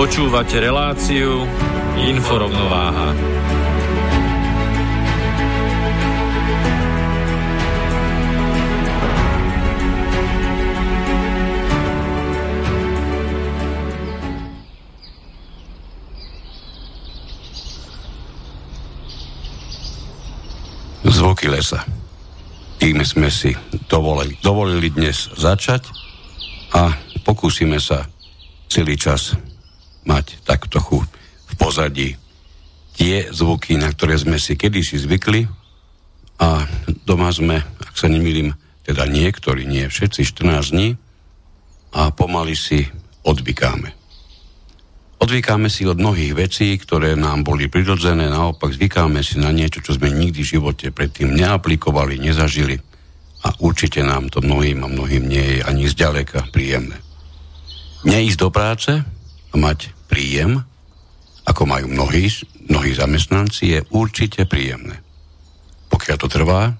Počúvate reláciu Inforovnováha. Zvuky lesa. Tým sme si dovolili, dovolili dnes začať a pokúsime sa celý čas mať tak trochu v pozadí tie zvuky, na ktoré sme si kedysi zvykli a doma sme, ak sa nemýlim, teda niektorí, nie všetci 14 dní a pomaly si odvykáme. Odvykáme si od mnohých vecí, ktoré nám boli prirodzené, naopak zvykáme si na niečo, čo sme nikdy v živote predtým neaplikovali, nezažili a určite nám to mnohým a mnohým nie je ani zďaleka príjemné. Neísť do práce, mať príjem, ako majú mnohí, mnohí zamestnanci, je určite príjemné. Pokiaľ to trvá,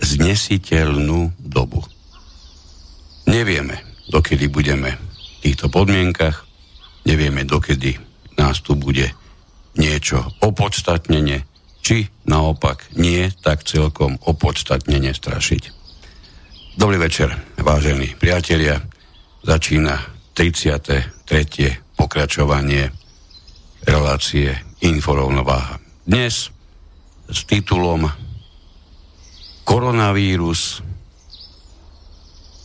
znesiteľnú dobu. Nevieme, dokedy budeme v týchto podmienkach, nevieme, dokedy nás tu bude niečo opodstatnenie, či naopak nie tak celkom opodstatnenie strašiť. Dobrý večer, vážení priatelia. Začína 33 pokračovanie relácie Inforovnováha. Dnes s titulom Koronavírus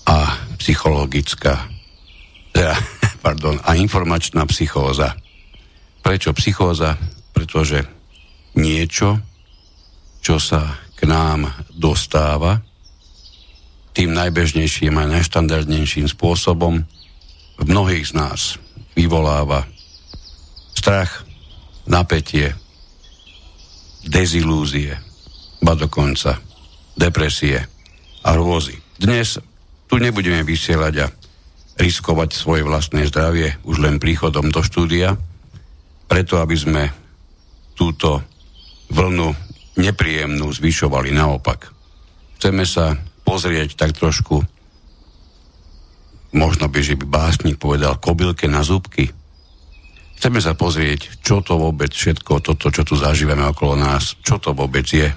a psychologická teda, pardon, a informačná psychóza. Prečo psychóza? Pretože niečo, čo sa k nám dostáva, tým najbežnejším a najštandardnejším spôsobom v mnohých z nás vyvoláva strach, napätie, dezilúzie, ba dokonca depresie a hrôzy. Dnes tu nebudeme vysielať a riskovať svoje vlastné zdravie už len príchodom do štúdia, preto aby sme túto vlnu nepríjemnú zvyšovali naopak. Chceme sa pozrieť tak trošku možno by, že by básnik povedal kobylke na zúbky. Chceme sa pozrieť, čo to vôbec všetko, toto, čo tu zažívame okolo nás, čo to vôbec je.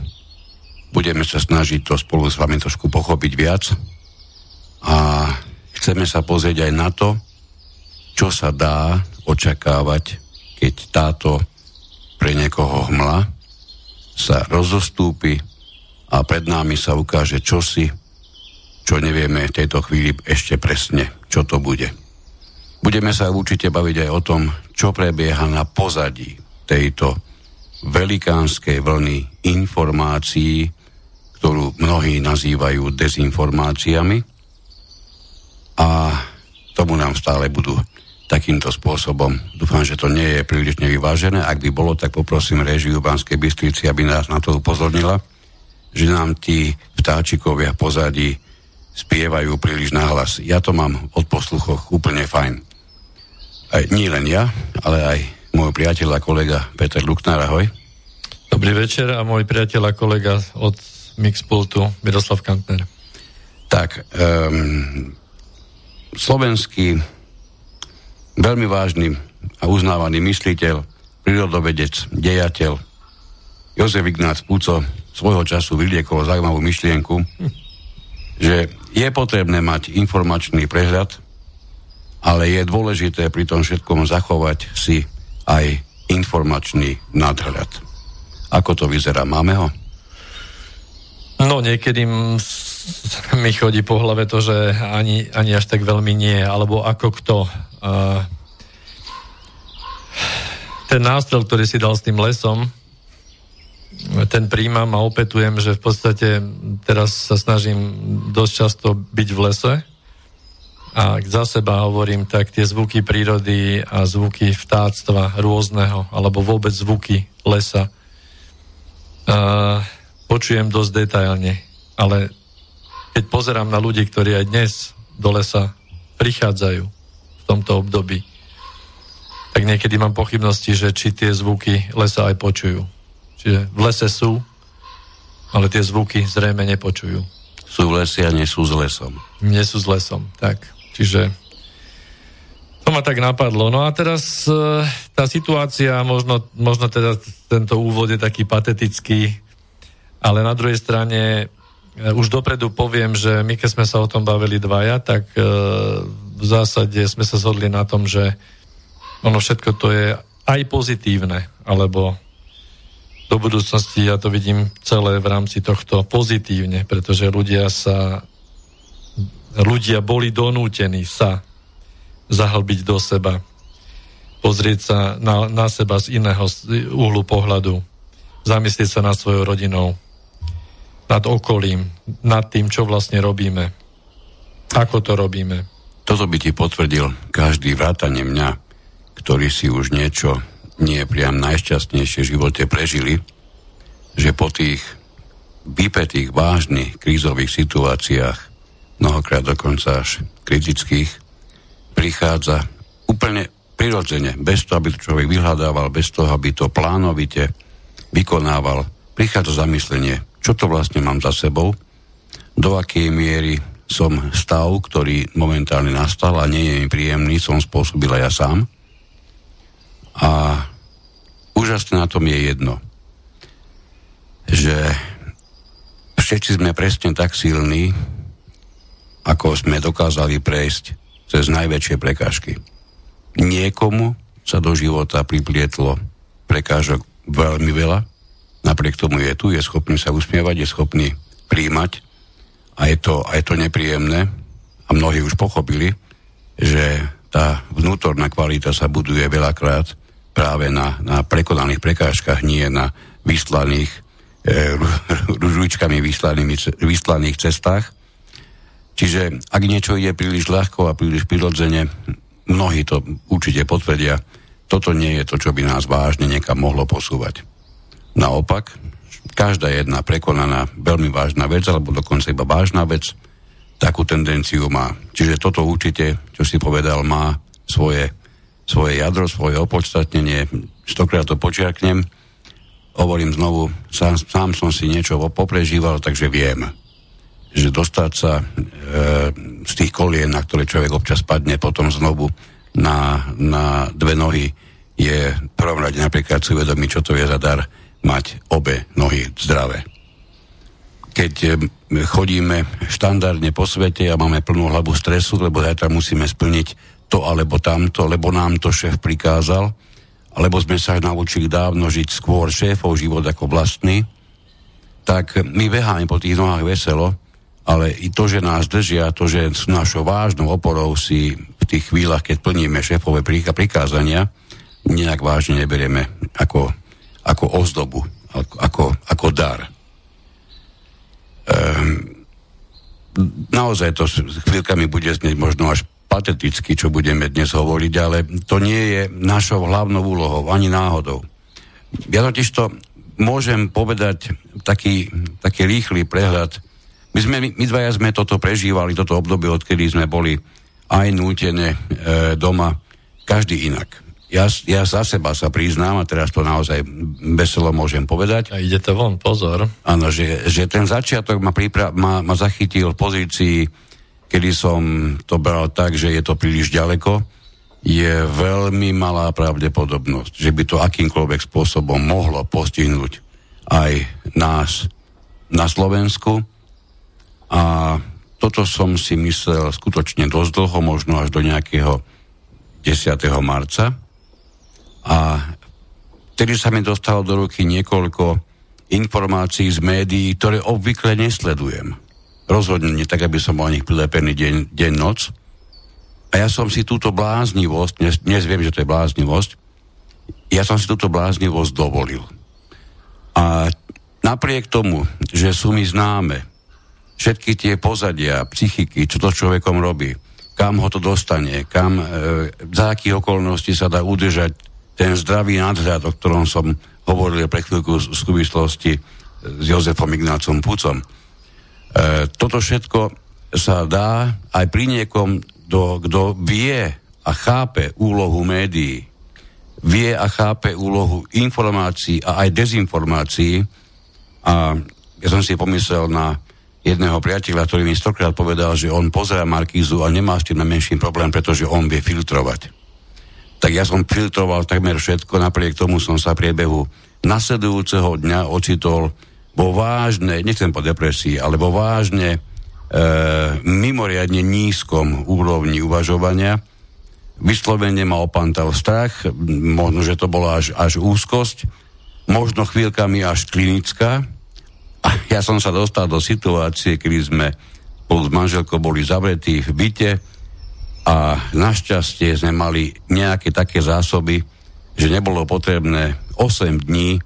Budeme sa snažiť to spolu s vami trošku pochopiť viac a chceme sa pozrieť aj na to, čo sa dá očakávať, keď táto pre niekoho hmla sa rozostúpi a pred nami sa ukáže čosi, čo nevieme v tejto chvíli ešte presne, čo to bude. Budeme sa určite baviť aj o tom, čo prebieha na pozadí tejto velikánskej vlny informácií, ktorú mnohí nazývajú dezinformáciami. A tomu nám stále budú takýmto spôsobom. Dúfam, že to nie je príliš nevyvážené. Ak by bolo, tak poprosím režiu Banskej Bystrici, aby nás na to upozornila, že nám tí vtáčikovia pozadí spievajú príliš nahlas. Ja to mám od posluchoch úplne fajn. Aj, nie len ja, ale aj môj priateľ a kolega Peter Luknár, ahoj. Dobrý večer a môj priateľ a kolega od Mixpultu Miroslav Kantner. Tak, um, slovenský veľmi vážny a uznávaný mysliteľ, prírodovedec, dejateľ Jozef Ignác Puco svojho času vyliekol zaujímavú myšlienku, že je potrebné mať informačný prehľad, ale je dôležité pri tom všetkom zachovať si aj informačný nadhľad. Ako to vyzerá? Máme ho? No niekedy mi chodí po hlave to, že ani, ani až tak veľmi nie, alebo ako kto. Uh, ten nástrel, ktorý si dal s tým lesom, ten príjmam a opetujem, že v podstate teraz sa snažím dosť často byť v lese a za seba hovorím, tak tie zvuky prírody a zvuky vtáctva rôzneho, alebo vôbec zvuky lesa uh, počujem dosť detailne. Ale keď pozerám na ľudí, ktorí aj dnes do lesa prichádzajú v tomto období, tak niekedy mám pochybnosti, že či tie zvuky lesa aj počujú. Čiže v lese sú, ale tie zvuky zrejme nepočujú. Sú v lese a nie sú s lesom. Nie sú s lesom, tak. Čiže to ma tak napadlo. No a teraz e, tá situácia, možno, možno teda tento úvod je taký patetický, ale na druhej strane e, už dopredu poviem, že my keď sme sa o tom bavili dvaja, tak e, v zásade sme sa zhodli na tom, že ono všetko to je aj pozitívne, alebo do budúcnosti ja to vidím celé v rámci tohto pozitívne, pretože ľudia sa ľudia boli donútení sa zahlbiť do seba, pozrieť sa na, na seba z iného uhlu pohľadu, zamyslieť sa nad svojou rodinou, nad okolím, nad tým, čo vlastne robíme, ako to robíme. Toto by ti potvrdil každý vrátane mňa, ktorý si už niečo nie priam najšťastnejšie v živote prežili, že po tých vypetých, vážnych krízových situáciách mnohokrát dokonca až kritických, prichádza úplne prirodzene, bez toho, aby to človek vyhľadával, bez toho, aby to plánovite vykonával, prichádza zamyslenie, čo to vlastne mám za sebou, do akej miery som stav, ktorý momentálne nastal a nie je mi príjemný, som spôsobila ja sám. A úžasné na tom je jedno, že všetci sme presne tak silní, ako sme dokázali prejsť cez najväčšie prekážky. Niekomu sa do života priplietlo prekážok veľmi veľa, napriek tomu je tu, je schopný sa usmievať, je schopný príjmať. A je to, a je to nepríjemné. A mnohí už pochopili, že tá vnútorná kvalita sa buduje veľakrát práve na, na prekonaných prekážkach, nie na vyslaných e, ružučkami vyslaných cestách. Čiže ak niečo ide príliš ľahko a príliš prirodzene, mnohí to určite potvrdia, toto nie je to, čo by nás vážne niekam mohlo posúvať. Naopak, každá jedna prekonaná veľmi vážna vec, alebo dokonca iba vážna vec, takú tendenciu má. Čiže toto určite, čo si povedal, má svoje, svoje jadro, svoje opodstatnenie. Stokrát to počiarknem. Hovorím znovu, sám, sám som si niečo poprežíval, takže viem že dostať sa e, z tých kolien, na ktoré človek občas padne, potom znovu na, na dve nohy, je v prvom rade napríklad si uvedomiť, čo to je za dar mať obe nohy zdravé. Keď e, chodíme štandardne po svete a máme plnú hlavu stresu, lebo zajtra musíme splniť to alebo tamto, lebo nám to šéf prikázal, alebo sme sa naučili dávno žiť skôr šéfov život ako vlastný, tak my beháme po tých nohách veselo, ale i to, že nás držia, to, že s našou vážnou oporou si v tých chvíľach, keď plníme šéfové prikázania, nejak vážne neberieme ako, ako ozdobu, ako, ako dar. Ehm, naozaj to chvíľkami bude znieť možno až pateticky, čo budeme dnes hovoriť, ale to nie je našou hlavnou úlohou, ani náhodou. Ja totiž to môžem povedať taký, taký rýchly prehľad my, sme, my dvaja sme toto prežívali, toto obdobie, odkedy sme boli aj nútené e, doma, každý inak. Ja, ja za seba sa priznám, a teraz to naozaj veselo môžem povedať. A ide to von, pozor. Áno, že, že ten začiatok ma, pripra- ma, ma zachytil v pozícii, kedy som to bral tak, že je to príliš ďaleko, je veľmi malá pravdepodobnosť, že by to akýmkoľvek spôsobom mohlo postihnúť aj nás na Slovensku a toto som si myslel skutočne dosť dlho, možno až do nejakého 10. marca. A vtedy sa mi dostalo do ruky niekoľko informácií z médií, ktoré obvykle nesledujem. Rozhodne nie tak, aby som bol nich prilepený deň, deň, noc. A ja som si túto bláznivosť, dnes, dnes viem, že to je bláznivosť, ja som si túto bláznivosť dovolil. A napriek tomu, že sú mi známe všetky tie pozadia, psychiky, čo to človekom robí, kam ho to dostane, kam, e, za akých okolností sa dá udržať ten zdravý nadhľad, o ktorom som hovoril pre chvíľku v súvislosti s Jozefom Ignácom Pucom. E, toto všetko sa dá aj pri niekom, kto vie a chápe úlohu médií, vie a chápe úlohu informácií a aj dezinformácií. A ja som si pomyslel na jedného priateľa, ktorý mi stokrát povedal, že on pozera Markízu a nemá s tým na menší problém, pretože on vie filtrovať tak ja som filtroval takmer všetko, napriek tomu som sa priebehu nasledujúceho dňa ocitol vo vážne, nechcem po depresii, ale vo vážne e, mimoriadne nízkom úrovni uvažovania. Vyslovene ma opantal strach, možno, že to bola až, až úzkosť, možno chvíľkami až klinická. A ja som sa dostal do situácie, kedy sme spolu s manželkou boli zavretí v byte, a našťastie sme mali nejaké také zásoby, že nebolo potrebné 8 dní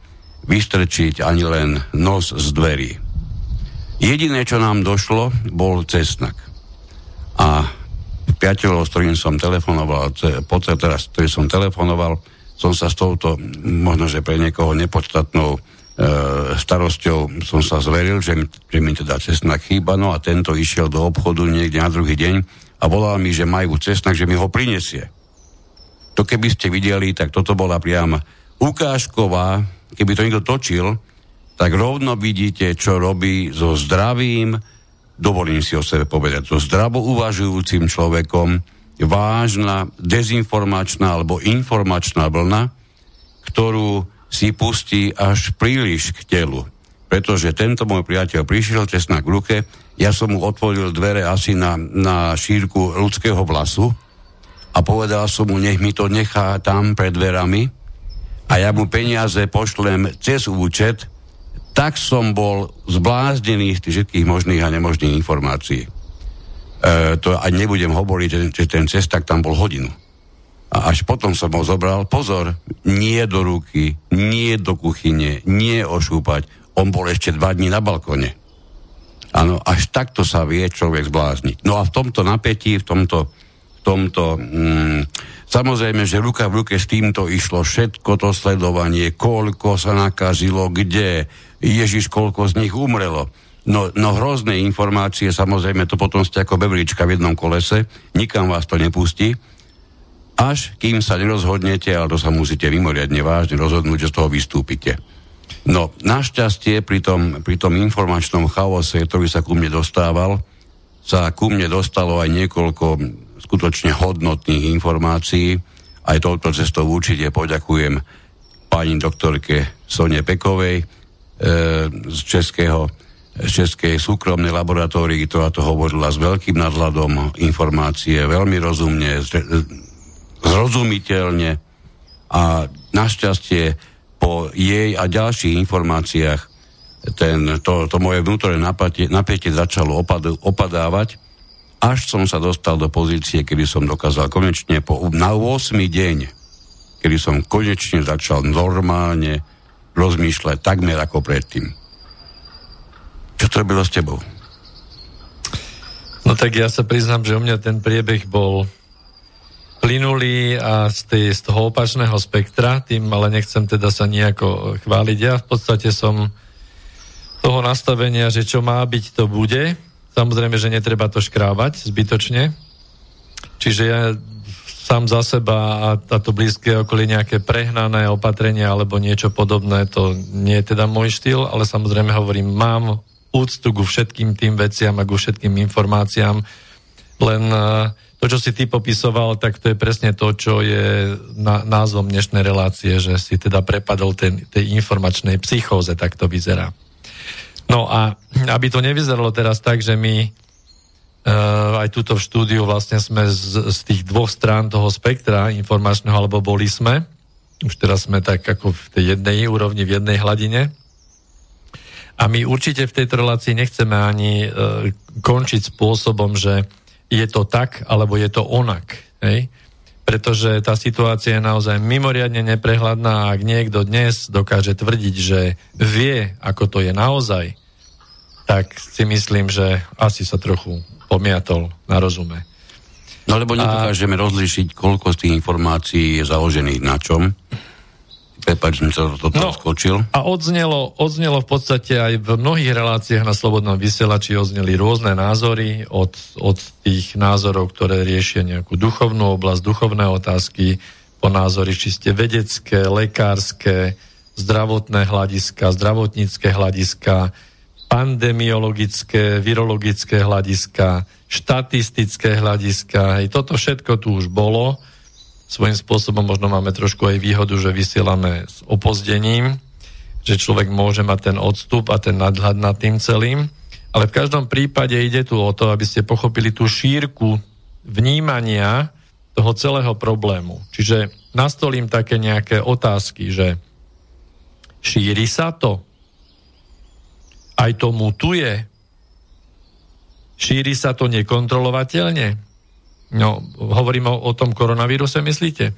vystrčiť ani len nos z dverí. Jediné, čo nám došlo, bol cestnak. A priateľov, s ktorým som telefonoval, podstate teraz, ktorý som telefonoval, som sa s touto, možno, že pre niekoho nepodstatnou e, starosťou som sa zveril, že, že mi teda cestnak chýba, no a tento išiel do obchodu niekde na druhý deň a volal mi, že majú cestnak, že mi ho prinesie. To keby ste videli, tak toto bola priam ukážková, keby to niekto točil, tak rovno vidíte, čo robí so zdravým, dovolím si o sebe povedať, so zdravo uvažujúcim človekom vážna dezinformačná alebo informačná vlna, ktorú si pustí až príliš k telu. Pretože tento môj priateľ prišiel cestnak k ruke, ja som mu otvoril dvere asi na, na šírku ľudského vlasu a povedal som mu, nech mi to nechá tam pred dverami a ja mu peniaze pošlem cez účet, tak som bol zbláznený z tých všetkých možných a nemožných informácií. E, to aj nebudem hovoriť, že ten cestak tam bol hodinu. A až potom som ho zobral, pozor, nie do ruky, nie do kuchyne, nie ošúpať. On bol ešte dva dní na balkone. Áno, až takto sa vie človek zblázniť. No a v tomto napätí, v tomto, tomto mm, samozrejme, že ruka v ruke s týmto išlo všetko to sledovanie, koľko sa nakazilo, kde, Ježiš, koľko z nich umrelo. No, no hrozné informácie, samozrejme, to potom ste ako bebríčka v jednom kolese, nikam vás to nepustí, až kým sa nerozhodnete, ale to sa musíte vymoriadne vážne rozhodnúť, že z toho vystúpite. No, našťastie pri tom, pri tom informačnom chaose, ktorý sa ku mne dostával, sa ku mne dostalo aj niekoľko skutočne hodnotných informácií. Aj touto cestou určite poďakujem pani doktorke Sone Pekovej e, z Českého z Českej súkromnej laboratórii, ktorá to hovorila s veľkým nadhľadom informácie, veľmi rozumne, zrozumiteľne a našťastie po jej a ďalších informáciách ten, to, to moje vnútorné napätie, napätie začalo opad, opadávať, až som sa dostal do pozície, kedy som dokázal konečne po, na 8. deň, kedy som konečne začal normálne rozmýšľať takmer ako predtým. Čo to robilo s tebou? No tak ja sa priznám, že u mňa ten priebeh bol plynulý a z, tej, z toho opačného spektra, tým ale nechcem teda sa nejako chváliť. Ja v podstate som toho nastavenia, že čo má byť, to bude. Samozrejme, že netreba to škrábať zbytočne. Čiže ja sám za seba a táto blízke okolie nejaké prehnané opatrenia alebo niečo podobné, to nie je teda môj štýl, ale samozrejme hovorím, mám úctu ku všetkým tým veciam a ku všetkým informáciám, len uh, to, čo si ty popisoval, tak to je presne to, čo je na, názvom dnešnej relácie, že si teda prepadol ten, tej informačnej psychóze, tak to vyzerá. No a aby to nevyzeralo teraz tak, že my uh, aj túto v štúdiu vlastne sme z, z tých dvoch strán toho spektra informačného, alebo boli sme, Už teraz sme tak ako v tej jednej úrovni, v jednej hladine. A my určite v tejto relácii nechceme ani e, končiť spôsobom, že je to tak, alebo je to onak. Hej? Pretože tá situácia je naozaj mimoriadne neprehľadná a ak niekto dnes dokáže tvrdiť, že vie, ako to je naozaj, tak si myslím, že asi sa trochu pomiatol na rozume. No lebo nedokážeme a... rozlišiť, koľko z tých informácií je založených na čom. Prepač, som sa to no, skočil. A odznelo, odznelo v podstate aj v mnohých reláciách na Slobodnom vysielači odzneli rôzne názory od, od tých názorov, ktoré riešia nejakú duchovnú oblasť, duchovné otázky, po názory čiste vedecké, lekárske, zdravotné hľadiska, zdravotnícke hľadiska, pandemiologické, virologické hľadiska, štatistické hľadiska. Hej, toto všetko tu už bolo. Svojím spôsobom možno máme trošku aj výhodu, že vysielame s opozdením, že človek môže mať ten odstup a ten nadhľad nad tým celým. Ale v každom prípade ide tu o to, aby ste pochopili tú šírku vnímania toho celého problému. Čiže nastolím také nejaké otázky, že šíri sa to? Aj to mutuje? Šíri sa to nekontrolovateľne? No, hovorím o, o tom koronavíruse, myslíte?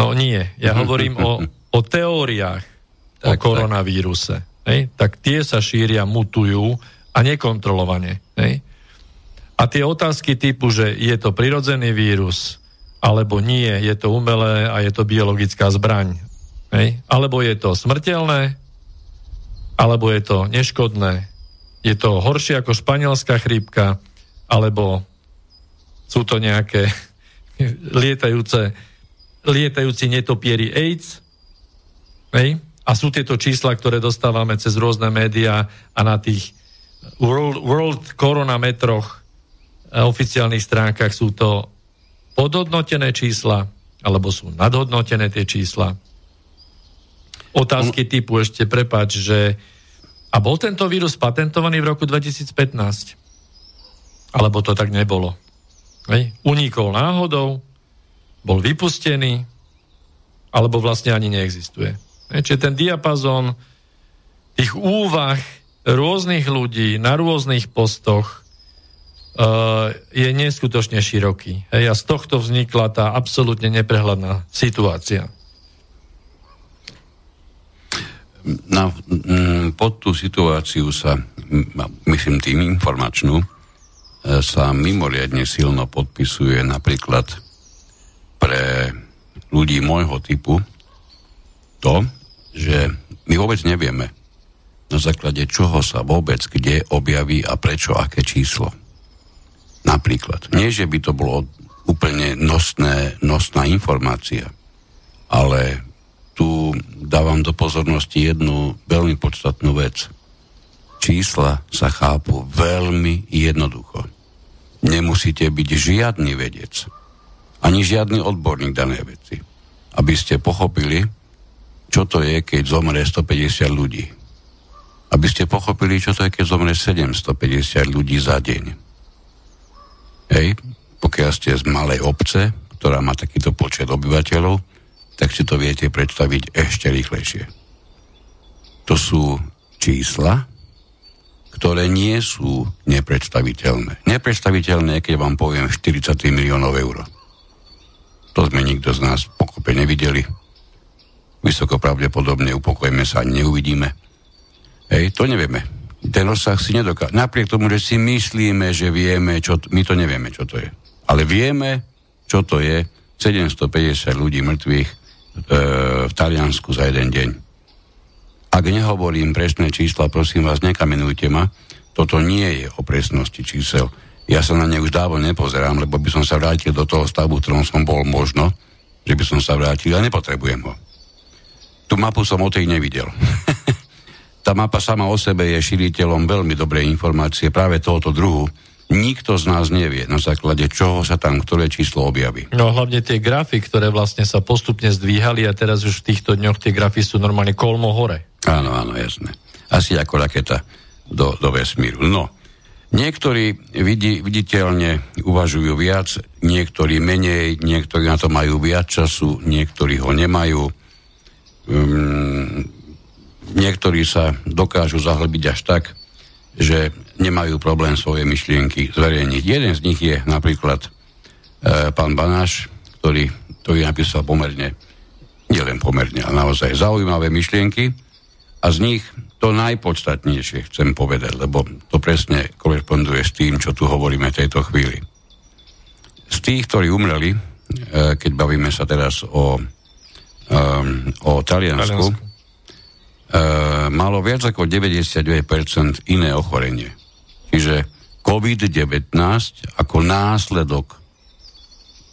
No nie, ja hovorím o, o teóriách tak, o koronavíruse. Hej? Tak tie sa šíria, mutujú a nekontrolovane. Hej? A tie otázky typu, že je to prirodzený vírus, alebo nie, je to umelé a je to biologická zbraň. Hej? Alebo je to smrteľné, alebo je to neškodné, je to horšie ako španielská chrípka, alebo sú to nejaké lietajúce, lietajúci netopieri AIDS. Hej? A sú tieto čísla, ktoré dostávame cez rôzne médiá a na tých World, World Coronametroch a oficiálnych stránkach sú to podhodnotené čísla, alebo sú nadhodnotené tie čísla. Otázky typu ešte, prepáč, že a bol tento vírus patentovaný v roku 2015? Alebo to tak nebolo? Hej. Unikol náhodou, bol vypustený, alebo vlastne ani neexistuje. Hej. Čiže ten diapazon tých úvah rôznych ľudí na rôznych postoch uh, je neskutočne široký. Hej. A z tohto vznikla tá absolútne neprehľadná situácia na, mm, pod tú situáciu sa, myslím tým informačnú, sa mimoriadne silno podpisuje napríklad pre ľudí môjho typu to, že my vôbec nevieme, na základe čoho sa vôbec kde objaví a prečo aké číslo. Napríklad. Nie, že by to bolo úplne nosné, nosná informácia, ale tu dávam do pozornosti jednu veľmi podstatnú vec. Čísla sa chápu veľmi jednoducho. Nemusíte byť žiadny vedec, ani žiadny odborník danej veci, aby ste pochopili, čo to je, keď zomre 150 ľudí. Aby ste pochopili, čo to je, keď zomre 750 ľudí za deň. Hej, pokiaľ ste z malej obce, ktorá má takýto počet obyvateľov, tak si to viete predstaviť ešte rýchlejšie. To sú čísla, ktoré nie sú nepredstaviteľné. Nepredstaviteľné, keď vám poviem 43 miliónov eur. To sme nikto z nás pokope nevideli. Vysoko pravdepodobne upokojme sa ani neuvidíme. Hej, to nevieme. Ten rozsah si nedokáže. Napriek tomu, že si myslíme, že vieme, čo t- my to nevieme, čo to je. Ale vieme, čo to je. 750 ľudí mŕtvych, e, v Taliansku za jeden deň. Ak nehovorím presné čísla, prosím vás, nekamenujte ma. Toto nie je o presnosti čísel. Ja sa na ne už dávno nepozerám, lebo by som sa vrátil do toho stavu, ktorom som bol možno, že by som sa vrátil a nepotrebujem ho. Tú mapu som o tej nevidel. Tá mapa sama o sebe je šíriteľom veľmi dobrej informácie práve tohoto druhu, nikto z nás nevie, na základe čoho sa tam ktoré číslo objaví. No hlavne tie grafy, ktoré vlastne sa postupne zdvíhali a teraz už v týchto dňoch tie grafy sú normálne kolmo hore. Áno, áno, jasné. Asi ako raketa do, do vesmíru. No, Niektorí vidí, viditeľne uvažujú viac, niektorí menej, niektorí na to majú viac času, niektorí ho nemajú. Um, niektorí sa dokážu zahlbiť až tak, že nemajú problém svoje myšlienky zverejniť. Jeden z nich je napríklad e, pán Banáš, ktorý, ktorý napísal pomerne, nielen pomerne, ale naozaj zaujímavé myšlienky a z nich to najpodstatnejšie chcem povedať, lebo to presne koresponduje s tým, čo tu hovoríme v tejto chvíli. Z tých, ktorí umreli, e, keď bavíme sa teraz o, o Taliansku, Taliansku. Uh, malo viac ako 99% iné ochorenie. Čiže COVID-19 ako následok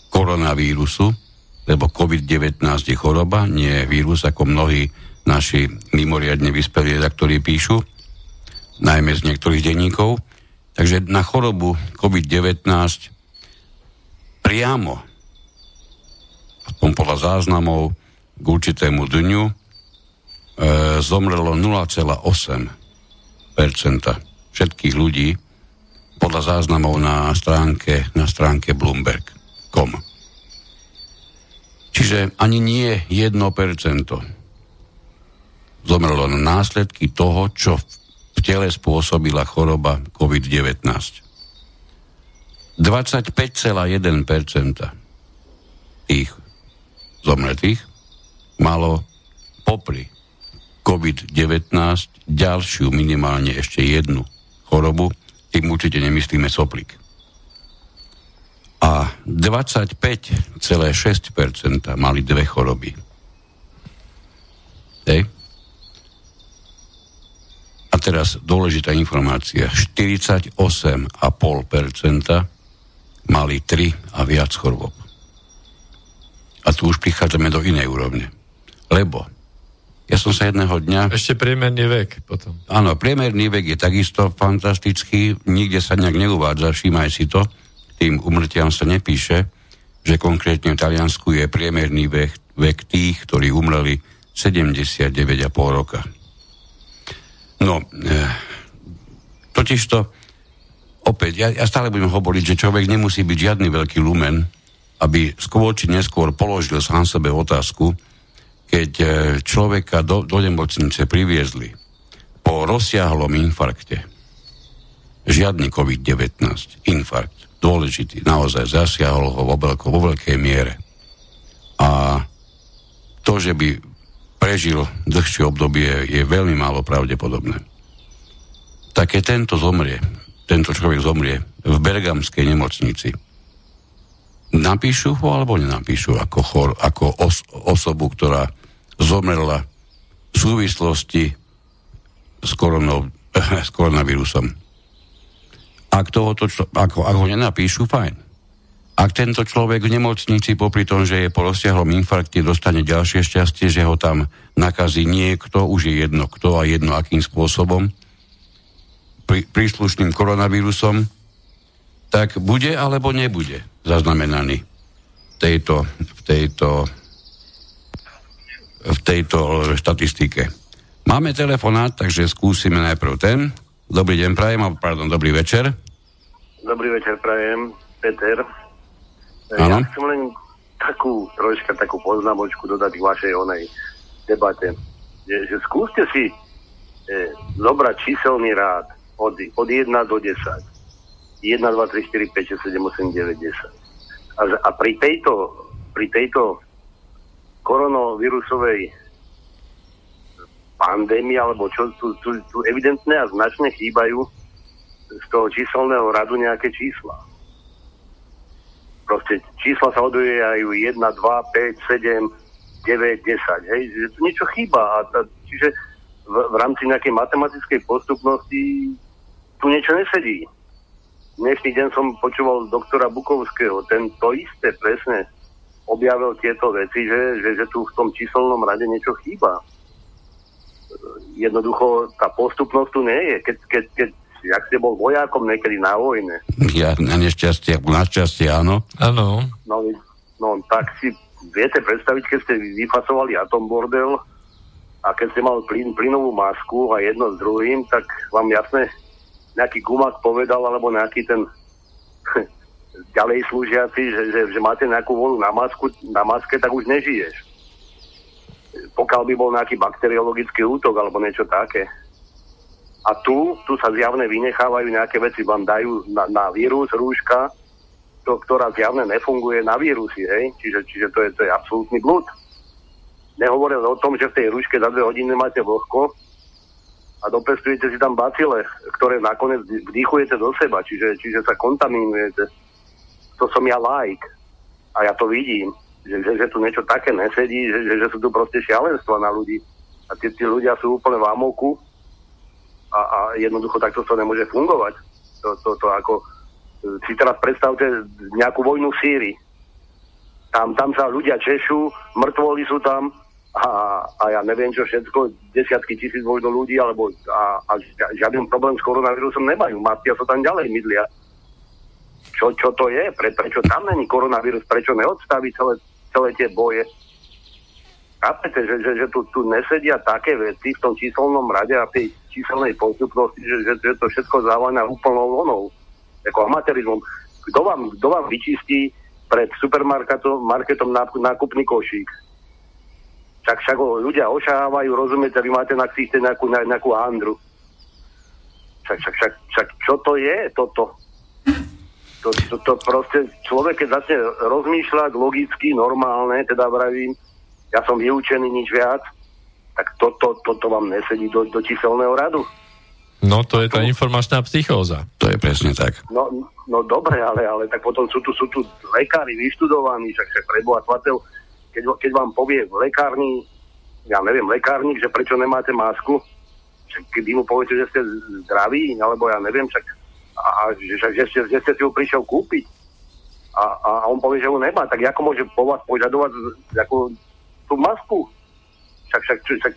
koronavírusu, lebo COVID-19 je choroba, nie je vírus, ako mnohí naši mimoriadne vyspelí redaktori píšu, najmä z niektorých denníkov. Takže na chorobu COVID-19 priamo, aspoň podľa záznamov, k určitému dňu e, zomrelo 0,8% všetkých ľudí podľa záznamov na stránke, na stránke Bloomberg.com. Čiže ani nie 1% zomrelo na následky toho, čo v tele spôsobila choroba COVID-19. 25,1% tých zomretých malo popri COVID-19 ďalšiu minimálne ešte jednu chorobu, tým určite nemyslíme soplik. A 25,6% mali dve choroby. Hej. Teraz dôležitá informácia. 48,5% mali 3 a viac chorôb. A tu už prichádzame do inej úrovne. Lebo ja som sa jedného dňa... Ešte priemerný vek potom. Áno, priemerný vek je takisto fantastický, nikde sa nejak neuvádza, všímaj si to, tým umrtiam sa nepíše, že konkrétne v Taliansku je priemerný vek, vek tých, ktorí umreli 79,5 roka. No, e, totiž to, opäť, ja, ja stále budem hovoriť, že človek nemusí byť žiadny veľký lumen, aby skôr či neskôr položil sám sebe otázku, keď e, človeka do, do nemocnice priviezli po rozsiahlom infarkte, žiadny COVID-19, infarkt, dôležitý, naozaj zasiahol ho vo, veľko, vo veľkej miere. A to, že by prežil dlhšie obdobie, je veľmi málo pravdepodobné. Tak keď tento zomrie, tento človek zomrie v Bergamskej nemocnici, napíšu ho alebo nenapíšu ako, chor, ako os, osobu, ktorá zomrela v súvislosti s, koronou, s koronavírusom. Ak, tohoto, ako, ak ho nenapíšu, fajn. Ak tento človek v nemocnici, popri tom, že je po rozsiahlom infarkte, dostane ďalšie šťastie, že ho tam nakazí niekto, už je jedno kto a jedno akým spôsobom, prí, príslušným koronavírusom, tak bude alebo nebude zaznamenaný v tejto, v tejto, v tejto štatistike. Máme telefonát, takže skúsime najprv ten. Dobrý deň, prajem, pardon, dobrý večer. Dobrý večer, prajem, Peter. Ano. Ja chcem len takú, troška takú poznámočku dodať k vašej onej debate. Že, že skúste si e, zobrať číselný rád od, od 1 do 10. 1, 2, 3, 4, 5, 6, 7, 8, 9, 10. A, a pri tejto, pri tejto koronavírusovej pandémii, alebo čo tu, tu, tu evidentne a značne chýbajú z toho číselného radu nejaké čísla proste čísla sa odvíjajú 1, 2, 5, 7, 9, 10. Hej, že tu niečo chýba. A ta, čiže v, v rámci nejakej matematickej postupnosti tu niečo nesedí. Dnešný deň som počúval doktora Bukovského, ten to isté presne objavil tieto veci, že, že, že tu v tom číselnom rade niečo chýba. Jednoducho tá postupnosť tu nie je. Keď, keď, keď jak ste bol vojakom niekedy na vojne. Ja na nešťastie, na šťastie, áno. Áno. No, no, tak si viete predstaviť, keď ste vyfasovali atombordel a keď ste mali plyn, plynovú masku a jedno s druhým, tak vám jasne nejaký gumak povedal, alebo nejaký ten ďalej slúžiaci, že, že, že máte nejakú volu na, masku, na maske, tak už nežiješ. Pokiaľ by bol nejaký bakteriologický útok alebo niečo také. A tu, tu sa zjavne vynechávajú nejaké veci, vám dajú na, na vírus rúška, to, ktorá zjavne nefunguje na vírusy, hej? Čiže, čiže to, je, to je absolútny blúd. Nehovoril o tom, že v tej rúške za dve hodiny máte vlhko, a dopestujete si tam bacile, ktoré nakoniec vdýchujete do seba, čiže, čiže sa kontaminujete. To som ja like a ja to vidím, že, že, že tu niečo také nesedí, že, že, že sú tu proste šialenstva na ľudí a tí, tí ľudia sú úplne v amoku a, a jednoducho takto to nemôže fungovať. To, to, to ako, si teraz predstavte nejakú vojnu v Sýrii. Tam, tam sa ľudia češú, mŕtvoli sú tam, a, a ja neviem čo všetko, desiatky tisíc možno ľudí, alebo a, a žiaden problém s koronavírusom nemajú. Matia sa tam ďalej mydlia. Čo, čo to je? Pre, prečo tam není koronavírus? Prečo neodstaví celé, celé tie boje? Chápete, že, že, že tu, tu nesedia také veci v tom číselnom rade a tej číselnej postupnosti, že, že, že to všetko závaná úplnou vonou, ako amatérizmom. Kto vám, kto vám vyčistí pred supermarketom marketom nákupný košík? tak však ľudia ošahávajú, rozumiete, vy máte na ksichte nejakú, nejakú Andru. Však, však, však, však čo to je toto? To, to, to proste človek, keď začne rozmýšľať logicky, normálne, teda vravím, ja som vyučený nič viac, toto to, to, to vám nesedí do, do číselného radu. No to je tá informačná psychóza. To je presne tak. No, no dobre, ale, ale tak potom sú tu, sú tu lekári vyštudovaní, však, však preboha svatého, keď, keď vám povie v lekárni, ja neviem, lekárnik, že prečo nemáte masku, kedy mu poviete, že ste zdraví, alebo ja neviem, však, a, a že, že, že, ste, že ste si ju prišiel kúpiť a, a, a on povie, že ju nemá, tak ako môže po vás požadovať ako tú masku? Však, však, však,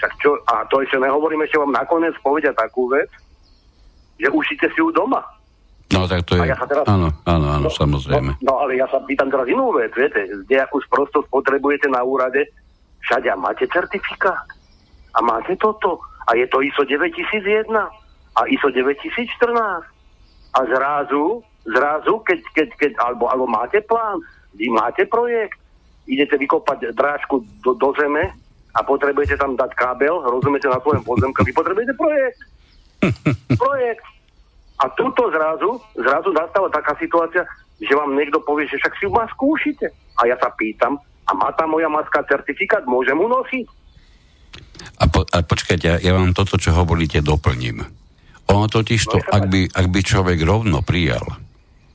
však čo, a to ešte nehovorím, ešte vám nakoniec povedia takú vec, že ušite si ju doma. No tak to je, ja teraz, áno, áno, áno, no, samozrejme. No, no ale ja sa pýtam teraz inú vec, viete, kde akú sprostosť potrebujete na úrade, všade a máte certifikát? A máte toto? A je to ISO 9001 a ISO 9014 a zrazu, zrazu, keď, keď, keď alebo, alebo máte plán, vy máte projekt, idete vykopať drážku do, do zeme a potrebujete tam dať kábel, rozumiete, na svojom pozemku, vy potrebujete projekt. projekt. A tuto zrazu, zrazu nastáva taká situácia, že vám niekto povie, že však si ju masku ušite. A ja sa pýtam, a má tá moja maska certifikát, môžem mu nosiť? A, po, a počkajte, ja, ja vám toto, čo hovoríte, doplním. Ono totiž to, no, ak by, ak by človek rovno prijal,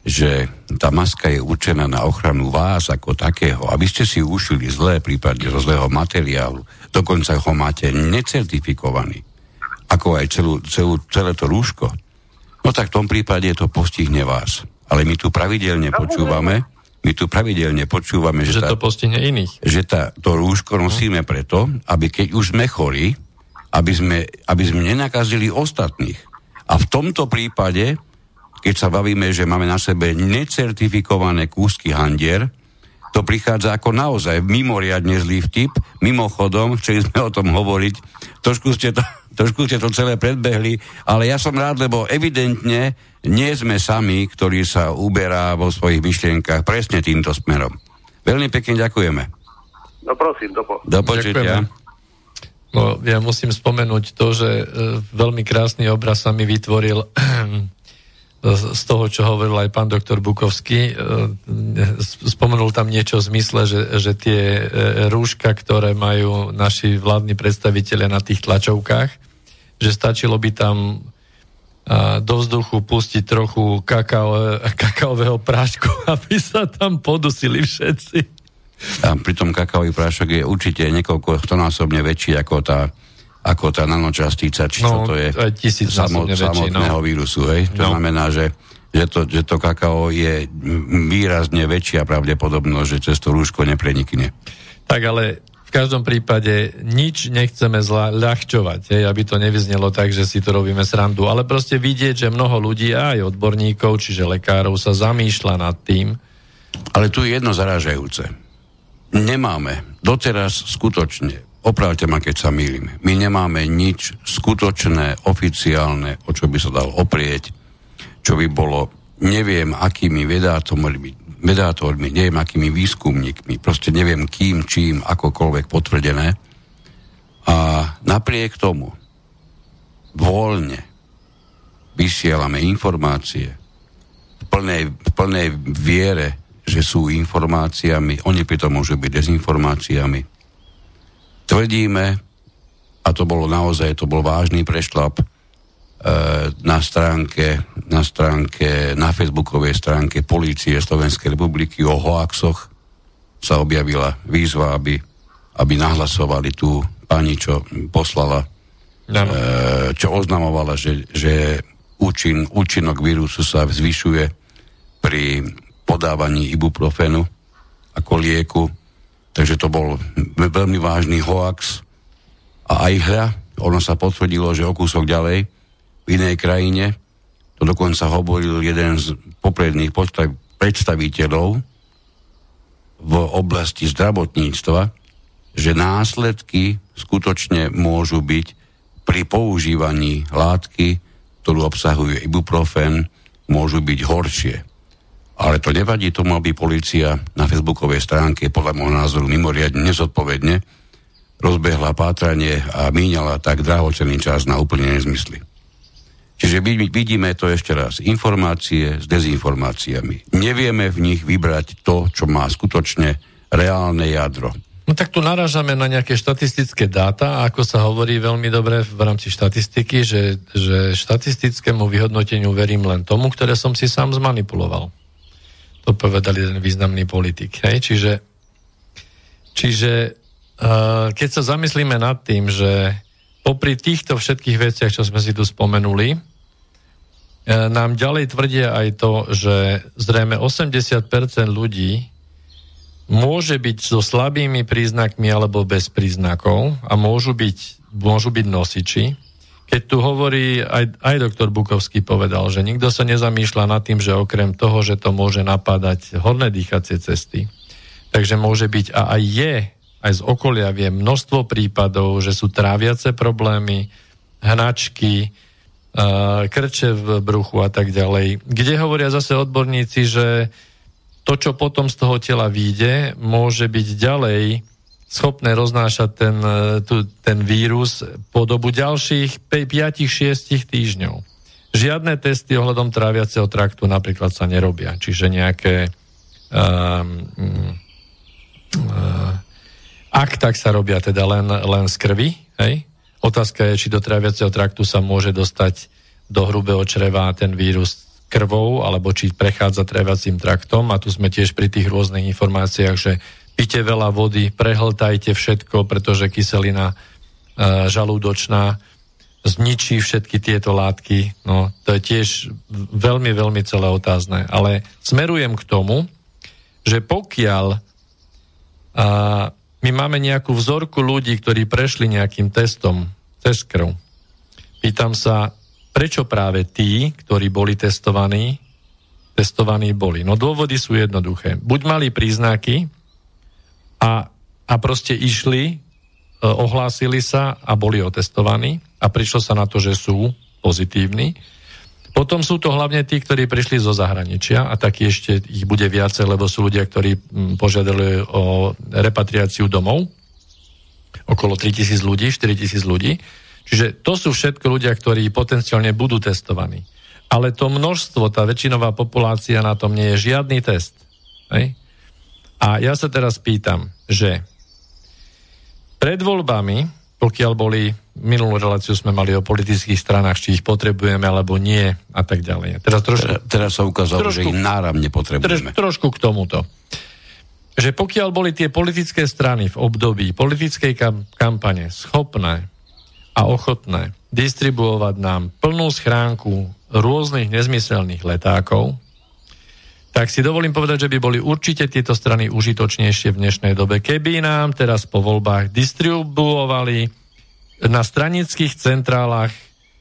že tá maska je určená na ochranu vás ako takého, aby ste si ušili zlé, prípadne zo zlého materiálu, dokonca ho máte necertifikovaný, ako aj celú, celú, celé to rúško, No tak v tom prípade to postihne vás. Ale my tu pravidelne počúvame, my tu pravidelne počúvame, že, že tá, to postihne iných. Že tá, to rúško nosíme preto, aby keď už sme chorí, aby sme, aby sme nenakazili ostatných. A v tomto prípade, keď sa bavíme, že máme na sebe necertifikované kúsky handier, to prichádza ako naozaj mimoriadne zlý vtip. Mimochodom, chceli sme o tom hovoriť, trošku ste to trošku ste to celé predbehli, ale ja som rád, lebo evidentne nie sme sami, ktorí sa uberá vo svojich myšlienkach presne týmto smerom. Veľmi pekne ďakujeme. No prosím, do, po- do počutia. No, ja musím spomenúť to, že e, veľmi krásny obraz sa mi vytvoril z toho, čo hovoril aj pán doktor Bukovský. E, spomenul tam niečo v zmysle, že, že tie e, rúška, ktoré majú naši vládni predstavitelia na tých tlačovkách, že stačilo by tam do vzduchu pustiť trochu kakao, kakaového prášku, aby sa tam podusili všetci. A pritom kakaový prášok je určite niekoľko stonásobne väčší ako tá ako tá nanočastica, či no, čo to je samot, samotného no. vírusu. Hej? To no. znamená, že, že, to, že to kakao je výrazne väčšia pravdepodobnosť, že cez to rúško neprenikne. Tak ale v každom prípade nič nechceme zla, ľahčovať, hej, aby to nevyznelo tak, že si to robíme srandu, ale proste vidieť, že mnoho ľudí, aj odborníkov, čiže lekárov, sa zamýšľa nad tým. Ale tu je jedno zaražajúce. Nemáme doteraz skutočne opravte ma, keď sa mýlim. My nemáme nič skutočné, oficiálne, o čo by sa dal oprieť, čo by bolo, neviem, akými vedátormi, vedátormi, neviem, akými výskumníkmi, proste neviem kým, čím, akokoľvek potvrdené. A napriek tomu voľne vysielame informácie v plnej, v plnej viere, že sú informáciami, oni pritom môžu byť dezinformáciami. Tvrdíme, a to bolo naozaj, to bol vážny prešlap, e, na stránke, na stránke, na facebookovej stránke Polície Slovenskej republiky o hoaxoch sa objavila výzva, aby, aby nahlasovali tú pani, čo poslala, no. e, čo oznamovala, že, že účin, účinok vírusu sa zvyšuje pri podávaní ibuprofenu ako lieku. Takže to bol veľmi vážny hoax a aj hra. Ono sa potvrdilo, že o kúsok ďalej v inej krajine, to dokonca hovoril jeden z popredných predstaviteľov v oblasti zdravotníctva, že následky skutočne môžu byť pri používaní látky, ktorú obsahuje ibuprofen, môžu byť horšie. Ale to nevadí tomu, aby policia na facebookovej stránke podľa môjho názoru mimoriadne nezodpovedne rozbehla pátranie a míňala tak drahocený čas na úplne nezmysly. Čiže vidíme to ešte raz. Informácie s dezinformáciami. Nevieme v nich vybrať to, čo má skutočne reálne jadro. No tak tu narážame na nejaké štatistické dáta ako sa hovorí veľmi dobre v rámci štatistiky, že, že štatistickému vyhodnoteniu verím len tomu, ktoré som si sám zmanipuloval. To povedal jeden významný politik. Hej? Čiže, čiže uh, keď sa zamyslíme nad tým, že popri týchto všetkých veciach, čo sme si tu spomenuli, uh, nám ďalej tvrdia aj to, že zrejme 80% ľudí môže byť so slabými príznakmi alebo bez príznakov a môžu byť, môžu byť nosiči, keď tu hovorí, aj, aj doktor Bukovský povedal, že nikto sa nezamýšľa nad tým, že okrem toho, že to môže napádať horné dýchacie cesty, takže môže byť a aj je, aj z okolia vie množstvo prípadov, že sú tráviace problémy, hnačky, krče v bruchu a tak ďalej. Kde hovoria zase odborníci, že to, čo potom z toho tela vyjde, môže byť ďalej schopné roznášať ten, e, tu, ten vírus po dobu ďalších 5-6 týždňov. Žiadne testy ohľadom tráviaceho traktu napríklad sa nerobia, čiže nejaké um, um, ak tak sa robia teda len, len z krvi, hej? Otázka je, či do tráviaceho traktu sa môže dostať do hrubého čreva ten vírus krvou, alebo či prechádza tráviacím traktom. A tu sme tiež pri tých rôznych informáciách, že pite veľa vody, prehltajte všetko, pretože kyselina e, žalúdočná zničí všetky tieto látky. No, to je tiež veľmi, veľmi celé otázne. Ale smerujem k tomu, že pokiaľ a, my máme nejakú vzorku ľudí, ktorí prešli nejakým testom cez krv, pýtam sa, prečo práve tí, ktorí boli testovaní, testovaní boli. No dôvody sú jednoduché. Buď mali príznaky, a, a proste išli, e, ohlásili sa a boli otestovaní a prišlo sa na to, že sú pozitívni. Potom sú to hlavne tí, ktorí prišli zo zahraničia a taký ešte ich bude viacej, lebo sú ľudia, ktorí požiadali o repatriáciu domov. Okolo 3000 ľudí, 4000 ľudí. Čiže to sú všetko ľudia, ktorí potenciálne budú testovaní. Ale to množstvo, tá väčšinová populácia na tom nie je žiadny test. Hej? A ja sa teraz pýtam, že pred voľbami, pokiaľ boli, minulú reláciu sme mali o politických stranách, či ich potrebujeme alebo nie a tak ďalej. Teraz, trošku, teraz, teraz sa ukázalo, trošku, že ich náramne potrebujeme. Troš, trošku k tomuto. Že pokiaľ boli tie politické strany v období politickej kam, kampane schopné a ochotné distribuovať nám plnú schránku rôznych nezmyselných letákov, tak si dovolím povedať, že by boli určite tieto strany užitočnejšie v dnešnej dobe. Keby nám teraz po voľbách distribuovali na stranických centrálach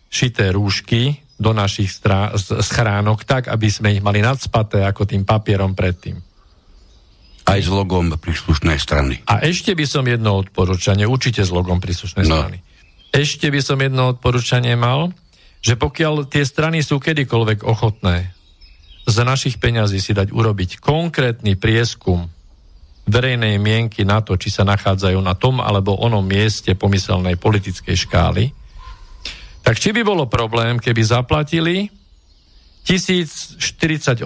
šité rúšky do našich strá- schránok tak, aby sme ich mali nadspaté ako tým papierom predtým. Aj s logom príslušnej strany. A ešte by som jedno odporúčanie, určite s logom príslušnej no. strany. Ešte by som jedno odporúčanie mal, že pokiaľ tie strany sú kedykoľvek ochotné z našich peňazí si dať urobiť konkrétny prieskum verejnej mienky na to, či sa nachádzajú na tom alebo onom mieste pomyselnej politickej škály, tak či by bolo problém, keby zaplatili 1048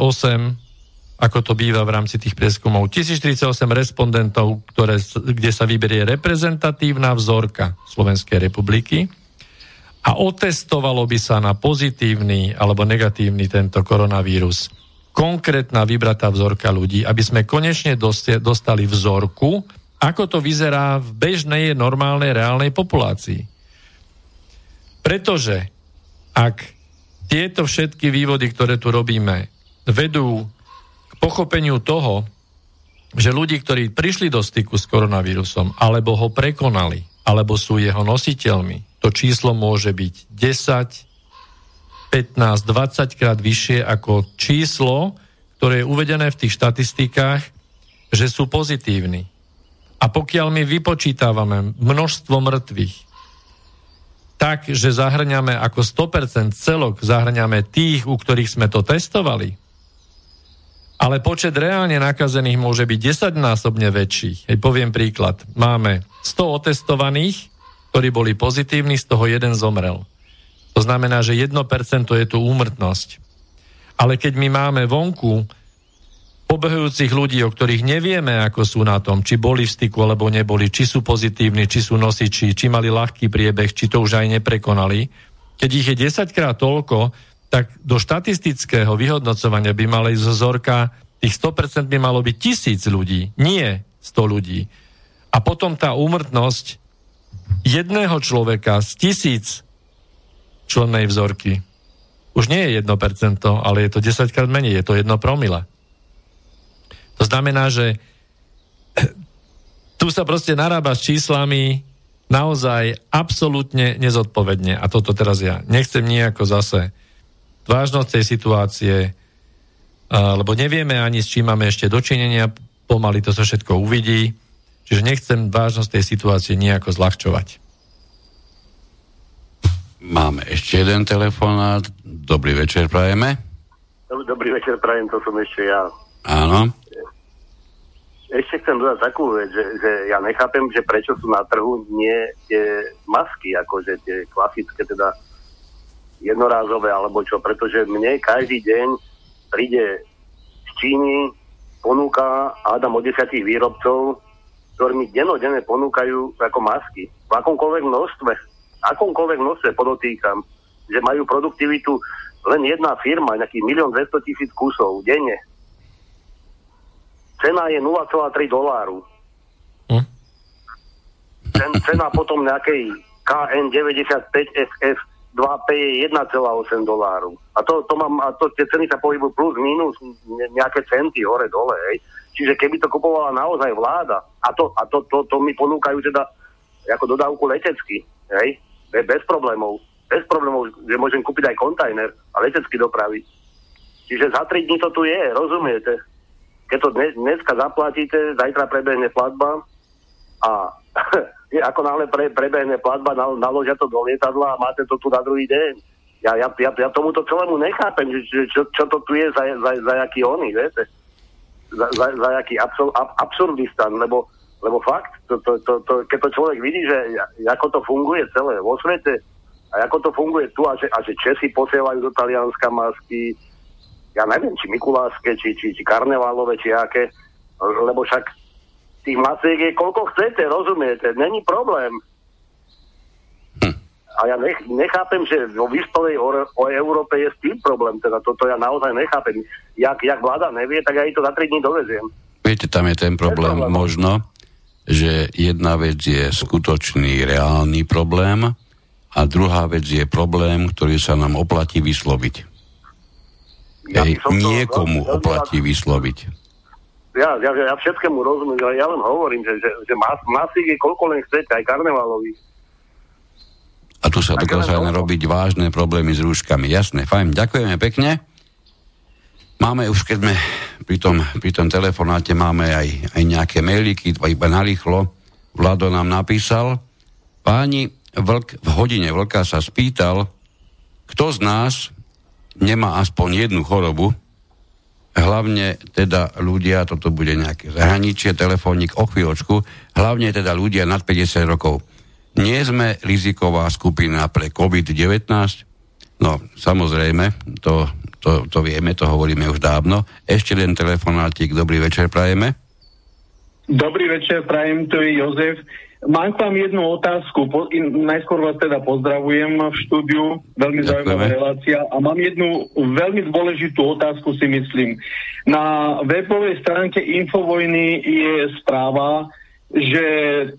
ako to býva v rámci tých prieskumov, 1048 respondentov, ktoré, kde sa vyberie reprezentatívna vzorka Slovenskej republiky a otestovalo by sa na pozitívny alebo negatívny tento koronavírus konkrétna vybratá vzorka ľudí, aby sme konečne dostali vzorku, ako to vyzerá v bežnej, normálnej, reálnej populácii. Pretože ak tieto všetky vývody, ktoré tu robíme, vedú k pochopeniu toho, že ľudí, ktorí prišli do styku s koronavírusom, alebo ho prekonali, alebo sú jeho nositeľmi, to číslo môže byť 10, 15, 20 krát vyššie ako číslo, ktoré je uvedené v tých štatistikách, že sú pozitívni. A pokiaľ my vypočítavame množstvo mŕtvych, tak, že zahrňame ako 100% celok, zahrňame tých, u ktorých sme to testovali, ale počet reálne nakazených môže byť 10-násobne väčší. Hej, poviem príklad. Máme 100 otestovaných, ktorí boli pozitívni, z toho jeden zomrel. To znamená, že 1% je tu úmrtnosť. Ale keď my máme vonku pobehujúcich ľudí, o ktorých nevieme, ako sú na tom, či boli v styku, alebo neboli, či sú pozitívni, či sú nosiči, či mali ľahký priebeh, či to už aj neprekonali. Keď ich je 10 krát toľko, tak do štatistického vyhodnocovania by mali zo vzorka tých 100% by malo byť tisíc ľudí, nie 100 ľudí. A potom tá úmrtnosť jedného človeka z tisíc člennej vzorky. Už nie je 1%, ale je to 10 krát menej, je to 1 promile. To znamená, že tu sa proste narába s číslami naozaj absolútne nezodpovedne. A toto teraz ja nechcem nejako zase vážnosť tej situácie, lebo nevieme ani s čím máme ešte dočinenia, pomaly to sa všetko uvidí, čiže nechcem vážnosť tej situácie nejako zľahčovať. Máme ešte jeden telefonát. Dobrý večer, prajeme. Dobrý večer, prajem, to som ešte ja. Áno. Ešte chcem dodať takú vec, že, že ja nechápem, že prečo sú na trhu nie tie masky, akože tie klasické, teda jednorázové alebo čo, pretože mne každý deň príde z Číny ponúka Adam o desiatich výrobcov, ktorí mi denodene ponúkajú ako masky v akomkoľvek množstve akomkoľvek množstve podotýkam, že majú produktivitu len jedna firma, nejaký 1 200 tisíc kusov denne. Cena je 0,3 doláru. Hm? Cen, cena potom nejakej KN95FF 2P je 1,8 doláru. A to, to mám, a to, tie ceny sa pohybujú plus, minus nejaké centy hore, dole. Hej. Čiže keby to kupovala naozaj vláda, a to, a to, to, to mi ponúkajú teda ako dodávku letecky, hej, bez problémov. Bez problémov, že môžem kúpiť aj kontajner a letecky dopraviť. Čiže za 3 dní to tu je, rozumiete? Keď to dnes, dneska zaplatíte, zajtra prebehne platba a ako náhle pre, prebehne platba, nal, naložia to do lietadla a máte to tu na druhý deň. Ja, ja, ja, ja tomuto celému nechápem, že, čo, čo to tu je za, za, za jaký oný, viete? Za, za, za jaký absur, ab, absurdistan, lebo lebo fakt, to, to, to, to, keď to človek vidí, že ako to funguje celé vo svete a ako to funguje tu a že, a že Česi posielajú do Talianska masky, ja neviem, či Mikuláske, či, či, či Karnevalové, či aké, lebo však tých masiek je koľko chcete, rozumiete, není problém. A ja nech, nechápem, že vo vyspelej o, o Európe je s tým problém, teda toto ja naozaj nechápem. Jak, jak vláda nevie, tak ja to za 3 dní doveziem. Viete, tam je ten problém, problém. možno, že jedna vec je skutočný, reálny problém a druhá vec je problém, ktorý sa nám oplatí vysloviť. Ja Ej, niekomu to, oplatí vysloviť. Ja, ja, ja všetkému rozumiem, ja len hovorím, že, že, že mas, masík je koľko len chcete, aj karnevalový. A tu sa dokážeme robiť vážne problémy s rúškami. Jasné, fajn, ďakujeme pekne. Máme už, keď sme pri tom, pri tom telefonáte máme aj, aj nejaké mailiky, iba narýchlo. Vlado nám napísal, páni, vlk, v hodine vlka sa spýtal, kto z nás nemá aspoň jednu chorobu, hlavne teda ľudia, toto bude nejaké zahraničie, telefónik o chvíľočku, hlavne teda ľudia nad 50 rokov. Nie sme riziková skupina pre COVID-19? No, samozrejme, to, to, to vieme, to hovoríme už dávno. Ešte len telefonátik, dobrý večer prajeme. Dobrý večer, prajem, to je Jozef. Mám k vám jednu otázku. Po, in, najskôr vás teda pozdravujem v štúdiu. Veľmi Ďakujeme. zaujímavá relácia. A mám jednu veľmi dôležitú otázku, si myslím. Na webovej stránke Infovojny je správa, že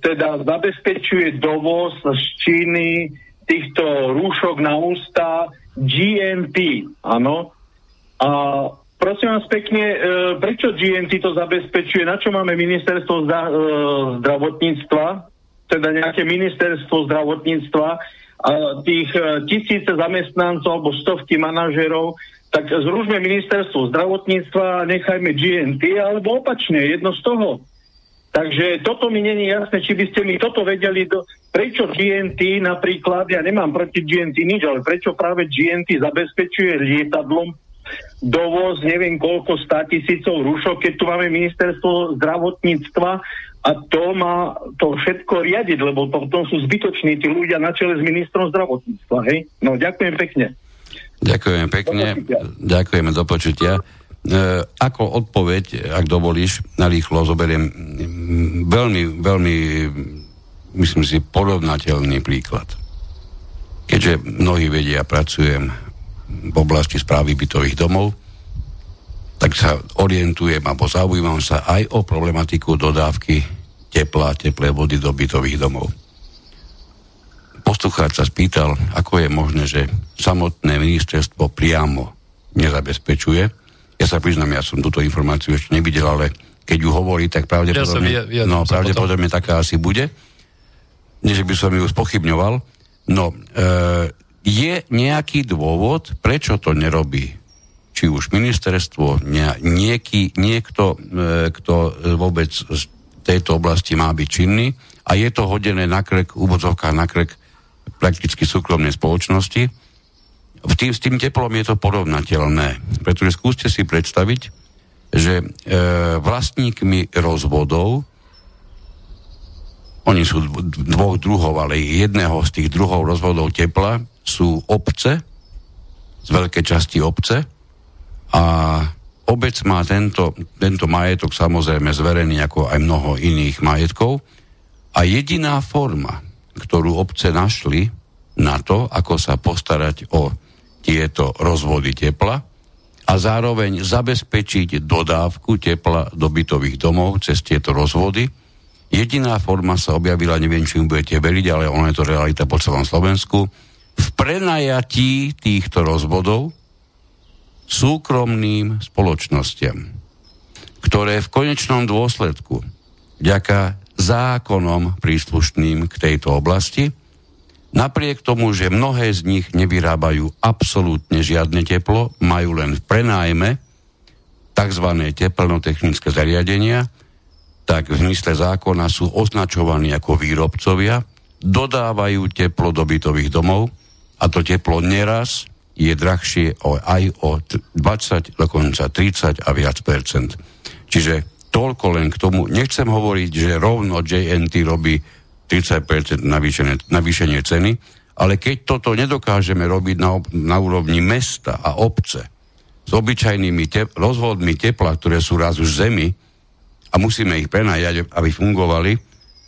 teda zabezpečuje dovoz z Číny týchto rúšok na ústa GNT, áno. A prosím vás pekne, e, prečo GNT to zabezpečuje? Na čo máme ministerstvo zda, e, zdravotníctva, teda nejaké ministerstvo zdravotníctva, a tých e, tisíce zamestnancov alebo stovky manažerov, tak zružme ministerstvo zdravotníctva nechajme GNT, alebo opačne, jedno z toho. Takže toto mi není jasné, či by ste mi toto vedeli, do, prečo GNT napríklad, ja nemám proti GNT nič, ale prečo práve GNT zabezpečuje lietadlom dovoz neviem koľko stá tisícov rušok, keď tu máme ministerstvo zdravotníctva a to má to všetko riadiť, lebo potom sú zbytoční tí ľudia na čele s ministrom zdravotníctva. Hej? No ďakujem pekne. Ďakujem pekne, ďakujeme do počutia. E, ako odpoveď, ak dovolíš, na rýchlo zoberiem veľmi, veľmi, myslím si, porovnateľný príklad. Keďže mnohí vedia, pracujem v oblasti správy bytových domov, tak sa orientujem alebo zaujímam sa aj o problematiku dodávky tepla, teplé vody do bytových domov. Poslucháč sa spýtal, ako je možné, že samotné ministerstvo priamo nezabezpečuje ja sa priznám, ja som túto informáciu ešte nevidel, ale keď ju hovorí, tak pravdepodobne, ja via, no, pravdepodobne taká asi bude. Nie, že by som ju spochybňoval. No, e, je nejaký dôvod, prečo to nerobí či už ministerstvo, nie, nieky, niekto, e, kto vôbec z tejto oblasti má byť činný a je to hodené na krek, úvodzovkách na krek prakticky súkromnej spoločnosti, v tým, s tým teplom je to porovnateľné. Pretože skúste si predstaviť, že e, vlastníkmi rozvodov oni sú dvoch druhov, ale jedného z tých druhov rozvodov tepla sú obce, z veľkej časti obce a obec má tento, tento majetok samozrejme zverený ako aj mnoho iných majetkov a jediná forma, ktorú obce našli na to, ako sa postarať o tieto rozvody tepla a zároveň zabezpečiť dodávku tepla do bytových domov cez tieto rozvody. Jediná forma sa objavila, neviem, či mu budete veriť, ale ona je to realita po celom Slovensku, v prenajatí týchto rozvodov súkromným spoločnostiam, ktoré v konečnom dôsledku vďaka zákonom príslušným k tejto oblasti Napriek tomu, že mnohé z nich nevyrábajú absolútne žiadne teplo, majú len v prenájme tzv. teplnotechnické zariadenia, tak v zmysle zákona sú označovaní ako výrobcovia, dodávajú teplo do bytových domov a to teplo neraz je drahšie aj o 20, dokonca 30 a viac percent. Čiže toľko len k tomu. Nechcem hovoriť, že rovno JNT robí 30% navýšenie, navýšenie ceny, ale keď toto nedokážeme robiť na, na úrovni mesta a obce s obyčajnými tep- rozvodmi tepla, ktoré sú raz už zemi a musíme ich prenajať, aby fungovali,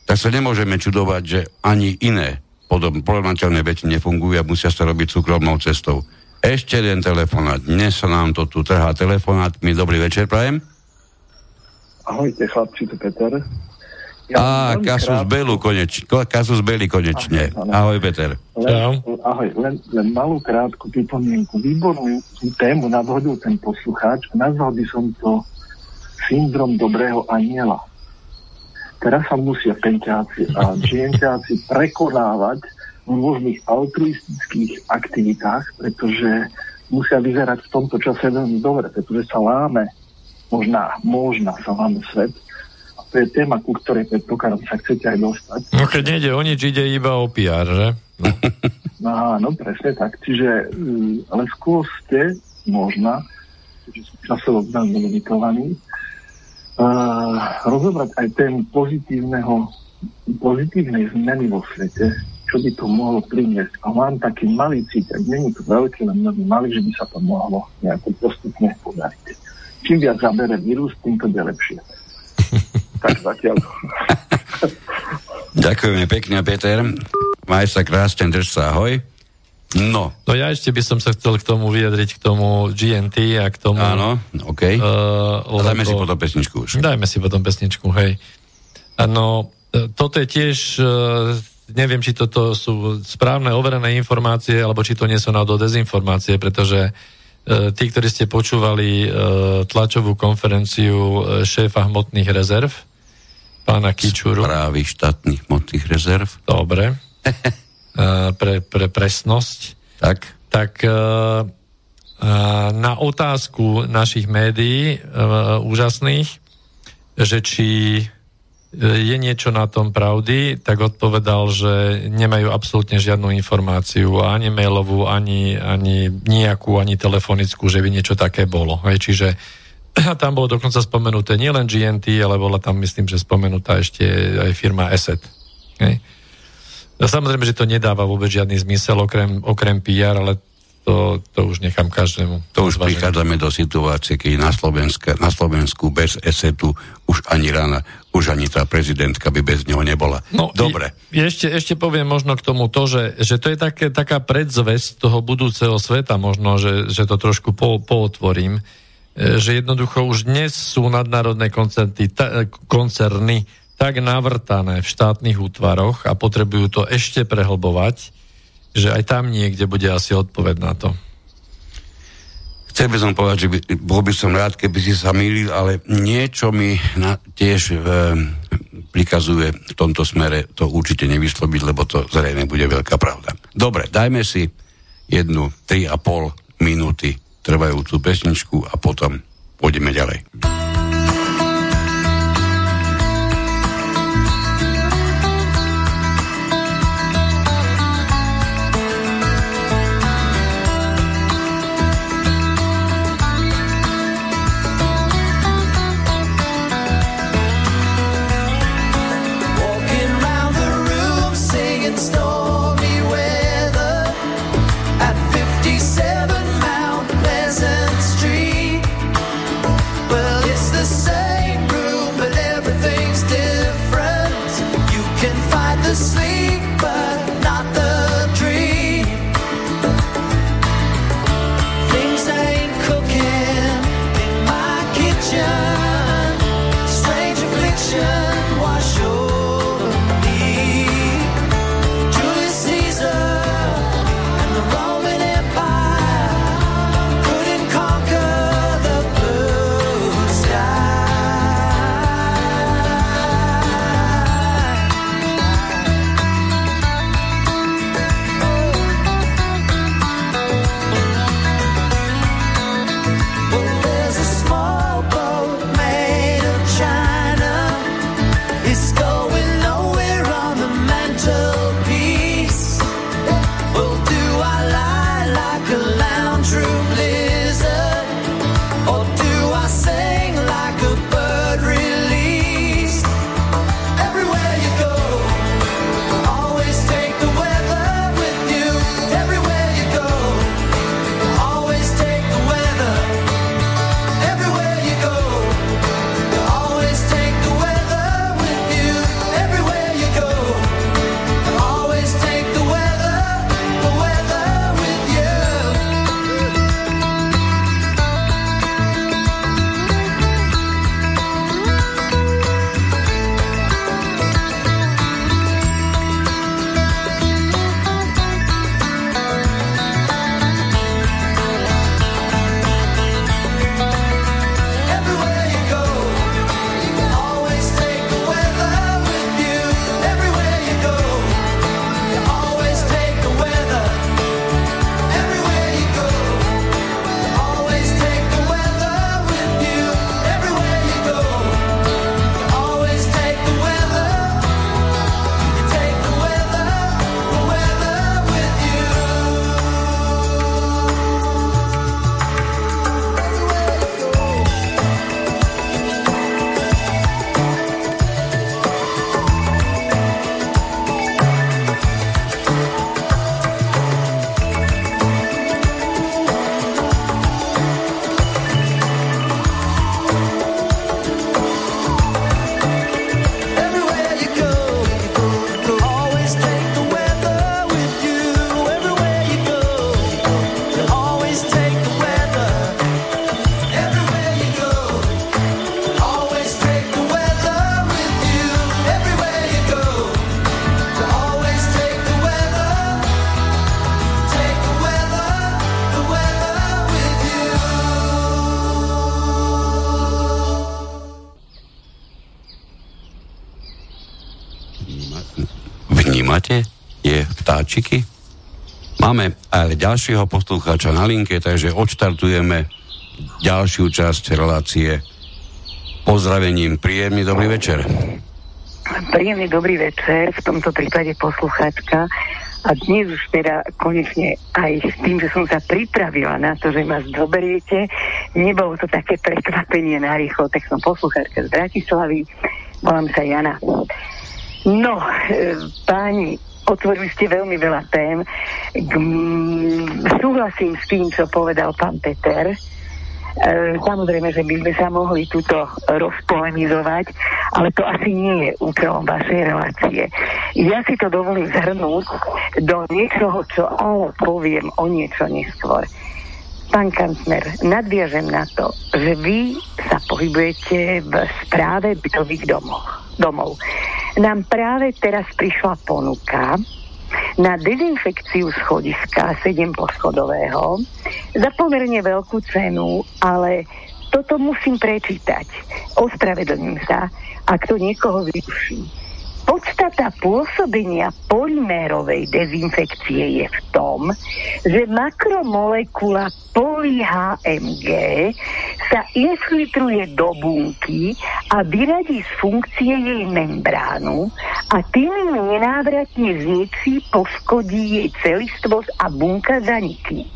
tak sa nemôžeme čudovať, že ani iné podobnateľné veci nefungujú a musia sa robiť súkromnou cestou. Ešte jeden telefonát. Dnes sa nám to tu trhá telefonát. Mi dobrý večer, prajem. Ahojte, chlapci, to Peter. Ja Á, Kasus Belu konečne. Kasus Beli konečne. Ahoj, ahoj Peter. Len, ahoj, len, len malú krátku pripomienku. Výbornú tému nadhodil ten poslucháč. Nazval by som to syndrom dobrého aniela. Teraz sa musia penťáci a džienťáci prekonávať v rôznych altruistických aktivitách, pretože musia vyzerať v tomto čase veľmi dobre, pretože sa láme možná, možná sa máme svet. To je téma, ku ktorej predpokladám sa chcete aj dostať. No keď nejde o nič, ide iba o PR, že? No. no áno, presne tak. Čiže, mm, ale skôr ste, možná, keďže sú časovo limitovaní, uh, rozobrať aj tému pozitívneho, pozitívnej zmeny vo svete, čo by to mohlo priniesť. A mám taký malý cítek, není to veľký, len veľmi malý, že by sa to mohlo nejako postupne podariť. Čím viac zabere vírus, tým to bude lepšie. tak zatiaľ. Ďakujeme pekne, Peter. Maj sa krásne, drž sa, ahoj. No. No ja ešte by som sa chcel k tomu vyjadriť, k tomu GNT a k tomu... Áno, OK. Uh, dajme si potom pesničku už. Dajme si potom pesničku, hej. No, toto je tiež uh, neviem, či toto sú správne overené informácie, alebo či to nie sú náhodou dezinformácie, pretože e, tí, ktorí ste počúvali e, tlačovú konferenciu šéfa hmotných rezerv, pána Kičuru. Správy štátnych hmotných rezerv. Dobre. e, pre, pre presnosť. Tak. Tak e, e, na otázku našich médií úžasných, že či je niečo na tom pravdy, tak odpovedal, že nemajú absolútne žiadnu informáciu, ani mailovú, ani, ani nejakú, ani telefonickú, že by niečo také bolo. Hej, čiže tam bolo dokonca spomenuté nielen GNT, ale bola tam, myslím, že spomenutá ešte aj firma Asset. Hej. Samozrejme, že to nedáva vôbec žiadny zmysel okrem, okrem PR, ale to, to už nechám každému. To už zvaženie. prichádzame do situácie, keď na, Slovenska, na Slovensku bez esetu už ani rána, už ani tá prezidentka by bez neho nebola. No, Dobre. Je, ešte, ešte poviem možno k tomu to, že, že to je také, taká predzvesť toho budúceho sveta, možno, že, že to trošku po, pootvorím, že jednoducho už dnes sú nadnárodné koncerty, ta, koncerny tak navrtané v štátnych útvaroch a potrebujú to ešte prehlbovať, že aj tam niekde bude asi odpoveď na to. Chcel by som povedať, že by, bol by som rád, keby si sa mýlil, ale niečo mi na, tiež e, prikazuje v tomto smere to určite nevyslobiť, lebo to zrejme bude veľká pravda. Dobre, dajme si jednu 3,5 minúty trvajúcu pesničku a potom pôjdeme ďalej. Ďalšieho poslucháča na linke, takže odštartujeme ďalšiu časť relácie pozdravením. Príjemný dobrý večer. Príjemný dobrý večer, v tomto prípade poslucháčka. A dnes už teda konečne aj s tým, že som sa pripravila na to, že ma zdoberiete, nebolo to také prekvapenie na rýchlo, tak som poslucháčka z Bratislavy, volám sa Jana. No, e, páni, otvorili ste veľmi veľa tém. súhlasím s tým, čo povedal pán Peter. E, samozrejme, že by sme sa mohli túto rozpolemizovať, ale to asi nie je účelom vašej relácie. Ja si to dovolím zhrnúť do niečoho, čo ale poviem o niečo neskôr. Pán kancler, nadviažem na to, že vy sa pohybujete v správe bytových domov. domov. Nám práve teraz prišla ponuka na dezinfekciu schodiska 7 poschodového za pomerne veľkú cenu, ale toto musím prečítať. Ospravedlním sa, ak to niekoho vyuší. Podstata pôsobenia polymérovej dezinfekcie je v tom, že makromolekula poly-HMG sa infiltruje do bunky a vyradí z funkcie jej membránu a tým nenávratne zničí, poškodí jej celistvosť a bunka zanikne.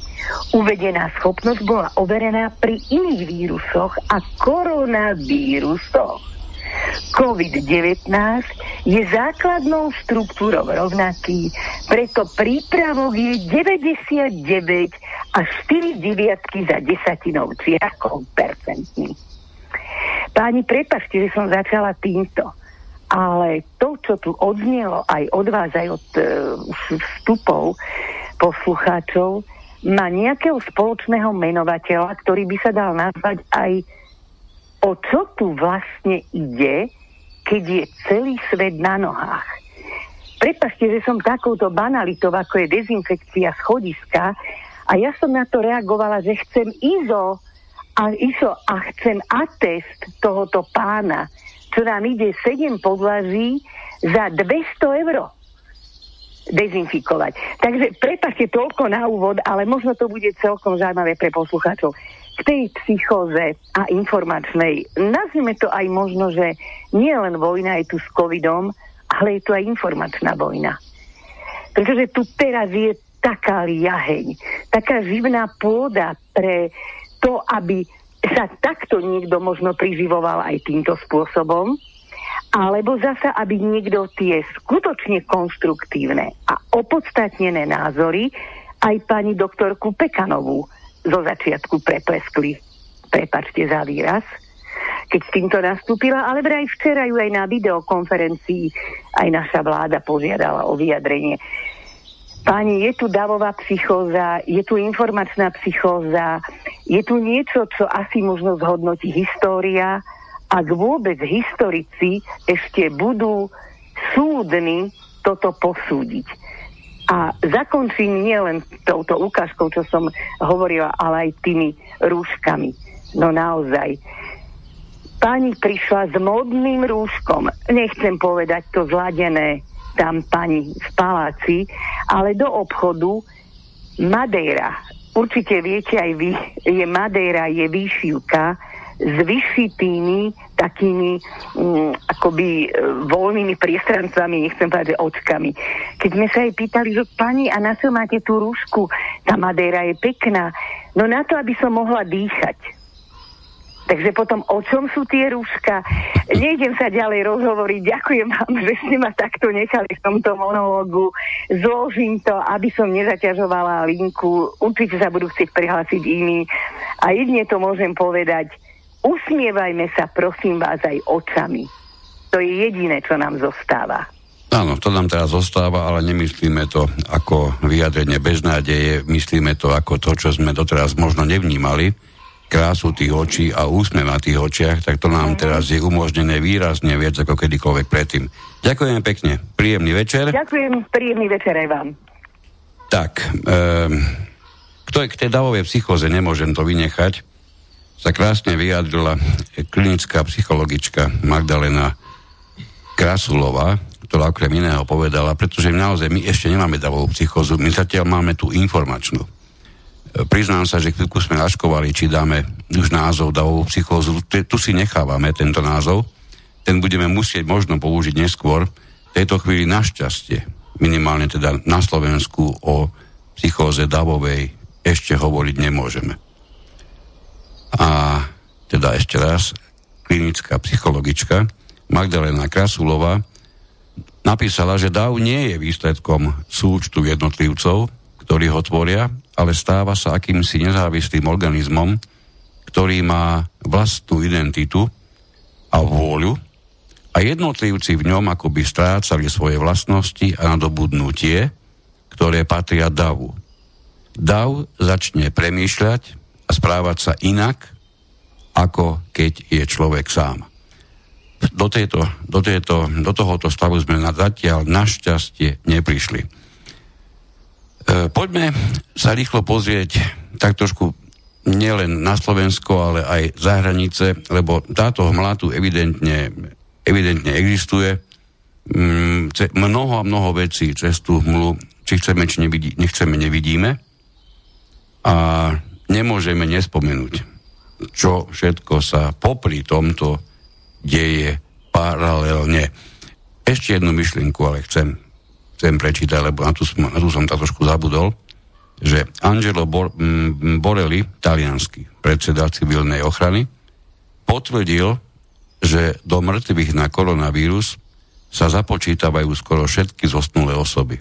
Uvedená schopnosť bola overená pri iných vírusoch a koronavírusoch. COVID-19 je základnou štruktúrou rovnaký, preto prípravok je 99 až 4 deviatky za desatinou čiarkou percentný. Páni, prepašte, že som začala týmto, ale to, čo tu odznelo aj od vás, aj od uh, vstupov poslucháčov, má nejakého spoločného menovateľa, ktorý by sa dal nazvať aj o čo tu vlastne ide, keď je celý svet na nohách. Prepašte, že som takouto banalitou, ako je dezinfekcia schodiska, a ja som na to reagovala, že chcem ISO a ISO a chcem atest tohoto pána, čo nám ide 7 podlaží za 200 eur dezinfikovať. Takže prepašte toľko na úvod, ale možno to bude celkom zaujímavé pre poslucháčov k tej psychóze a informačnej. Nazvime to aj možno, že nie len vojna je tu s covidom, ale je tu aj informačná vojna. Pretože tu teraz je taká liaheň, taká živná pôda pre to, aby sa takto niekto možno priživoval aj týmto spôsobom, alebo zasa, aby niekto tie skutočne konstruktívne a opodstatnené názory aj pani doktorku Pekanovú zo začiatku prepleskli. Prepačte za výraz keď s týmto nastúpila, ale vraj včera ju aj na videokonferencii aj naša vláda požiadala o vyjadrenie. Páni, je tu davová psychóza, je tu informačná psychóza, je tu niečo, čo asi možno zhodnotí história, ak vôbec historici ešte budú súdni toto posúdiť. A zakončím nielen touto ukážkou, čo som hovorila, ale aj tými rúškami. No naozaj. Pani prišla s modným rúškom. Nechcem povedať to zladené tam pani v paláci, ale do obchodu Madeira. Určite viete aj vy, je Madeira, je výšivka, s vyšitými takými mm, akoby e, voľnými priestrancami, nechcem povedať, že očkami. Keď sme sa jej pýtali, že pani, a na čo máte tú rúšku? Tá Madeira je pekná. No na to, aby som mohla dýchať. Takže potom o čom sú tie rúška? Nejdem sa ďalej rozhovoriť. Ďakujem vám, že ste ma takto nechali v tomto monológu. Zložím to, aby som nezaťažovala linku. Určite sa budú chcieť prihlásiť iní. A jedne to môžem povedať usmievajme sa, prosím vás, aj očami. To je jediné, čo nám zostáva. Áno, to nám teraz zostáva, ale nemyslíme to ako vyjadrenie beznádeje, myslíme to ako to, čo sme doteraz možno nevnímali, krásu tých očí a úsmev na tých očiach, tak to nám teraz je umožnené výrazne viac ako kedykoľvek predtým. Ďakujem pekne, príjemný večer. Ďakujem, príjemný večer aj vám. Tak, um, kto je k tej davovej psychoze, nemôžem to vynechať sa krásne vyjadrila klinická psychologička Magdalena Krasulová, doktora okrem iného povedala, pretože naozaj my ešte nemáme davovú psychózu, my zatiaľ máme tú informačnú. E, priznám sa, že chvíľku sme raškovali, či dáme už názov davovú psychózu. Tu si nechávame tento názov. Ten budeme musieť možno použiť neskôr. V tejto chvíli našťastie, minimálne teda na Slovensku o psychóze davovej ešte hovoriť nemôžeme. A teda ešte raz, klinická psychologička Magdalena Krasulová napísala, že DAO nie je výsledkom súčtu jednotlivcov, ktorí ho tvoria, ale stáva sa akýmsi nezávislým organizmom, ktorý má vlastnú identitu a vôľu a jednotlivci v ňom akoby strácali svoje vlastnosti a nadobudnutie, ktoré patria DAVu. DAV začne premýšľať a správať sa inak, ako keď je človek sám. Do, tejto, do, tejto, do tohoto stavu sme na zatiaľ našťastie neprišli. E, poďme sa rýchlo pozrieť tak trošku nielen na Slovensko, ale aj za hranice, lebo táto hmla tu evidentne, evidentne existuje. Mm, mnoho a mnoho vecí cez tú hmlu, či chceme, či nevidí, nechceme, nevidíme. A nemôžeme nespomenúť čo všetko sa popri tomto deje paralelne. Ešte jednu myšlienku, ale chcem, chcem prečítať, lebo na tú, na tú som to trošku zabudol, že Angelo Bor, Borelli, talianský predseda civilnej ochrany, potvrdil, že do mŕtvych na koronavírus sa započítavajú skoro všetky zosnulé osoby.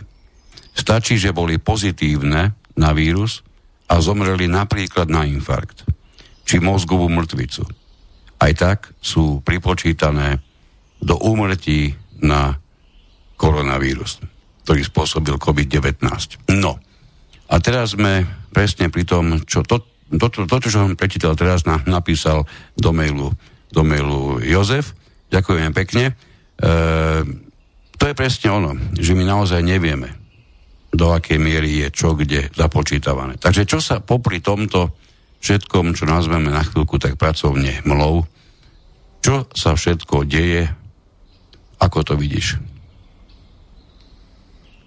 Stačí, že boli pozitívne na vírus a zomreli napríklad na infarkt či mozgovú mŕtvicu. Aj tak sú pripočítané do úmrtí na koronavírus, ktorý spôsobil COVID-19. No, a teraz sme presne pri tom, čo to, to, to, to čo som prečítal teraz, na, napísal do mailu, do mailu Jozef. Ďakujem pekne. E, to je presne ono, že my naozaj nevieme, do akej miery je čo kde započítavané. Takže čo sa popri tomto všetkom, čo nazveme na chvíľku tak pracovne mlou, čo sa všetko deje, ako to vidíš?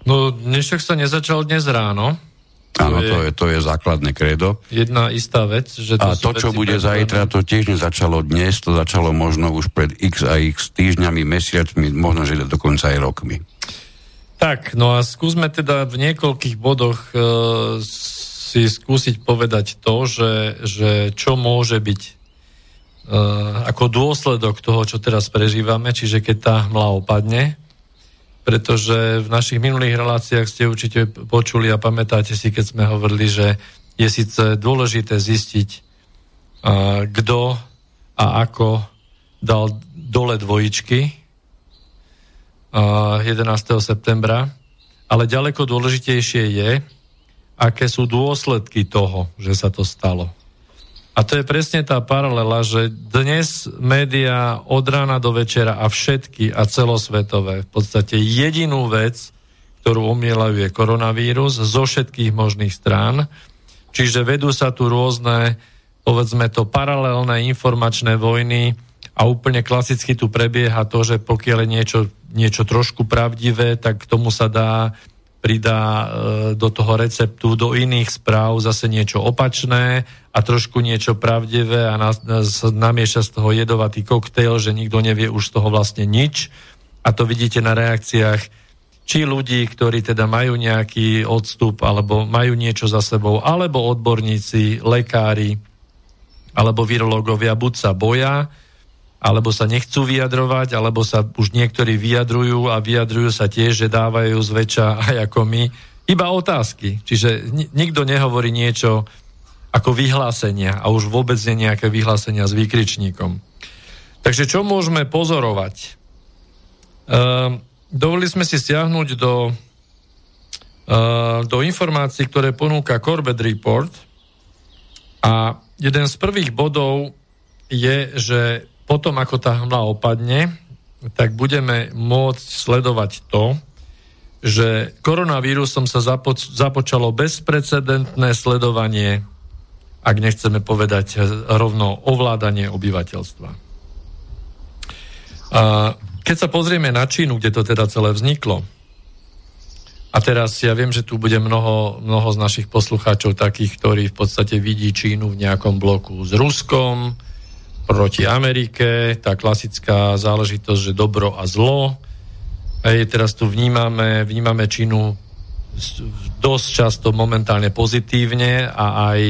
No, dnešok sa nezačal dnes ráno. Áno, to je, to je základné kredo. Jedna istá vec. Že to a to, čo bude zajtra, to tiež nezačalo dnes, to začalo možno už pred x a x týždňami, mesiacmi, možno, že dokonca aj rokmi. Tak, no a skúsme teda v niekoľkých bodoch e, si skúsiť povedať to, že, že čo môže byť uh, ako dôsledok toho, čo teraz prežívame, čiže keď tá hmla opadne, pretože v našich minulých reláciách ste určite počuli a pamätáte si, keď sme hovorili, že je síce dôležité zistiť, uh, kto a ako dal dole dvojičky 11. septembra, ale ďaleko dôležitejšie je, aké sú dôsledky toho, že sa to stalo. A to je presne tá paralela, že dnes médiá od rána do večera a všetky a celosvetové v podstate jedinú vec, ktorú omielajú je koronavírus zo všetkých možných strán. Čiže vedú sa tu rôzne, povedzme to, paralelné informačné vojny a úplne klasicky tu prebieha to, že pokiaľ je niečo, niečo trošku pravdivé, tak k tomu sa dá pridá e, do toho receptu, do iných správ zase niečo opačné a trošku niečo pravdivé a namieša z toho jedovatý koktejl, že nikto nevie už z toho vlastne nič. A to vidíte na reakciách či ľudí, ktorí teda majú nejaký odstup alebo majú niečo za sebou, alebo odborníci, lekári, alebo virológovia buď sa boja, alebo sa nechcú vyjadrovať, alebo sa už niektorí vyjadrujú a vyjadrujú sa tiež, že dávajú zväčša aj ako my. Iba otázky. Čiže nikto nehovorí niečo ako vyhlásenia a už vôbec nie nejaké vyhlásenia s výkričníkom. Takže čo môžeme pozorovať? Uh, dovolili sme si stiahnuť do, uh, do informácií, ktoré ponúka Corbett Report a jeden z prvých bodov je, že potom, ako tá hmla opadne, tak budeme môcť sledovať to, že koronavírusom sa započ- započalo bezprecedentné sledovanie, ak nechceme povedať rovno ovládanie obyvateľstva. A keď sa pozrieme na Čínu, kde to teda celé vzniklo, a teraz ja viem, že tu bude mnoho, mnoho z našich poslucháčov takých, ktorí v podstate vidí Čínu v nejakom bloku s Ruskom, proti Amerike, tá klasická záležitosť, že dobro a zlo. Hej, teraz tu vnímame, vnímame Čínu dosť často momentálne pozitívne a aj,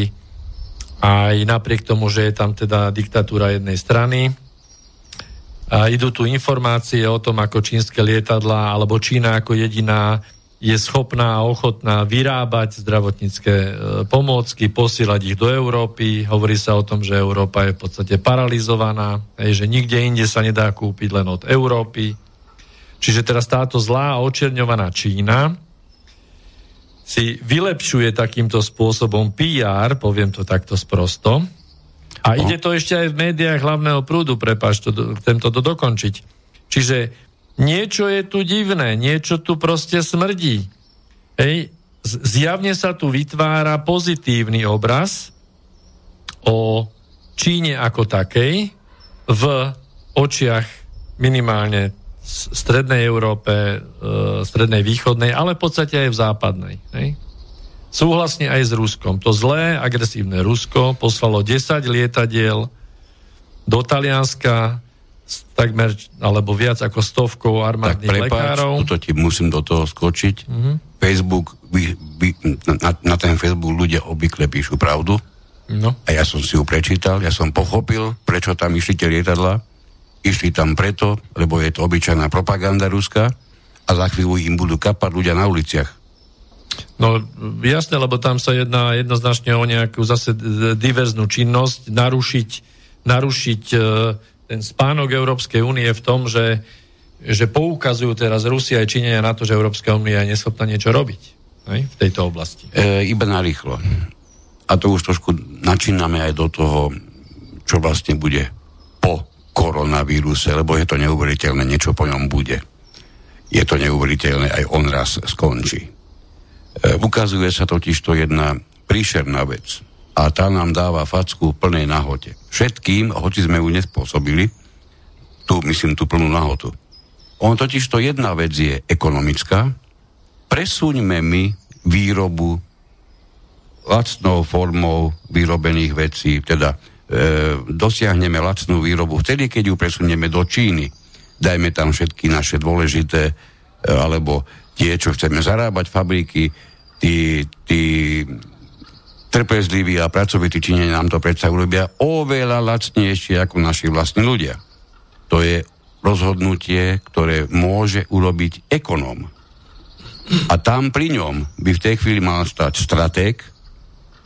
aj napriek tomu, že je tam teda diktatúra jednej strany. A idú tu informácie o tom, ako čínske lietadla alebo Čína ako jediná je schopná a ochotná vyrábať zdravotnícke e, pomôcky, posielať ich do Európy. Hovorí sa o tom, že Európa je v podstate paralizovaná, že nikde inde sa nedá kúpiť len od Európy. Čiže teraz táto zlá a očerňovaná Čína si vylepšuje takýmto spôsobom PR, poviem to takto sprosto, a no. ide to ešte aj v médiách hlavného prúdu, prepáč, to, chcem to dokončiť. Čiže niečo je tu divné, niečo tu proste smrdí. Hej, zjavne sa tu vytvára pozitívny obraz o Číne ako takej v očiach minimálne strednej Európe, e, strednej východnej, ale v podstate aj v západnej. Hej? Súhlasne aj s Ruskom. To zlé, agresívne Rusko poslalo 10 lietadiel do Talianska, takmer, alebo viac ako stovkou armádnych tak prepáč, lekárov. Tuto ti musím do toho skočiť. Mm-hmm. Facebook, vy, vy, na, na ten Facebook ľudia obvykle píšu pravdu. No. A ja som si ju prečítal, ja som pochopil, prečo tam išli tie lietadla. Išli tam preto, lebo je to obyčajná propaganda ruská a za chvíľu im budú kapať ľudia na uliciach. No jasne, lebo tam sa jedná jednoznačne o nejakú zase diverznú činnosť, narušiť, narušiť e, ten spánok Európskej únie v tom, že, že poukazujú teraz Rusia aj Číňania na to, že Európska únia je neschopná niečo robiť aj, v tejto oblasti. E, iba narýchlo. A to už trošku načíname aj do toho, čo vlastne bude po koronavíruse, lebo je to neuveriteľné, niečo po ňom bude. Je to neuveriteľné, aj on raz skončí. E, ukazuje sa totiž to jedna príšerná vec a tá nám dáva facku v plnej nahote. Všetkým, hoci sme ju nespôsobili, tu myslím tú plnú nahotu. On totiž to jedna vec je ekonomická. Presúňme my výrobu lacnou formou vyrobených vecí, teda e, dosiahneme lacnú výrobu vtedy, keď ju presunieme do Číny. Dajme tam všetky naše dôležité, e, alebo tie, čo chceme zarábať fabriky, tí, tí trpezliví a pracovití Číňania nám to predsa urobia oveľa lacnejšie ako naši vlastní ľudia. To je rozhodnutie, ktoré môže urobiť ekonóm. A tam pri ňom by v tej chvíli mal stať stratég,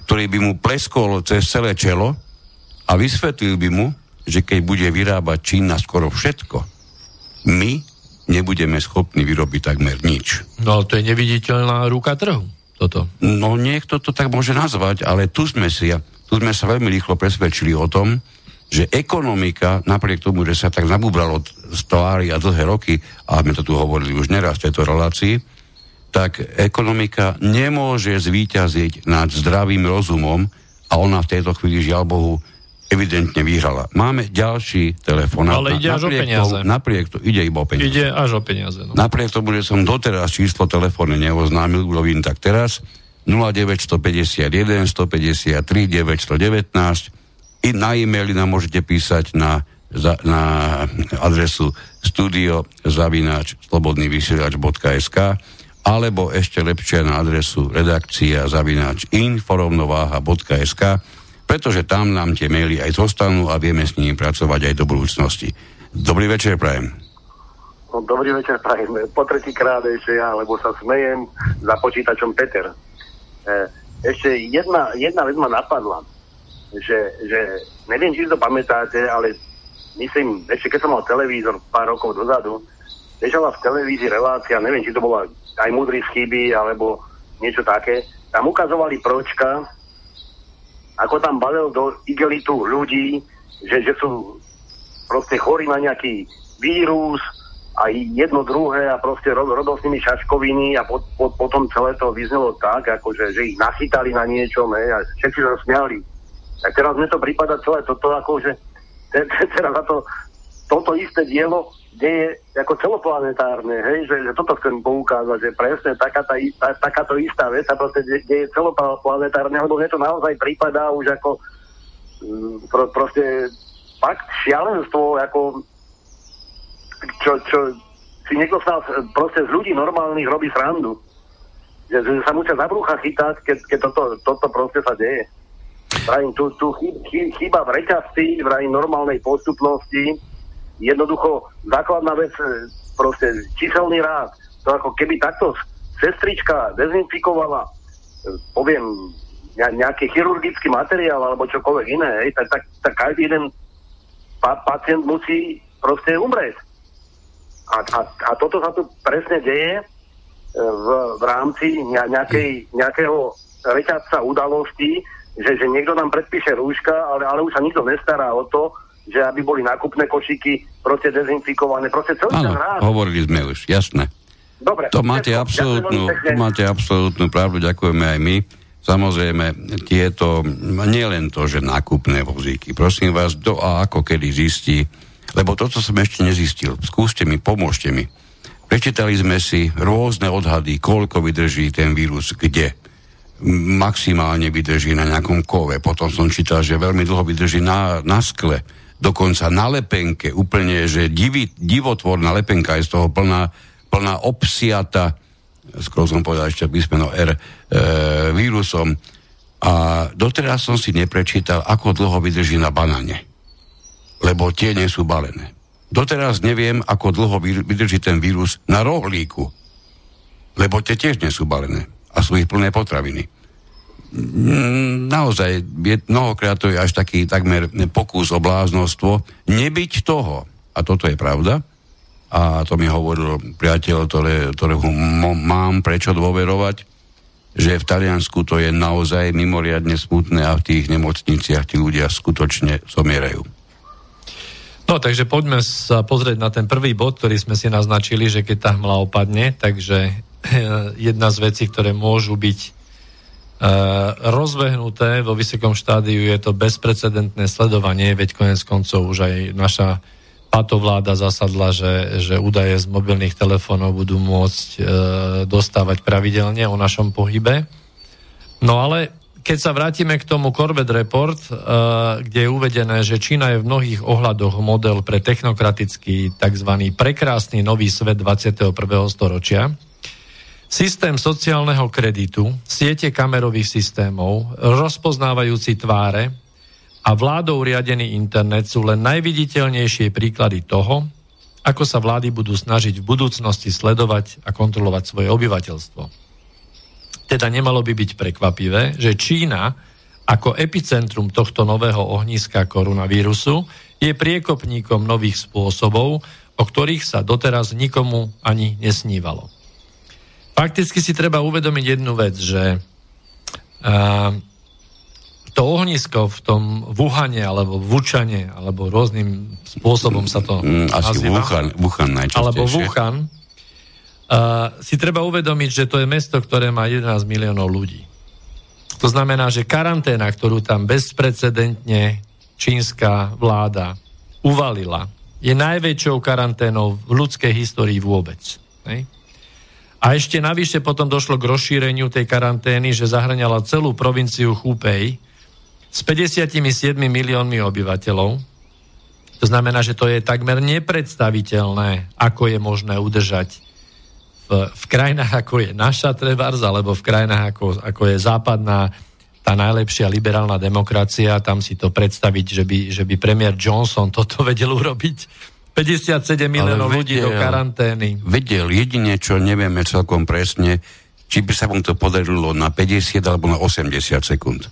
ktorý by mu pleskol cez celé čelo a vysvetlil by mu, že keď bude vyrábať Čína skoro všetko, my nebudeme schopní vyrobiť takmer nič. No ale to je neviditeľná ruka trhu toto? No niekto to tak môže nazvať, ale tu sme si, tu sme sa veľmi rýchlo presvedčili o tom, že ekonomika, napriek tomu, že sa tak nabúbralo z tvári a dlhé roky, a sme to tu hovorili už neraz v tejto relácii, tak ekonomika nemôže zvíťaziť nad zdravým rozumom a ona v tejto chvíli, žiaľ Bohu, evidentne vyhrala. Máme ďalší telefon. Ale ide až o peniaze. Tomu, napriek to, ide iba o peniaze. Ide až o peniaze. No. Napriek tomu, že som doteraz číslo telefónne neoznámil, urobím tak teraz. 0951 153 919 i na e-maily nám môžete písať na, za, na adresu studio zavináč slobodnývysielač.sk alebo ešte lepšie na adresu redakcia zavináč inforovnováha.sk pretože tam nám tie maily aj zostanú a vieme s nimi pracovať aj do budúcnosti. Dobrý večer, Prajem. No, dobrý večer, Prajem. Po tretíkrát ešte ja, lebo sa smejem za počítačom Peter. E, ešte jedna, jedna vec ma napadla, že, že neviem, či to pamätáte, ale myslím, ešte keď som mal televízor pár rokov dozadu, bežala v televízii relácia, neviem, či to bola aj múdry chyby, alebo niečo také. Tam ukazovali pročka, ako tam balil do igelitu ľudí, že, že sú proste chorí na nejaký vírus a jedno druhé a proste robil s nimi šaškoviny a po, po, potom celé to vyznelo tak, akože, že ich nachytali na niečom ne, a všetci sa smiali. Tak teraz mne to prípada celé toto, akože te, te, teraz za to, toto isté dielo deje ako celoplanetárne, hej, že, že toto chcem poukázať, že presne taká tá, tá, takáto istá vec sa proste deje celoplanetárne, lebo mne to naozaj prípadá už ako mm, pro, proste fakt šialenstvo, ako čo, čo si niekto sa proste z ľudí normálnych robí srandu. Že, že sa musia za brucha chytať, keď, keď toto, toto proste sa deje. Vrajím, tu, tu chýba v reťazci, vrajím normálnej postupnosti, jednoducho základná vec, e, proste číselný rád. To ako keby takto sestrička dezinfikovala, e, poviem, nejaký chirurgický materiál alebo čokoľvek iné, hej, tak, tak, tak každý jeden pa- pacient musí proste umrieť. A, a, a toto sa tu presne deje e, v, v rámci nejakej, nejakého reťazca udalostí, že, že niekto nám predpíše rúška, ale, ale už sa nikto nestará o to, že aby boli nákupné košíky proste dezinfikované, proste celý Áno, hovorili sme už, jasné. Dobre. To máte, absolútnu, to máte absolútnu pravdu, ďakujeme aj my. Samozrejme, tieto, nie len to, že nákupné vozíky, prosím vás, do a ako kedy zistí, lebo toto som ešte nezistil. Skúste mi, pomôžte mi. Prečítali sme si rôzne odhady, koľko vydrží ten vírus kde maximálne vydrží na nejakom kove. Potom som čítal, že veľmi dlho vydrží na, na skle dokonca na lepenke, úplne, že divi, divotvorná lepenka je z toho plná, plná obsiata, skoro som povedal ešte písmeno R, e, vírusom. A doteraz som si neprečítal, ako dlho vydrží na banane. Lebo tie nie sú balené. Doteraz neviem, ako dlho vydrží ten vírus na rohlíku. Lebo tie tiež nie sú balené. A sú ich plné potraviny. Naozaj je mnohokrát to je až taký takmer pokus o bláznostvo, nebyť toho, a toto je pravda, a to mi hovoril priateľ, ktoré, ktorého mám prečo dôverovať, že v Taliansku to je naozaj mimoriadne smutné a v tých nemocniciach tí ľudia skutočne zomierajú. No, takže poďme sa pozrieť na ten prvý bod, ktorý sme si naznačili, že keď tá hmla opadne, takže jedna z vecí, ktoré môžu byť Eh, rozbehnuté vo vysokom štádiu je to bezprecedentné sledovanie, veď konec koncov už aj naša patovláda zasadla, že, že údaje z mobilných telefónov budú môcť e, dostávať pravidelne o našom pohybe. No ale keď sa vrátime k tomu Corbett Report, e, kde je uvedené, že Čína je v mnohých ohľadoch model pre technokratický tzv. prekrásny nový svet 21. storočia, Systém sociálneho kreditu, siete kamerových systémov, rozpoznávajúci tváre a vládou riadený internet sú len najviditeľnejšie príklady toho, ako sa vlády budú snažiť v budúcnosti sledovať a kontrolovať svoje obyvateľstvo. Teda nemalo by byť prekvapivé, že Čína ako epicentrum tohto nového ohniska koronavírusu je priekopníkom nových spôsobov, o ktorých sa doteraz nikomu ani nesnívalo fakticky si treba uvedomiť jednu vec, že uh, to ohnisko v tom Wuhane alebo Vučane, alebo rôznym spôsobom sa to mm, Asi nazýva. Wuhan, Wuhan najčastejšie. Alebo Wuhan. Uh, si treba uvedomiť, že to je mesto, ktoré má 11 miliónov ľudí. To znamená, že karanténa, ktorú tam bezprecedentne čínska vláda uvalila, je najväčšou karanténou v ľudskej histórii vôbec. Hej? A ešte navyše potom došlo k rozšíreniu tej karantény, že zahrňala celú provinciu Chúpej s 57 miliónmi obyvateľov. To znamená, že to je takmer nepredstaviteľné, ako je možné udržať v, v krajinách, ako je naša Trebars, alebo v krajinách, ako, ako je západná tá najlepšia liberálna demokracia, tam si to predstaviť, že by, že by premiér Johnson toto vedel urobiť 57 miliónov ľudí do karantény. Vedel, jedine, čo nevieme celkom presne, či by sa mu to podarilo na 50 alebo na 80 sekúnd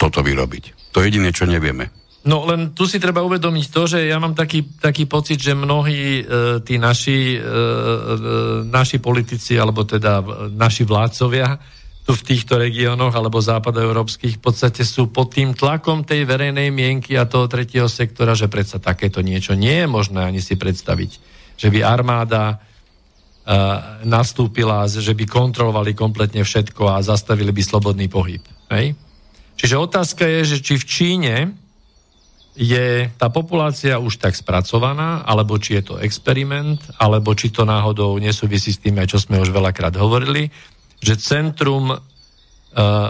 toto vyrobiť. To je jediné, čo nevieme. No len tu si treba uvedomiť to, že ja mám taký, taký pocit, že mnohí e, tí naši, e, e, naši politici, alebo teda naši vládcovia, tu v týchto regiónoch alebo západoeurópskych v podstate sú pod tým tlakom tej verejnej mienky a toho tretieho sektora, že predsa takéto niečo nie je možné ani si predstaviť. Že by armáda uh, nastúpila, že by kontrolovali kompletne všetko a zastavili by slobodný pohyb. Hej? Čiže otázka je, že či v Číne je tá populácia už tak spracovaná, alebo či je to experiment, alebo či to náhodou nesúvisí s tým, čo sme už veľakrát hovorili, že centrum uh,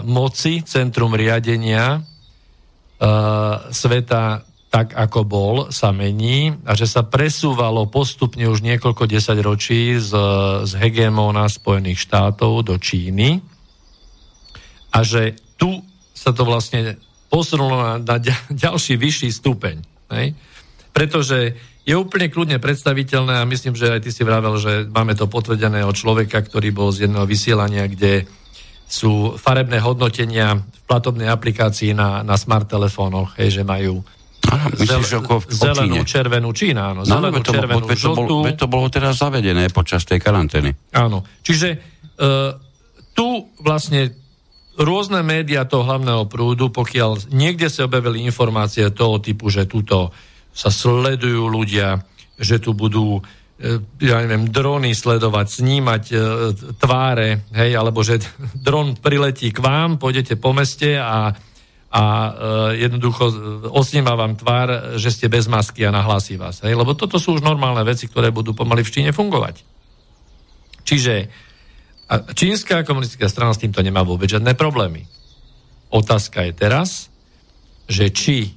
moci, centrum riadenia uh, sveta tak, ako bol, sa mení a že sa presúvalo postupne už niekoľko desaťročí z, z hegemóna Spojených štátov do Číny a že tu sa to vlastne posunulo na, na ďalší vyšší stupeň. Hej? Pretože je úplne kľudne predstaviteľné a myslím, že aj ty si vravel, že máme to potvrdené od človeka, ktorý bol z jedného vysielania, kde sú farebné hodnotenia v platobnej aplikácii na, na smart telefónoch, hej, že majú Aha, myslíš, zel, ako v zelenú, červenú, Čína, áno, zelenú, no, červenú, to, žltú. Bolo, to bolo teraz zavedené počas tej karantény. Áno, čiže uh, tu vlastne rôzne médiá toho hlavného prúdu, pokiaľ niekde sa objavili informácie toho typu, že tuto sa sledujú ľudia, že tu budú e, ja neviem, drony sledovať, snímať e, tváre, hej, alebo že dron priletí k vám, pôjdete po meste a, a e, jednoducho osníma vám tvár, že ste bez masky a nahlási vás. Hej, lebo toto sú už normálne veci, ktoré budú pomaly v Číne fungovať. Čiže a čínska komunistická strana s týmto nemá vôbec žiadne problémy. Otázka je teraz, že či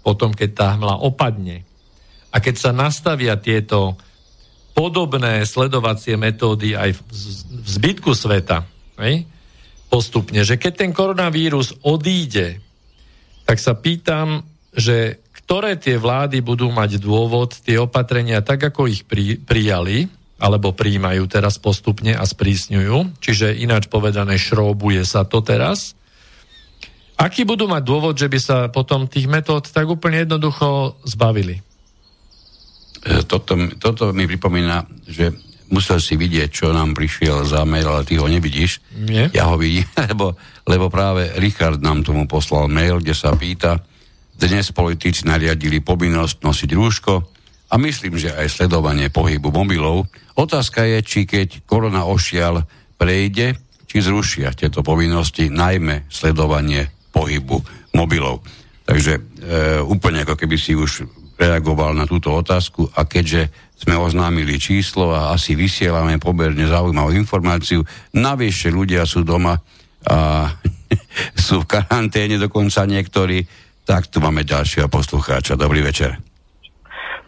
potom, keď tá hmla opadne a keď sa nastavia tieto podobné sledovacie metódy aj v, zbytku sveta, hej, postupne, že keď ten koronavírus odíde, tak sa pýtam, že ktoré tie vlády budú mať dôvod tie opatrenia tak, ako ich pri, prijali, alebo príjmajú teraz postupne a sprísňujú, čiže ináč povedané šróbuje sa to teraz. Aký budú mať dôvod, že by sa potom tých metód tak úplne jednoducho zbavili? E, toto, toto mi pripomína, že musel si vidieť, čo nám prišiel mail, ale ty ho nevidíš. Nie? Ja ho vidím, lebo, lebo práve Richard nám tomu poslal mail, kde sa pýta, dnes politici nariadili povinnosť nosiť rúško, a myslím, že aj sledovanie pohybu mobilov. Otázka je, či keď korona ošial prejde, či zrušia tieto povinnosti, najmä sledovanie pohybu mobilov. Takže e, úplne ako keby si už reagoval na túto otázku a keďže sme oznámili číslo a asi vysielame poberne zaujímavú informáciu, navyše ľudia sú doma a sú v karanténe dokonca niektorí, tak tu máme ďalšieho poslucháča. Dobrý večer.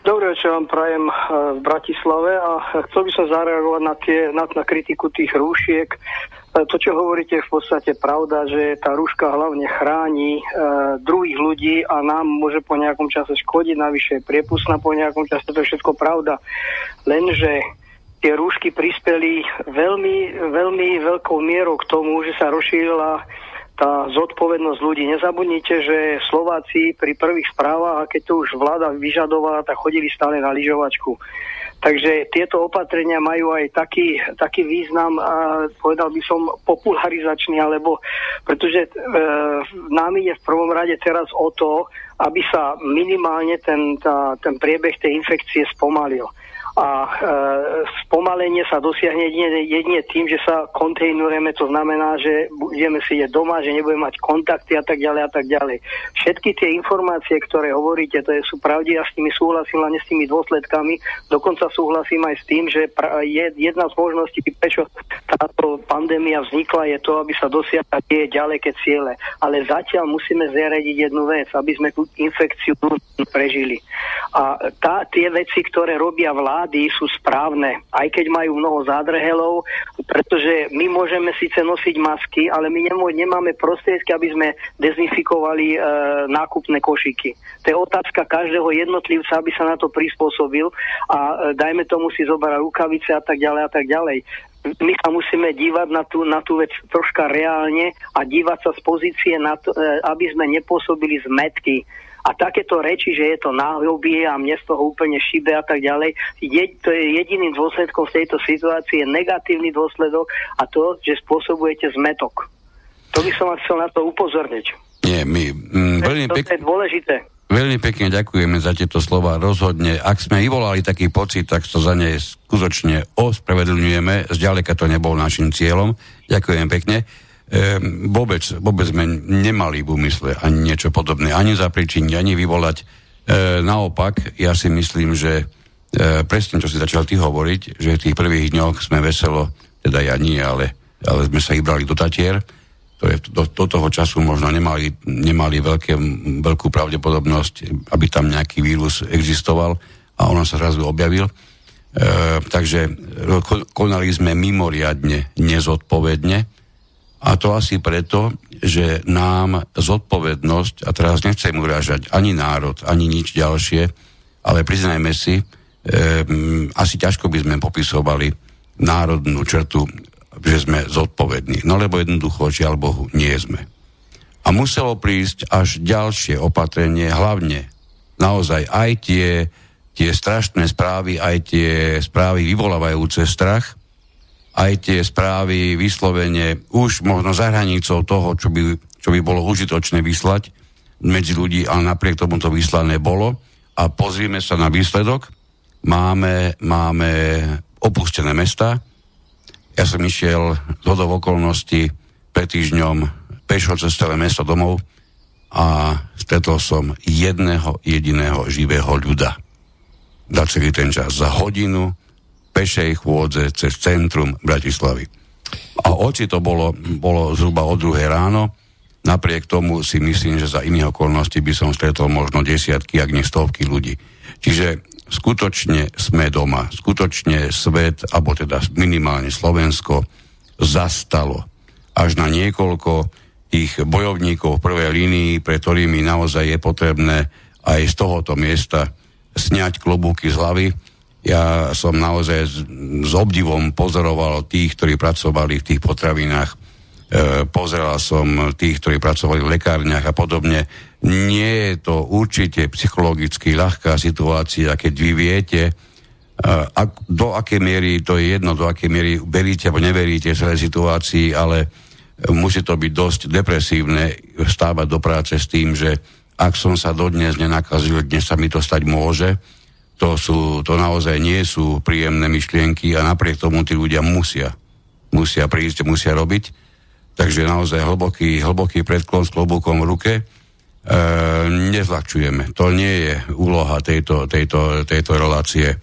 Dobrý večer vám prajem eh, v Bratislave a chcel by som zareagovať na, tie, na, na kritiku tých rúšiek. Eh, to, čo hovoríte, je v podstate pravda, že tá rúška hlavne chráni e, druhých ľudí a nám môže po nejakom čase škodiť, navyše je priepustná po nejakom čase, to je všetko pravda. Lenže tie rúšky prispeli veľmi, veľmi veľkou mierou k tomu, že sa rozšírila tá zodpovednosť ľudí. Nezabudnite, že Slováci pri prvých správach, a keď to už vláda vyžadovala, tak chodili stále na lyžovačku. Takže tieto opatrenia majú aj taký, taký význam, a povedal by som, popularizačný, alebo pretože e, nám ide v prvom rade teraz o to, aby sa minimálne ten, tá, ten priebeh tej infekcie spomalil a e, spomalenie sa dosiahne jedine, tým, že sa kontejnujeme, to znamená, že budeme si jesť doma, že nebudeme mať kontakty a tak ďalej a tak ďalej. Všetky tie informácie, ktoré hovoríte, to je, sú pravde, ja s nimi súhlasím, len s tými dôsledkami, dokonca súhlasím aj s tým, že pra, je, jedna z možností, prečo táto pandémia vznikla, je to, aby sa dosiahla tie ďaleké ciele. Ale zatiaľ musíme zariadiť jednu vec, aby sme tú infekciu prežili. A tá, tie veci, ktoré robia vláda, vlády sú správne, aj keď majú mnoho zádrhelov, pretože my môžeme síce nosiť masky, ale my nemáme prostriedky, aby sme dezinfikovali e, nákupné košiky. To je otázka každého jednotlivca, aby sa na to prispôsobil a e, dajme tomu si zobrať rukavice a tak ďalej a tak ďalej my sa musíme dívať na tú, na tú vec troška reálne a dívať sa z pozície, na to, e, aby sme nepôsobili zmetky. A takéto reči, že je to náhľubie a mne z toho úplne šibe a tak ďalej, je, to je jediným dôsledkom v tejto situácii, je negatívny dôsledok a to, že spôsobujete zmetok. To by som vás chcel na to upozorniť. Nie, my mm, veľmi to, pek... to je dôležité. Veľmi pekne ďakujeme za tieto slova. Rozhodne, ak sme vyvolali taký pocit, tak to za ne skutočne ospravedlňujeme. Zďaleka to nebol našim cieľom. Ďakujem pekne. Ehm, vôbec, vôbec sme nemali v úmysle ani niečo podobné, ani zapričiniť, ani vyvolať. naopak, ja si myslím, že e, presne, čo si začal ty hovoriť, že v tých prvých dňoch sme veselo, teda ja nie, ale, ale sme sa vybrali do Tatier, ktoré do, do toho času možno nemali, nemali veľké, veľkú pravdepodobnosť, aby tam nejaký vírus existoval a on sa zrazu objavil. E, takže konali sme mimoriadne nezodpovedne, a to asi preto, že nám zodpovednosť, a teraz nechcem urážať ani národ, ani nič ďalšie, ale priznajme si, e, asi ťažko by sme popisovali národnú črtu, že sme zodpovední. No lebo jednoducho, žiaľ Bohu, nie sme. A muselo prísť až ďalšie opatrenie, hlavne naozaj aj tie, tie strašné správy, aj tie správy vyvolávajúce strach, aj tie správy vyslovene už možno za hranicou toho, čo by, čo by bolo užitočné vyslať medzi ľudí, ale napriek tomu to vyslané bolo. A pozrieme sa na výsledok. Máme, máme opustené mesta. Ja som išiel hodov okolností pred týždňom pešo cez celé mesto domov a stretol som jedného jediného živého ľuda. Za celý ten čas. Za hodinu pešej chôdze cez centrum Bratislavy. A oči to bolo, bolo zhruba o druhé ráno, napriek tomu si myslím, že za iných okolností by som stretol možno desiatky, ak nie stovky ľudí. Čiže skutočne sme doma, skutočne svet, alebo teda minimálne Slovensko, zastalo až na niekoľko tých bojovníkov v prvej línii, pre ktorými naozaj je potrebné aj z tohoto miesta sňať klobúky z hlavy ja som naozaj s, s obdivom pozoroval tých, ktorí pracovali v tých potravinách. E, pozeral som tých, ktorí pracovali v lekárniach a podobne. Nie je to určite psychologicky ľahká situácia, keď vy viete, e, a, do akej miery, to je jedno, do akej miery veríte alebo neveríte celej situácii, ale musí to byť dosť depresívne stávať do práce s tým, že ak som sa dodnes nenakazil, dnes sa mi to stať môže, to, sú, to naozaj nie sú príjemné myšlienky a napriek tomu tí ľudia musia, musia prísť, musia robiť. Takže naozaj hlboký, hlboký predklon s klobúkom v ruke. E, nezľahčujeme. To nie je úloha tejto, tejto, tejto relácie. E,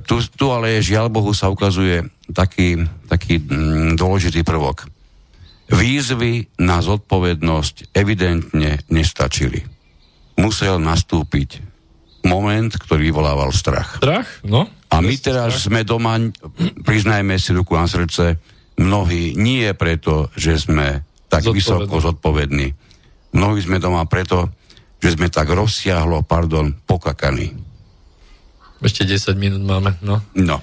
tu, tu ale žiaľ Bohu sa ukazuje taký, taký mm, dôležitý prvok. Výzvy na zodpovednosť evidentne nestačili. Musel nastúpiť moment, ktorý vyvolával strach. Strach? No. A my teraz strach. sme doma, priznajme si ruku na srdce, mnohí nie preto, že sme tak Zodpovedný. vysoko zodpovední. Mnohí sme doma preto, že sme tak rozsiahlo, pardon, pokakaní. Ešte 10 minút máme, no. No.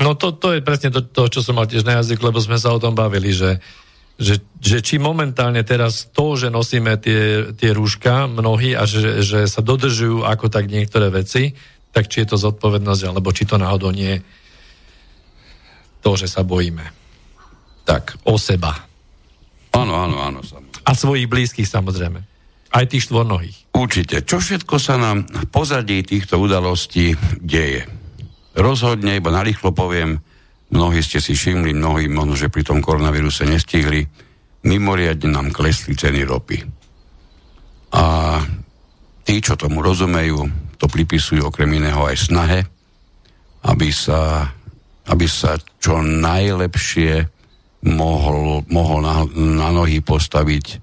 No to, to je presne to, to, čo som mal tiež na jazyk, lebo sme sa o tom bavili, že že, že či momentálne teraz to, že nosíme tie, tie rúška mnohí a že, že sa dodržujú ako tak niektoré veci, tak či je to zodpovednosť, alebo či to náhodou nie je to, že sa bojíme. Tak. O seba. Áno, áno, áno. A svojich blízkych samozrejme. Aj tých štvornohých. Určite. Čo všetko sa nám v pozadí týchto udalostí deje? Rozhodne, iba narýchlo poviem, Mnohí ste si všimli, mnohí možno, že pri tom koronavíruse nestihli. Mimoriadne nám klesli ceny ropy. A tí, čo tomu rozumejú, to pripisujú okrem iného aj snahe, aby sa, aby sa čo najlepšie mohol, mohol na, na nohy postaviť e,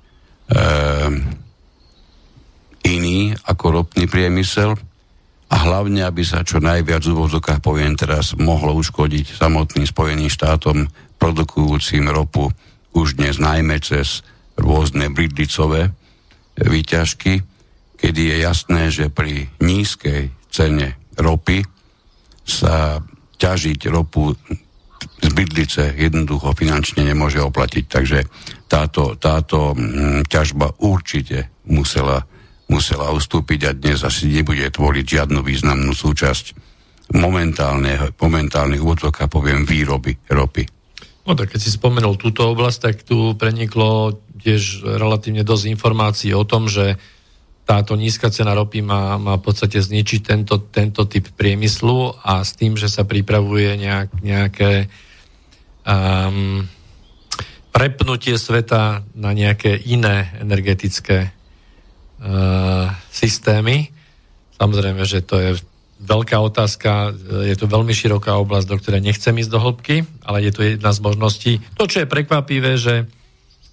iný ako ropný priemysel, a hlavne, aby sa čo najviac v úvodzokách, poviem teraz, mohlo uškodiť samotným Spojeným štátom produkujúcim ropu už dnes najmä cez rôzne bridlicové výťažky, kedy je jasné, že pri nízkej cene ropy sa ťažiť ropu z bydlice jednoducho finančne nemôže oplatiť. Takže táto, táto mm, ťažba určite musela musela ustúpiť a dnes asi nebude tvoriť žiadnu významnú súčasť momentálne, momentálnych úvodzok a poviem výroby ropy. No tak keď si spomenul túto oblasť, tak tu preniklo tiež relatívne dosť informácií o tom, že táto nízka cena ropy má, má v podstate zničiť tento, tento typ priemyslu a s tým, že sa pripravuje nejak, nejaké um, prepnutie sveta na nejaké iné energetické systémy. Samozrejme, že to je veľká otázka, je to veľmi široká oblasť, do ktorej nechcem ísť do hĺbky, ale je to jedna z možností. To, čo je prekvapivé, že,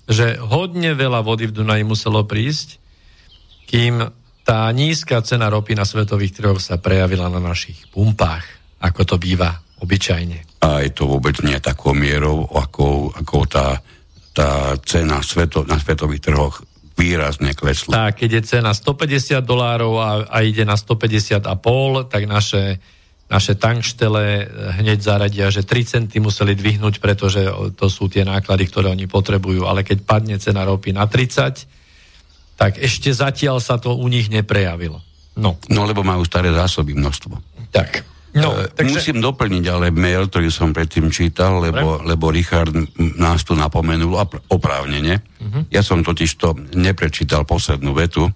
že hodne veľa vody v Dunaji muselo prísť, kým tá nízka cena ropy na svetových trhoch sa prejavila na našich pumpách, ako to býva obyčajne. A je to vôbec nie takou mierou, ako, ako tá, tá cena sveto, na svetových trhoch výrazne klesla. Tak, keď je cena 150 dolárov a, a ide na 150 a pol, tak naše, naše tankštele hneď zaradia, že 3 centy museli dvihnúť, pretože to sú tie náklady, ktoré oni potrebujú. Ale keď padne cena ropy na 30, tak ešte zatiaľ sa to u nich neprejavilo. No, no lebo majú staré zásoby množstvo. Tak. No, e, takže... Musím doplniť ale mail, ktorý som predtým čítal, lebo, lebo Richard nás tu napomenul oprávnene. Uh-huh. Ja som totiž to neprečítal poslednú vetu,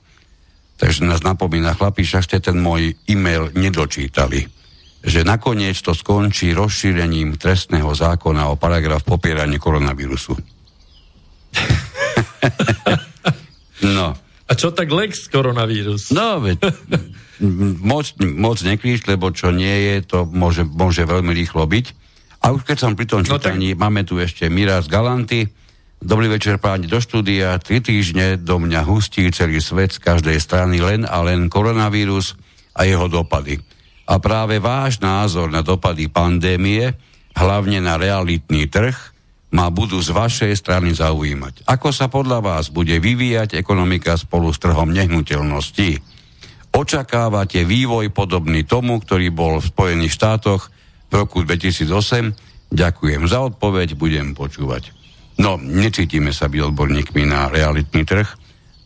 takže nás napomína, chlapi, však ste ten môj e-mail nedočítali že nakoniec to skončí rozšírením trestného zákona o paragraf popieranie koronavírusu. no. A čo tak Lex koronavírus? No, veď moc, moc nekríš, lebo čo nie je, to môže, môže veľmi rýchlo byť. A už keď som pri tom čítaní, no tak... máme tu ešte Miraz Galanty. Dobrý večer páni do štúdia. Tri týždne do mňa hustí celý svet z každej strany len a len koronavírus a jeho dopady. A práve váš názor na dopady pandémie, hlavne na realitný trh, ma budú z vašej strany zaujímať. Ako sa podľa vás bude vyvíjať ekonomika spolu s trhom nehnuteľností? Očakávate vývoj podobný tomu, ktorý bol v Spojených štátoch v roku 2008? Ďakujem za odpoveď, budem počúvať. No, necítime sa byť odborníkmi na realitný trh.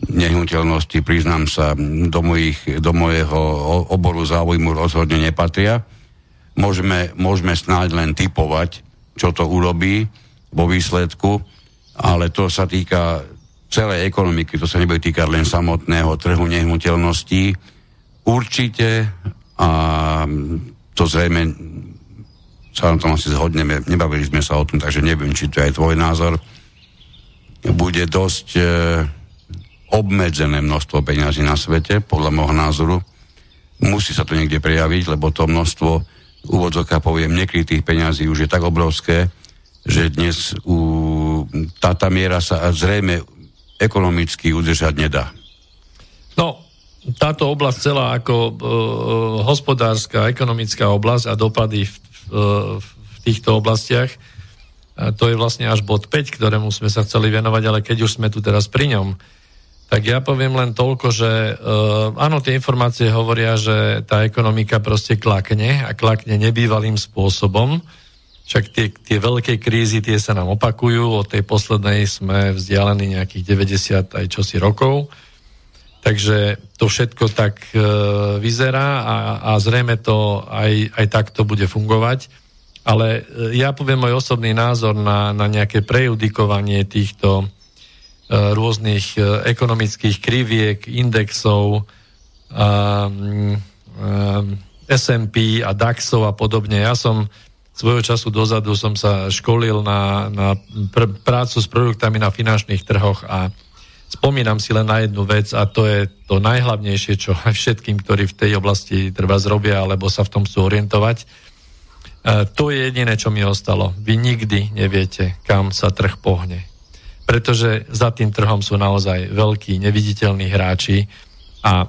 Nehnuteľnosti, priznám sa, do, mojich, do mojeho oboru záujmu rozhodne nepatria. Môžeme, môžeme snáď len typovať, čo to urobí vo výsledku, ale to sa týka celej ekonomiky, to sa nebude týkať len samotného trhu nehnuteľností, Určite a to zrejme sa na tom asi zhodneme, nebavili sme sa o tom, takže neviem, či to je aj tvoj názor. Bude dosť e, obmedzené množstvo peňazí na svete, podľa môjho názoru. Musí sa to niekde prejaviť, lebo to množstvo úvodzoka poviem nekrytých peňazí už je tak obrovské, že dnes u, tá miera sa zrejme ekonomicky udržať nedá. No, táto oblasť celá ako uh, hospodárska, ekonomická oblasť a dopady v, uh, v týchto oblastiach, a to je vlastne až bod 5, ktorému sme sa chceli venovať, ale keď už sme tu teraz pri ňom, tak ja poviem len toľko, že uh, áno, tie informácie hovoria, že tá ekonomika proste klakne a klakne nebývalým spôsobom. Však tie, tie veľké krízy, tie sa nám opakujú, od tej poslednej sme vzdialení nejakých 90 aj čosi rokov. Takže to všetko tak e, vyzerá a, a zrejme to aj, aj takto bude fungovať. Ale e, ja poviem môj osobný názor na, na nejaké prejudikovanie týchto e, rôznych e, ekonomických kriviek, indexov, e, S&P a DAXov a podobne. Ja som svojho času dozadu som sa školil na, na pr- prácu s produktami na finančných trhoch a spomínam si len na jednu vec a to je to najhlavnejšie, čo aj všetkým, ktorí v tej oblasti treba zrobia alebo sa v tom chcú orientovať. E, to je jediné, čo mi ostalo. Vy nikdy neviete, kam sa trh pohne. Pretože za tým trhom sú naozaj veľkí, neviditeľní hráči a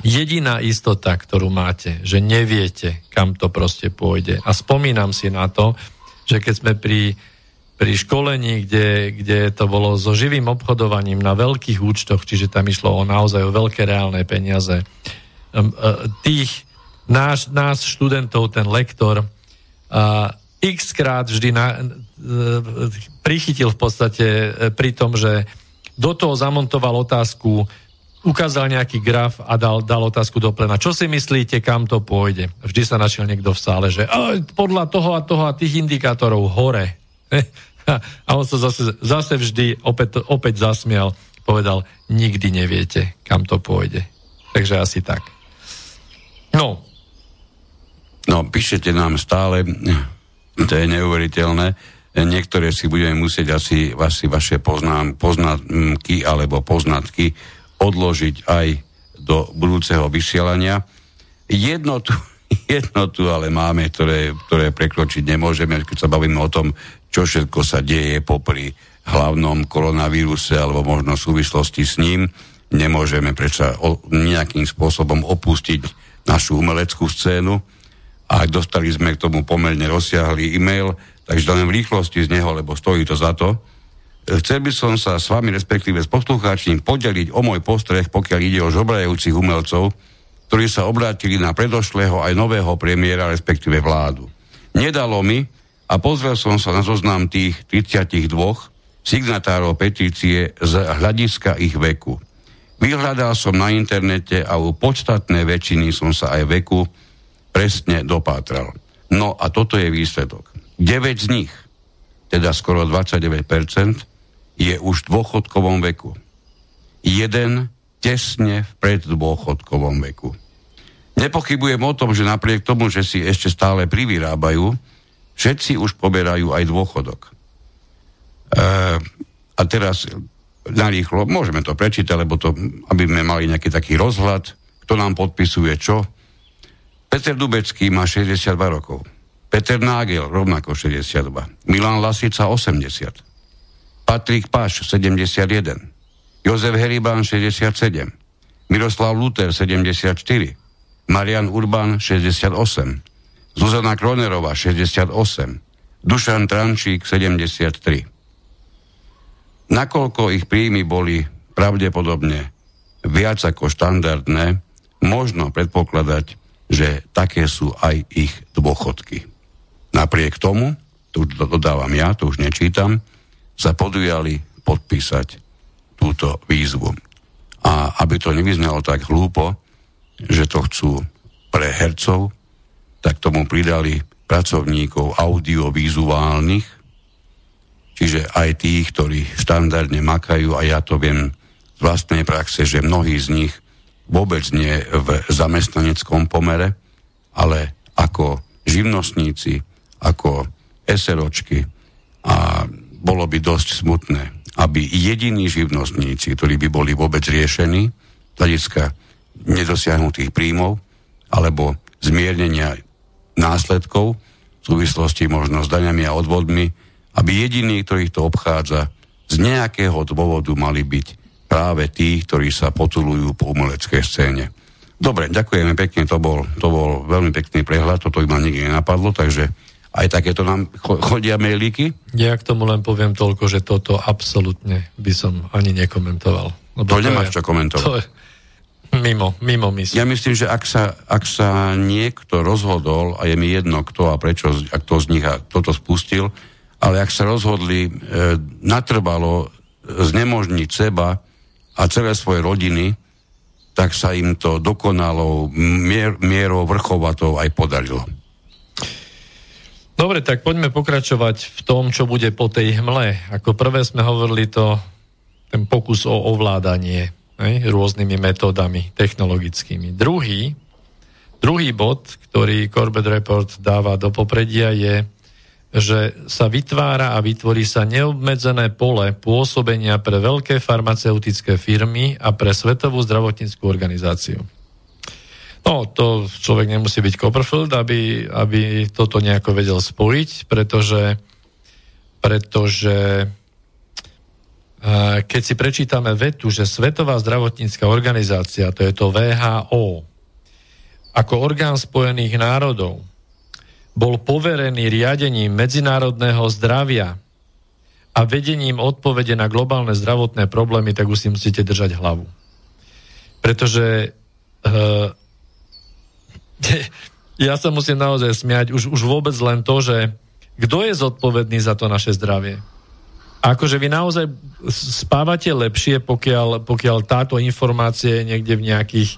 jediná istota, ktorú máte, že neviete, kam to proste pôjde. A spomínam si na to, že keď sme pri pri školení, kde, kde to bolo so živým obchodovaním na veľkých účtoch, čiže tam išlo o naozaj o veľké reálne peniaze. E, tých náš, nás študentov, ten lektor, x krát vždy na, e, prichytil v podstate e, pri tom, že do toho zamontoval otázku, ukázal nejaký graf a dal, dal otázku do plena. Čo si myslíte, kam to pôjde? Vždy sa našiel niekto v sále, že podľa toho a toho a tých indikátorov hore. A on sa zase, zase vždy opäť, opäť zasmial, povedal, nikdy neviete, kam to pôjde. Takže asi tak. No. No, píšete nám stále, to je neuveriteľné, niektoré si budeme musieť asi, asi vaše poznám, poznatky alebo poznatky odložiť aj do budúceho vysielania. Jednotu, jednotu ale máme, ktoré, ktoré prekročiť nemôžeme, keď sa bavíme o tom, čo všetko sa deje popri hlavnom koronavíruse alebo možno v súvislosti s ním. Nemôžeme predsa nejakým spôsobom opustiť našu umeleckú scénu a dostali sme k tomu pomerne rozsiahlý e-mail, takže len v rýchlosti z neho, lebo stojí to za to. Chcel by som sa s vami, respektíve s poslucháčom, podeliť o môj postreh, pokiaľ ide o žobrajúcich umelcov, ktorí sa obrátili na predošlého aj nového premiéra, respektíve vládu. Nedalo mi a pozrel som sa na zoznam tých 32 signatárov petície z hľadiska ich veku. Vyhľadal som na internete a u podstatnej väčšiny som sa aj veku presne dopátral. No a toto je výsledok. 9 z nich, teda skoro 29%, je už v dôchodkovom veku. Jeden tesne v preddôchodkovom veku. Nepochybujem o tom, že napriek tomu, že si ešte stále privyrábajú, všetci už poberajú aj dôchodok. E, a teraz narýchlo, môžeme to prečítať, lebo to, aby sme mali nejaký taký rozhľad, kto nám podpisuje čo. Peter Dubecký má 62 rokov. Peter Nágel rovnako 62. Milan Lasica 80. Patrik Paš 71, Jozef Heribán 67, Miroslav Luter 74, Marian Urban 68, Zuzana Kronerová 68, Dušan Trančík 73. Nakoľko ich príjmy boli pravdepodobne viac ako štandardné, možno predpokladať, že také sú aj ich dôchodky. Napriek tomu, tu dodávam ja, to už nečítam, sa podujali podpísať túto výzvu. A aby to nevyznalo tak hlúpo, že to chcú pre hercov, tak tomu pridali pracovníkov audiovizuálnych, čiže aj tých, ktorí štandardne makajú, a ja to viem z vlastnej praxe, že mnohí z nich vôbec nie v zamestnaneckom pomere, ale ako živnostníci, ako SROčky a bolo by dosť smutné, aby jediní živnostníci, ktorí by boli vôbec riešení z hľadiska nedosiahnutých príjmov alebo zmiernenia následkov v súvislosti možno s daňami a odvodmi, aby jediní, ktorých to obchádza, z nejakého dôvodu mali byť práve tí, ktorí sa potulujú po umeleckej scéne. Dobre, ďakujeme pekne, to bol, to bol veľmi pekný prehľad, toto ma nikdy nenapadlo, takže aj takéto nám chodia mailíky? Ja k tomu len poviem toľko, že toto absolútne by som ani nekomentoval. Lebo to, to nemáš je, čo komentovať. To je mimo, mimo mysl. Ja myslím, že ak sa, ak sa niekto rozhodol, a je mi jedno kto a prečo, ak to z nich a toto spustil, ale ak sa rozhodli e, natrvalo znemožniť seba a celé svoje rodiny, tak sa im to dokonalou mier, mierou vrchovatou aj podarilo. Dobre, tak poďme pokračovať v tom, čo bude po tej hmle. Ako prvé sme hovorili to, ten pokus o ovládanie hej, rôznymi metódami technologickými. Druhý, druhý bod, ktorý Corbett Report dáva do popredia je, že sa vytvára a vytvorí sa neobmedzené pole pôsobenia pre veľké farmaceutické firmy a pre Svetovú zdravotníckú organizáciu. No, to človek nemusí byť Copperfield, aby, aby toto nejako vedel spojiť, pretože, pretože keď si prečítame vetu, že Svetová zdravotnícka organizácia, to je to VHO, ako orgán Spojených národov, bol poverený riadením medzinárodného zdravia a vedením odpovede na globálne zdravotné problémy, tak už si musíte držať hlavu. Pretože uh, ja sa musím naozaj smiať, už, už vôbec len to, že kto je zodpovedný za to naše zdravie? Akože vy naozaj spávate lepšie, pokiaľ, pokiaľ táto informácie je niekde v nejakých,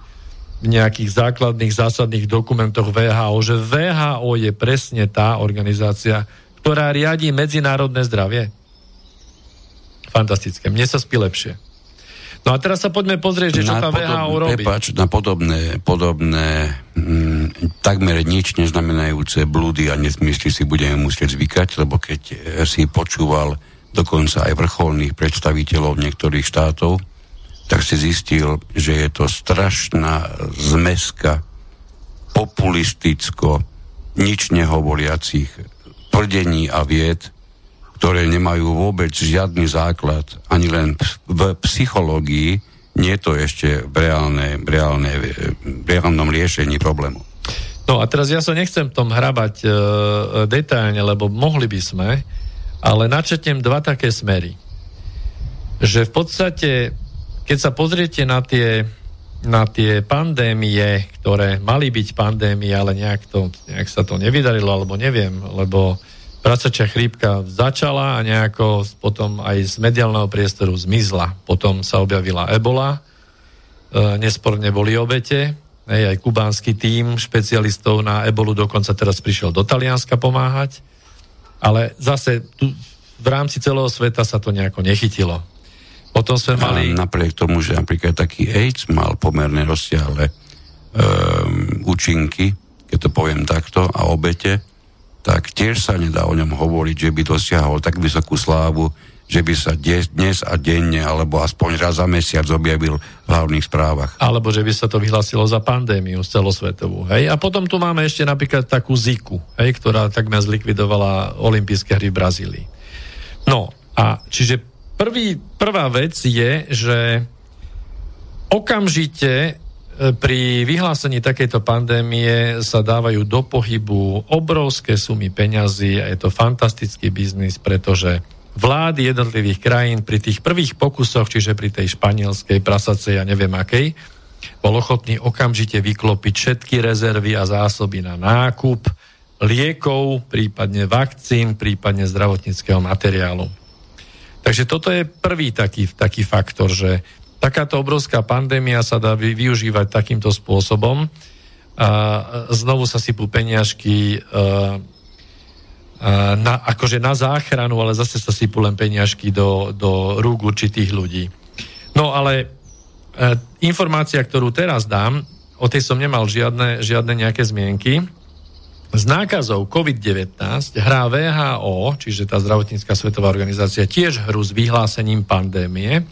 v nejakých základných, zásadných dokumentoch VHO, že VHO je presne tá organizácia, ktorá riadi medzinárodné zdravie. Fantastické. Mne sa spí lepšie. No a teraz sa poďme pozrieť, že čo tá VHO robí. Prepač, na podobné, podobné mm, takmer nič neznamenajúce blúdy a nesmysly si budeme musieť zvykať, lebo keď si počúval dokonca aj vrcholných predstaviteľov niektorých štátov, tak si zistil, že je to strašná zmeska populisticko, nič nehovoriacich tvrdení a vied, ktoré nemajú vôbec žiadny základ, ani len v psychológii, nie je to ešte v, reálne, v, reálne, v reálnom riešení problému. No a teraz ja sa nechcem tom hrabať e, detailne, lebo mohli by sme, ale načetnem dva také smery. Že v podstate, keď sa pozriete na tie, na tie pandémie, ktoré mali byť pandémie, ale nejak, to, nejak sa to nevydarilo, alebo neviem, lebo prasačia chrípka začala a nejako potom aj z mediálneho priestoru zmizla. Potom sa objavila ebola, e, nesporne boli obete, aj, kubánsky tím špecialistov na ebolu dokonca teraz prišiel do Talianska pomáhať, ale zase tu v rámci celého sveta sa to nejako nechytilo. Potom sme mali... A napriek tomu, že napríklad taký AIDS mal pomerne rozsiahle um, účinky, keď to poviem takto, a obete, tak tiež sa nedá o ňom hovoriť, že by dosiahol tak vysokú slávu, že by sa dnes a denne, alebo aspoň raz za mesiac objavil v hlavných správach. Alebo že by sa to vyhlasilo za pandémiu celosvetovú. Hej? A potom tu máme ešte napríklad takú Ziku, hej, ktorá takmer zlikvidovala olympijské hry v Brazílii. No, a čiže prvý, prvá vec je, že okamžite pri vyhlásení takejto pandémie sa dávajú do pohybu obrovské sumy peňazí a je to fantastický biznis, pretože vlády jednotlivých krajín pri tých prvých pokusoch, čiže pri tej španielskej, prasacej a neviem akej, bol ochotný okamžite vyklopiť všetky rezervy a zásoby na nákup liekov, prípadne vakcín, prípadne zdravotníckého materiálu. Takže toto je prvý taký, taký faktor, že takáto obrovská pandémia sa dá využívať takýmto spôsobom. A znovu sa sypú peniažky na, akože na záchranu, ale zase sa sypú len peniažky do, do rúk určitých ľudí. No ale e, informácia, ktorú teraz dám, o tej som nemal žiadne, žiadne nejaké zmienky. S nákazou COVID-19 hrá VHO, čiže tá zdravotnícká svetová organizácia, tiež hru s vyhlásením pandémie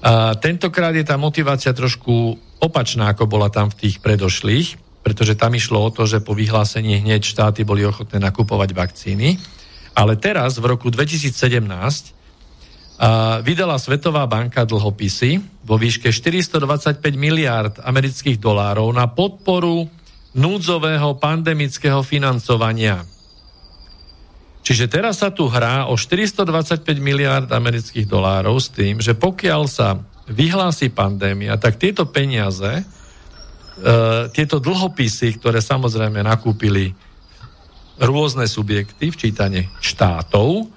a tentokrát je tá motivácia trošku opačná, ako bola tam v tých predošlých, pretože tam išlo o to, že po vyhlásení hneď štáty boli ochotné nakupovať vakcíny. Ale teraz, v roku 2017, a vydala Svetová banka dlhopisy vo výške 425 miliárd amerických dolárov na podporu núdzového pandemického financovania. Čiže teraz sa tu hrá o 425 miliárd amerických dolárov s tým, že pokiaľ sa vyhlási pandémia, tak tieto peniaze, tieto dlhopisy, ktoré samozrejme nakúpili rôzne subjekty, včítane štátov,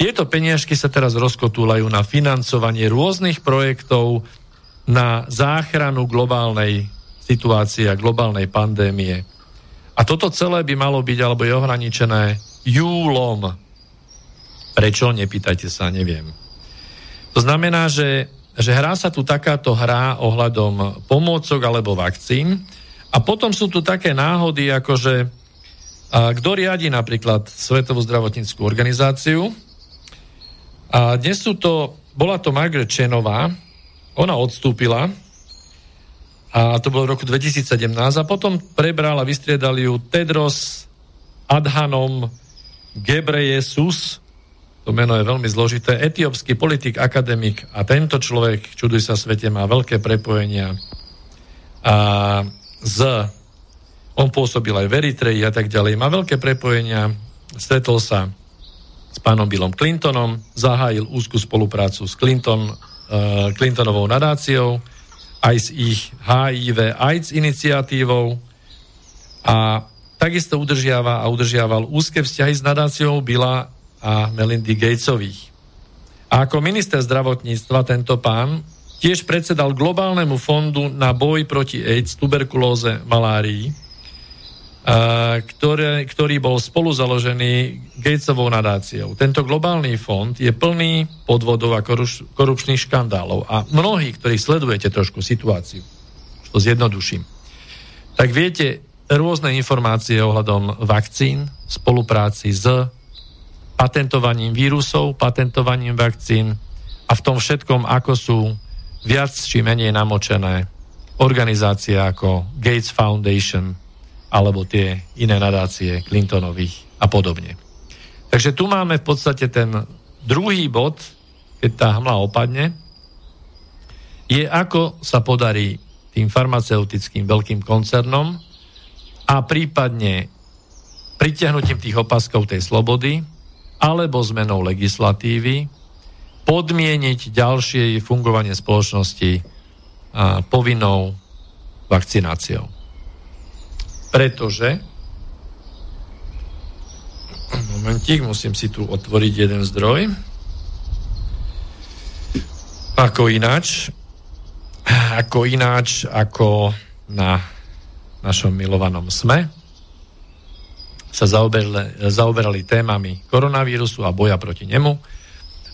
tieto peniažky sa teraz rozkotúľajú na financovanie rôznych projektov na záchranu globálnej situácie a globálnej pandémie. A toto celé by malo byť alebo je ohraničené júlom. Prečo? Nepýtajte sa, neviem. To znamená, že, že hrá sa tu takáto hra ohľadom pomôcok alebo vakcín a potom sú tu také náhody, ako že kto riadi napríklad Svetovú zdravotníckú organizáciu. A dnes sú to, bola to Margaret Chenová, ona odstúpila a to bolo v roku 2017 a potom prebral a vystriedal ju Tedros Adhanom Gebreyesus, to meno je veľmi zložité, etiópsky politik, akademik a tento človek, čuduj sa svete, má veľké prepojenia. A z on pôsobil aj v Eritreji a tak ďalej, má veľké prepojenia, stretol sa s pánom Billom Clintonom, zahájil úzkú spoluprácu s Clinton, uh, Clintonovou nadáciou, aj s ich HIV AIDS iniciatívou. A takisto udržiava a udržiaval úzke vzťahy s nadáciou Billa a Melindy Gatesových. A ako minister zdravotníctva tento pán tiež predsedal globálnemu fondu na boj proti AIDS, tuberkulóze, malárii, ktoré, ktorý bol spolu založený Gatesovou nadáciou. Tento globálny fond je plný podvodov a koruš, korupčných škandálov. A mnohí, ktorí sledujete trošku situáciu, už to zjednoduším, tak viete, rôzne informácie ohľadom vakcín, spolupráci s patentovaním vírusov, patentovaním vakcín a v tom všetkom, ako sú viac či menej namočené organizácie ako Gates Foundation alebo tie iné nadácie Clintonových a podobne. Takže tu máme v podstate ten druhý bod, keď tá hmla opadne, je ako sa podarí tým farmaceutickým veľkým koncernom a prípadne pritiahnutím tých opaskov tej slobody alebo zmenou legislatívy podmieniť ďalšie fungovanie spoločnosti a, povinnou vakcináciou. Pretože momentík, musím si tu otvoriť jeden zdroj. Ako ináč, ako ináč, ako na našom milovanom SME sa zaoberali, zaoberali témami koronavírusu a boja proti nemu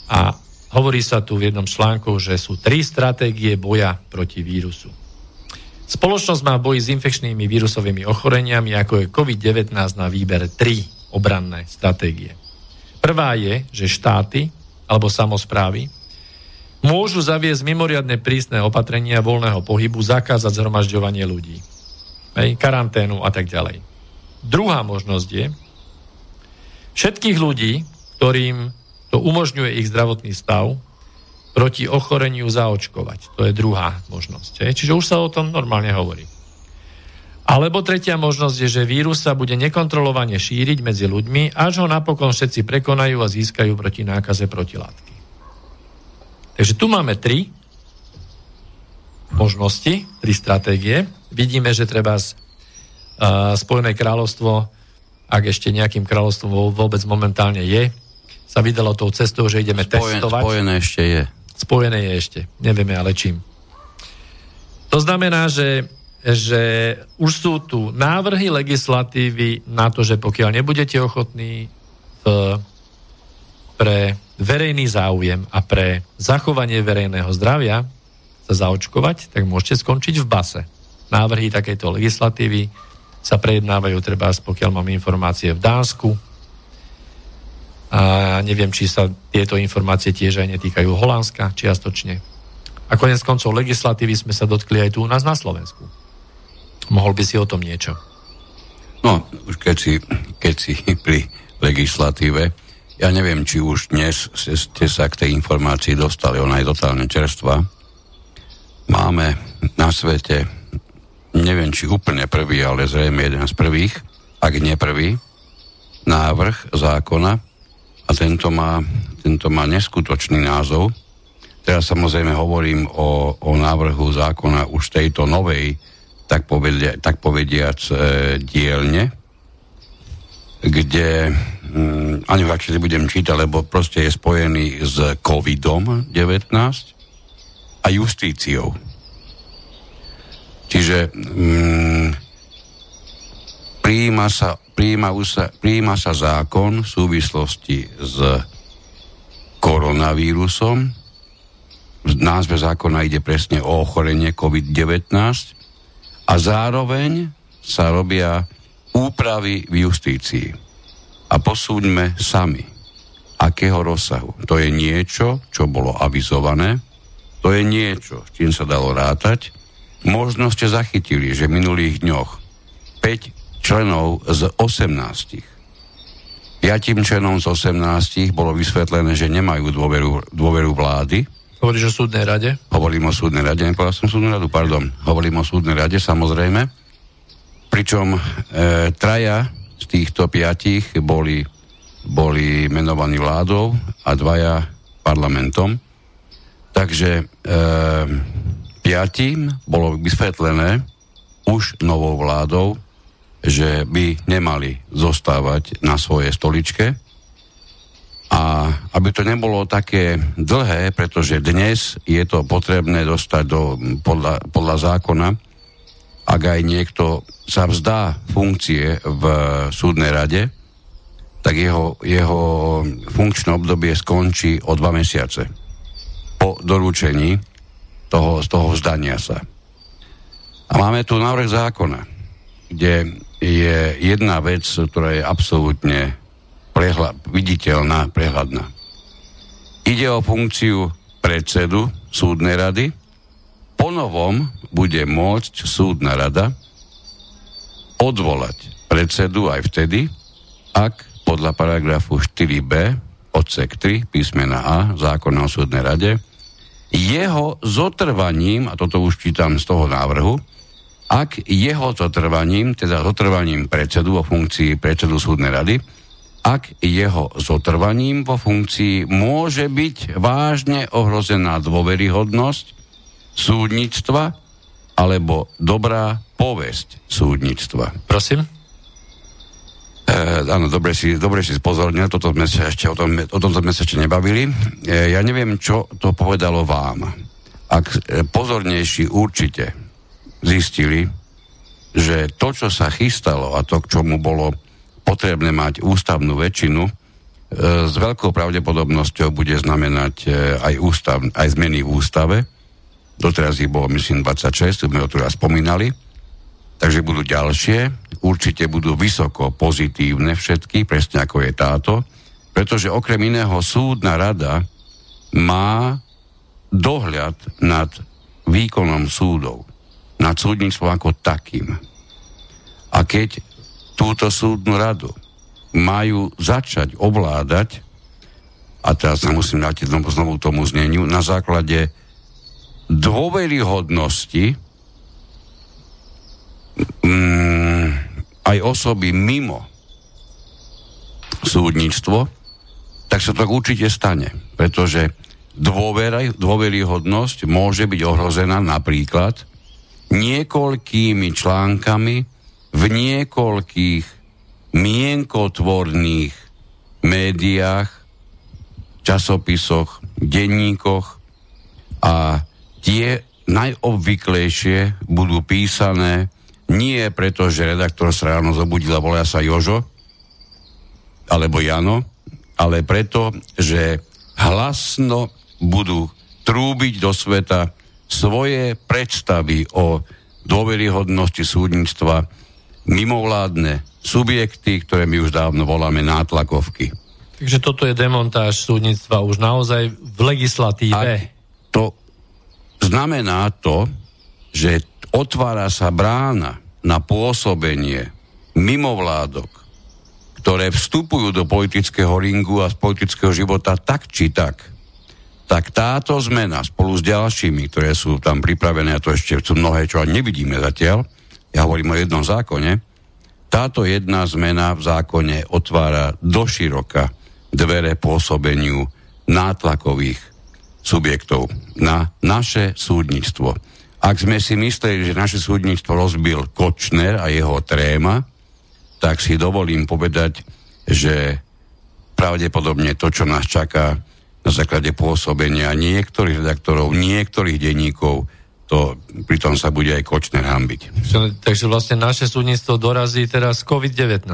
a hovorí sa tu v jednom článku, že sú tri stratégie boja proti vírusu. Spoločnosť má boji s infekčnými vírusovými ochoreniami, ako je COVID-19 na výber tri obranné stratégie. Prvá je, že štáty alebo samozprávy môžu zaviesť mimoriadne prísne opatrenia voľného pohybu, zakázať zhromažďovanie ľudí, karanténu a tak ďalej. Druhá možnosť je všetkých ľudí, ktorým to umožňuje ich zdravotný stav, proti ochoreniu zaočkovať. To je druhá možnosť. Čiže už sa o tom normálne hovorí. Alebo tretia možnosť je, že vírus sa bude nekontrolovane šíriť medzi ľuďmi, až ho napokon všetci prekonajú a získajú proti nákaze protilátky. Takže tu máme tri možnosti, tri stratégie. Vidíme, že treba Spojené kráľovstvo, ak ešte nejakým kráľovstvom vôbec momentálne je, sa vydalo tou cestou, že ideme Spojen, testovať. Spojené ešte je. Spojené je ešte. Nevieme ale čím. To znamená, že, že už sú tu návrhy legislatívy na to, že pokiaľ nebudete ochotní v, pre verejný záujem a pre zachovanie verejného zdravia sa zaočkovať, tak môžete skončiť v base. Návrhy takejto legislatívy sa prejednávajú treba, pokiaľ mám informácie v Dánsku. A neviem, či sa tieto informácie tiež aj netýkajú Holandska čiastočne. A konec koncov legislatívy sme sa dotkli aj tu u nás na Slovensku. Mohol by si o tom niečo? No, už keď si, keď si pri legislatíve, ja neviem, či už dnes ste sa k tej informácii dostali, ona je totálne čerstvá. Máme na svete, neviem, či úplne prvý, ale zrejme jeden z prvých, ak nie prvý, návrh zákona a tento má, tento má neskutočný názov. Teraz samozrejme hovorím o, o návrhu zákona už tejto novej, tak, povedia, tak povediac, e, dielne, kde mm, ani radšej nebudem čítať, lebo proste je spojený s COVID-19 a justíciou. Čiže mm, prijíma, sa, prijíma, sa, sa zákon v súvislosti s koronavírusom. V názve zákona ide presne o ochorenie COVID-19 a zároveň sa robia úpravy v justícii. A posúďme sami, akého rozsahu. To je niečo, čo bolo avizované, to je niečo, s čím sa dalo rátať. Možno ste zachytili, že v minulých dňoch 5 členov z 18. Piatim členom z 18 bolo vysvetlené, že nemajú dôveru, dôveru vlády. Hovoríš o súdnej rade? Hovorím o súdnej rade, nepovedal som súdnu radu, pardon. Hovorím o súdnej rade, samozrejme. Pričom e, traja z týchto piatich boli, boli menovaní vládou a dvaja parlamentom. Takže e, piatým bolo vysvetlené už novou vládou, že by nemali zostávať na svojej stoličke. A aby to nebolo také dlhé, pretože dnes je to potrebné dostať do, podľa, podľa zákona, ak aj niekto sa vzdá funkcie v súdnej rade, tak jeho, jeho funkčné obdobie skončí o dva mesiace po doručení toho, z toho vzdania sa. A máme tu návrh zákona, kde je jedna vec, ktorá je absolútne prehľad, viditeľná, prehľadná. Ide o funkciu predsedu súdnej rady ponovom bude môcť súdna rada odvolať predsedu aj vtedy, ak podľa paragrafu 4b odsek 3 písmena A zákona o súdnej rade jeho zotrvaním, a toto už čítam z toho návrhu, ak jeho zotrvaním, teda zotrvaním predsedu vo funkcii predsedu súdnej rady, ak jeho zotrvaním vo funkcii môže byť vážne ohrozená dôveryhodnosť súdnictva alebo dobrá povesť súdnictva. Prosím? E, áno, dobre si, dobre si spozornil, toto sme sa ešte, o, tom, o tomto sme sa ešte nebavili. E, ja neviem, čo to povedalo vám. Ak e, pozornejší určite zistili, že to, čo sa chystalo a to, k čomu bolo potrebné mať ústavnú väčšinu, e, s veľkou pravdepodobnosťou bude znamenať e, aj, ústav, aj zmeny v ústave. Doteraz ich bolo, myslím, 26, sme to tu raz spomínali. Takže budú ďalšie, určite budú vysoko pozitívne všetky, presne ako je táto, pretože okrem iného súdna rada má dohľad nad výkonom súdov, nad súdnictvom ako takým. A keď túto súdnu radu majú začať ovládať, a teraz sa musím vrátiť znovu, tomu zneniu, na základe dôveryhodnosti mm, aj osoby mimo súdnictvo, tak sa to určite stane, pretože dôvera, dôveryhodnosť môže byť ohrozená napríklad niekoľkými článkami v niekoľkých mienkotvorných médiách, časopisoch, denníkoch a tie najobvyklejšie budú písané nie preto, že redaktor sa ráno zobudil a volá sa Jožo, alebo Jano, ale preto, že hlasno budú trúbiť do sveta svoje predstavy o dôveryhodnosti súdnictva mimovládne subjekty, ktoré my už dávno voláme nátlakovky. Takže toto je demontáž súdnictva už naozaj v legislatíve. A to znamená to, že otvára sa brána na pôsobenie mimovládok, ktoré vstupujú do politického ringu a z politického života tak či tak, tak táto zmena spolu s ďalšími, ktoré sú tam pripravené, a to ešte sú mnohé, čo ani nevidíme zatiaľ, ja hovorím o jednom zákone, táto jedna zmena v zákone otvára doširoka dvere pôsobeniu nátlakových subjektov na naše súdnictvo. Ak sme si mysleli, že naše súdnictvo rozbil Kočner a jeho tréma, tak si dovolím povedať, že pravdepodobne to, čo nás čaká na základe pôsobenia niektorých redaktorov, niektorých denníkov, to pritom sa bude aj Kočner hambiť. Takže vlastne naše súdnictvo dorazí teraz COVID-19.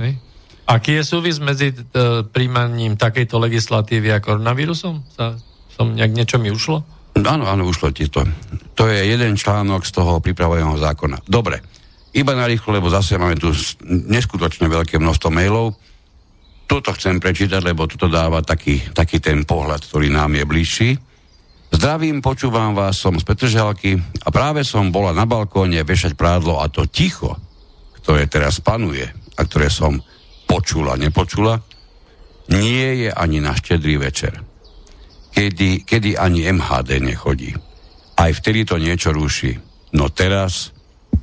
Hej? Aký je súvis medzi e, príjmaním takejto legislatívy a koronavírusom? Sa, som nejak niečo mi ušlo? Áno, áno, ušlo ti to. To je jeden článok z toho pripraveného zákona. Dobre, iba na rýchlo, lebo zase máme tu neskutočne veľké množstvo mailov. Tuto chcem prečítať, lebo toto dáva taký, taký ten pohľad, ktorý nám je bližší. Zdravím, počúvam vás, som z Petržalky a práve som bola na balkóne vešať prádlo a to ticho, ktoré teraz panuje a ktoré som počula, nepočula, nie je ani na štedrý večer. Kedy, kedy ani MHD nechodí. Aj vtedy to niečo ruší. No teraz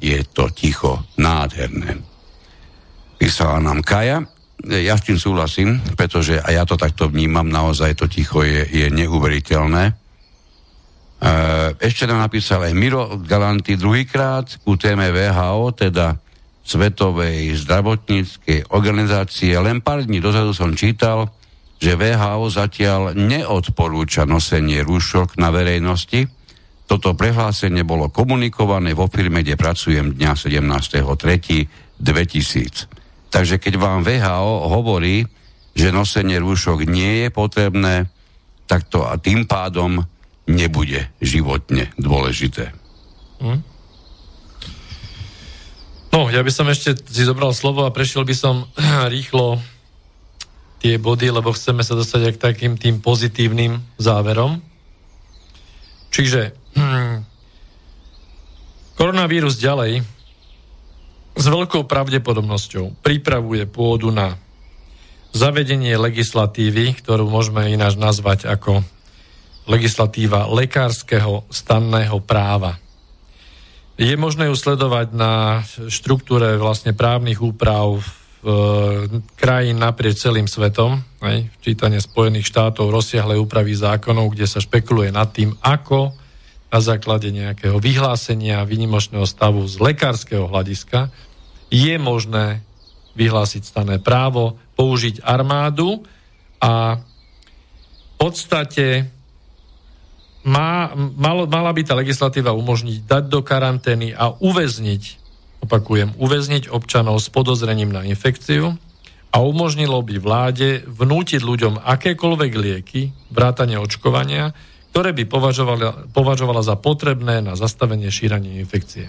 je to ticho nádherné. Písala nám Kaja, ja s tým súhlasím, pretože aj ja to takto vnímam, naozaj to ticho je, je neuveriteľné Eh, ešte nám napísal aj Miro Galanty druhýkrát ku téme VHO, teda Svetovej zdravotníckej organizácie. Len pár dní dozadu som čítal, že VHO zatiaľ neodporúča nosenie rúšok na verejnosti. Toto prehlásenie bolo komunikované vo firme, kde pracujem dňa 17.3.2000. Takže keď vám VHO hovorí, že nosenie rúšok nie je potrebné, tak to a tým pádom nebude životne dôležité. Hm? No, ja by som ešte si zobral slovo a prešiel by som rýchlo tie body, lebo chceme sa dostať aj k takým tým pozitívnym záverom. Čiže hm, Koronavírus ďalej s veľkou pravdepodobnosťou pripravuje pôdu na zavedenie legislatívy, ktorú môžeme ináč nazvať ako legislatíva lekárskeho stanného práva. Je možné ju sledovať na štruktúre vlastne právnych úprav v krajín naprieč celým svetom, aj, včítanie Spojených štátov, rozsiahle úpravy zákonov, kde sa špekuluje nad tým, ako na základe nejakého vyhlásenia výnimočného stavu z lekárskeho hľadiska je možné vyhlásiť stané právo, použiť armádu a v podstate má, malo, mala by tá legislatíva umožniť dať do karantény a uväzniť, opakujem, uväzniť občanov s podozrením na infekciu a umožnilo by vláde vnútiť ľuďom akékoľvek lieky, vrátanie očkovania, ktoré by považovala, považovala za potrebné na zastavenie šírania infekcie.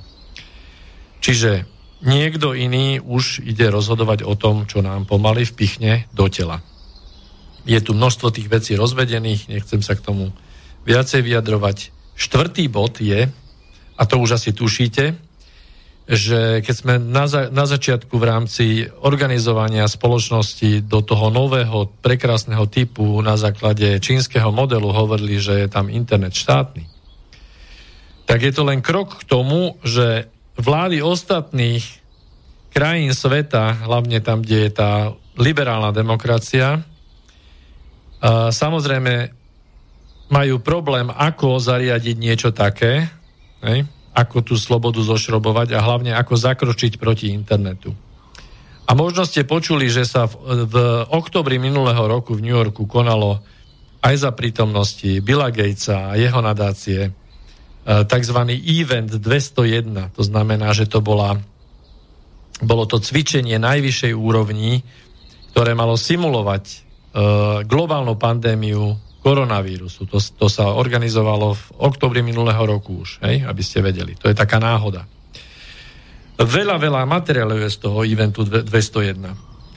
Čiže niekto iný už ide rozhodovať o tom, čo nám pomaly vpichne do tela. Je tu množstvo tých vecí rozvedených, nechcem sa k tomu viacej vyjadrovať. Štvrtý bod je, a to už asi tušíte, že keď sme na, za, na začiatku v rámci organizovania spoločnosti do toho nového prekrásneho typu na základe čínskeho modelu hovorili, že je tam internet štátny, tak je to len krok k tomu, že vlády ostatných krajín sveta, hlavne tam, kde je tá liberálna demokracia, samozrejme majú problém, ako zariadiť niečo také, hej, ako tú slobodu zošrobovať a hlavne ako zakročiť proti internetu. A možno ste počuli, že sa v, v oktobri minulého roku v New Yorku konalo aj za prítomnosti Billa Gatesa a jeho nadácie E, tzv. event 201. To znamená, že to bola, bolo to cvičenie najvyššej úrovni, ktoré malo simulovať e, globálnu pandémiu koronavírusu. To, to sa organizovalo v oktobri minulého roku už, hej, aby ste vedeli. To je taká náhoda. Veľa, veľa materiálov je z toho eventu 201.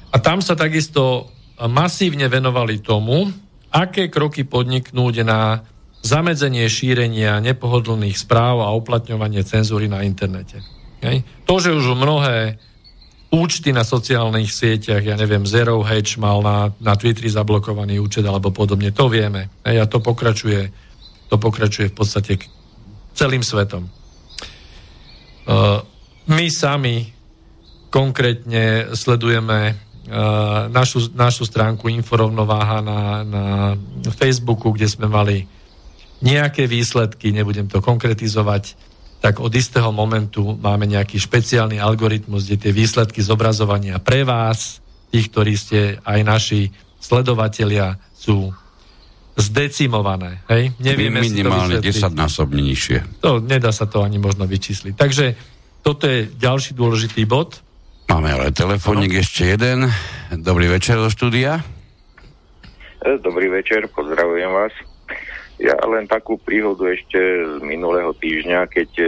A tam sa takisto masívne venovali tomu, aké kroky podniknúť na zamedzenie šírenia nepohodlných správ a uplatňovanie cenzúry na internete. Hej. To, že už mnohé účty na sociálnych sieťach, ja neviem, Zero Hedge mal na, na Twitteri zablokovaný účet alebo podobne, to vieme. Hej, a to pokračuje, to pokračuje v podstate celým svetom. Uh, my sami konkrétne sledujeme uh, našu, našu stránku Inforovnováha na, na Facebooku, kde sme mali nejaké výsledky, nebudem to konkretizovať, tak od istého momentu máme nejaký špeciálny algoritmus, kde tie výsledky zobrazovania pre vás, tých, ktorí ste aj naši sledovatelia, sú zdecimované. Hej? Nevieme minimálne 10 násobne nižšie. To, nedá sa to ani možno vyčísliť. Takže toto je ďalší dôležitý bod. Máme ale telefónik no. ešte jeden. Dobrý večer do štúdia. Dobrý večer, pozdravujem vás. Ja len takú príhodu ešte z minulého týždňa, keď e,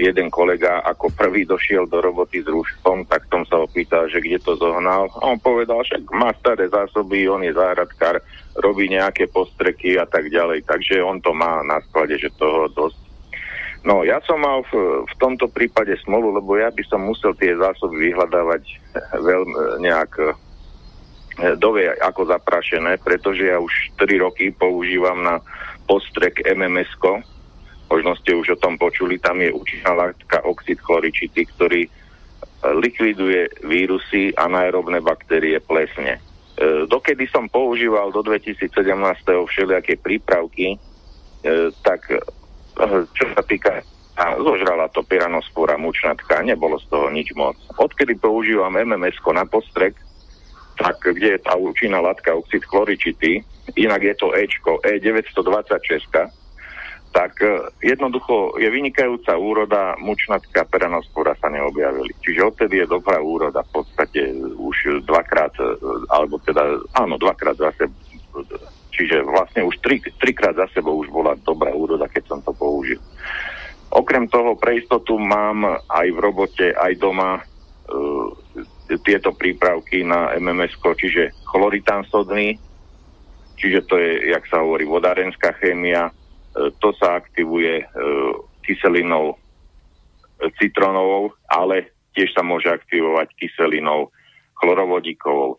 jeden kolega ako prvý došiel do roboty s rúškom, tak tom sa opýtal, že kde to zohnal. A on povedal, že má staré zásoby, on je záhradkár, robí nejaké postreky a tak ďalej. Takže on to má na sklade, že toho dosť. No, ja som mal v, v tomto prípade smolu, lebo ja by som musel tie zásoby vyhľadávať veľmi nejak dovie ako zaprašené, pretože ja už 3 roky používam na postrek mms. Možno ste už o tom počuli, tam je účinná látka oxid chloričity, ktorý e, likviduje vírusy a anaerobné baktérie plesne. E, dokedy som používal do 2017. všelijaké prípravky, e, tak čo sa týka a zožrala to pyranospora mučnatka, nebolo z toho nič moc. Odkedy používam mms na postrek, tak kde je tá účinná látka oxid chloričitý, inak je to Ečko, E926, tak e, jednoducho je vynikajúca úroda, mučnatka, peranospora sa neobjavili. Čiže odtedy je dobrá úroda v podstate už dvakrát, e, alebo teda, áno, dvakrát za sebou. Čiže vlastne už tri, trikrát za sebou už bola dobrá úroda, keď som to použil. Okrem toho pre istotu mám aj v robote, aj doma e, tieto prípravky na MMS, čiže chloritán sodný, čiže to je, jak sa hovorí, vodárenská chémia, e, to sa aktivuje e, kyselinou citronovou, ale tiež sa môže aktivovať kyselinou chlorovodíkovou.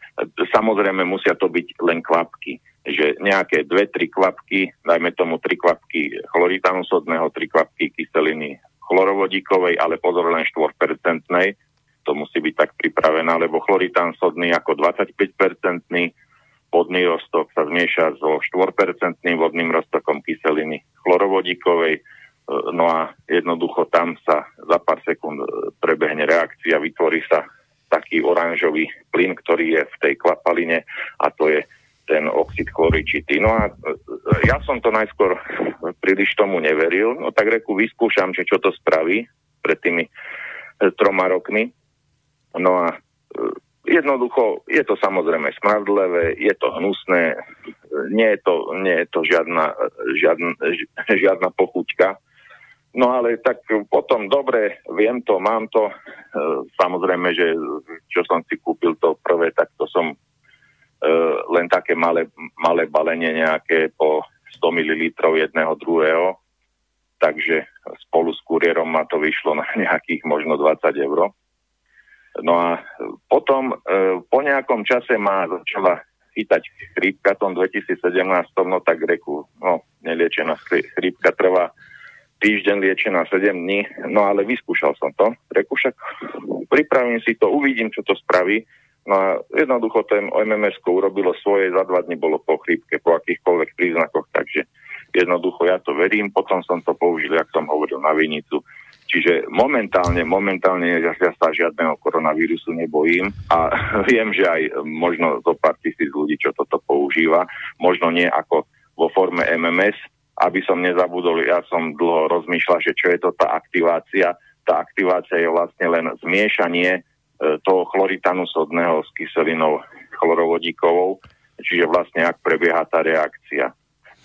Samozrejme musia to byť len kvapky, že nejaké dve, tri kvapky, dajme tomu tri kvapky chloritánu sodného, tri kvapky kyseliny chlorovodíkovej, ale pozor len 4%, to musí byť tak pripravená, lebo chloritán sodný ako 25-percentný vodný roztok sa zmieša so 4% vodným roztokom kyseliny chlorovodíkovej, e, no a jednoducho tam sa za pár sekúnd e, prebehne reakcia, vytvorí sa taký oranžový plyn, ktorý je v tej kvapaline a to je ten oxid chloričitý. No a e, ja som to najskôr príliš tomu neveril, no tak reku vyskúšam, že čo to spraví pred tými troma rokmi. No a Jednoducho, je to samozrejme smradlevé, je to hnusné, nie je to, nie je to žiadna, žiadna, žiadna pochuťka. No ale tak potom dobre, viem to, mám to. E, samozrejme, že čo som si kúpil to prvé, tak to som e, len také malé, malé balenie nejaké po 100 ml jedného druhého. Takže spolu s kuriérom ma to vyšlo na nejakých možno 20 eur. No a potom e, po nejakom čase ma začala chytať chrípka tom 2017, no tak reku, no neliečená chrípka trvá týždeň liečená 7 dní, no ale vyskúšal som to. Reku však pripravím si to, uvidím, čo to spraví. No a jednoducho ten OMMS urobilo svoje, za dva dní bolo po chrípke, po akýchkoľvek príznakoch, takže jednoducho ja to verím, potom som to použil, jak som hovoril, na vinicu Čiže momentálne, momentálne ja, sa žiadneho koronavírusu nebojím a viem, že aj možno zo pár tisíc ľudí, čo toto používa, možno nie ako vo forme MMS, aby som nezabudol, ja som dlho rozmýšľal, že čo je to tá aktivácia. Tá aktivácia je vlastne len zmiešanie e, toho chloritanu sodného s kyselinou chlorovodíkovou, čiže vlastne ak prebieha tá reakcia.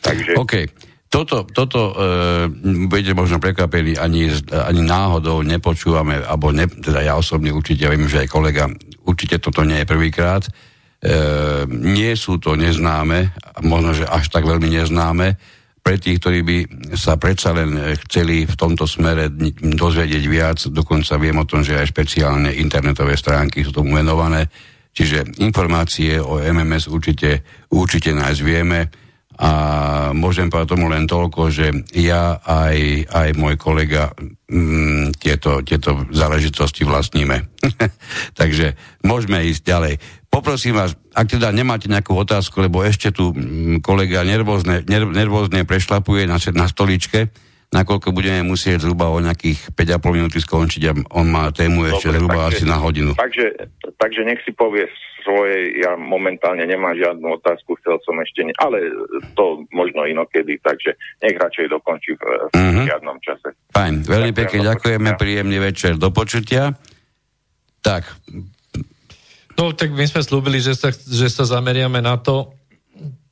Takže... Okay toto, toto e, budete možno prekvapení, ani, ani náhodou nepočúvame, alebo ne, teda ja osobne určite, viem, že aj kolega, určite toto nie je prvýkrát. E, nie sú to neznáme, možno, že až tak veľmi neznáme, pre tých, ktorí by sa predsa len chceli v tomto smere dozvedieť viac, dokonca viem o tom, že aj špeciálne internetové stránky sú tomu venované, čiže informácie o MMS určite, určite nájsť vieme a môžem povedať tomu len toľko, že ja aj, aj môj kolega mm, tieto, tieto záležitosti vlastníme. Takže môžeme ísť ďalej. Poprosím vás, ak teda nemáte nejakú otázku, lebo ešte tu mm, kolega nervózne, nervózne prešlapuje na, na stoličke, nakoľko budeme musieť zhruba o nejakých 5,5 minúty skončiť a on má tému ešte Dobre, zhruba takže, asi na hodinu. Takže, takže nech si povie svojej, ja momentálne nemám žiadnu otázku, chcel som ešte, ne, ale to možno inokedy, takže nech radšej dokončí v, v mm-hmm. žiadnom čase. Fajn, veľmi Ďakujem pekne ďakujeme, príjemný večer, do počutia. Tak. No, tak my sme slúbili, že sa, že sa zameriame na to,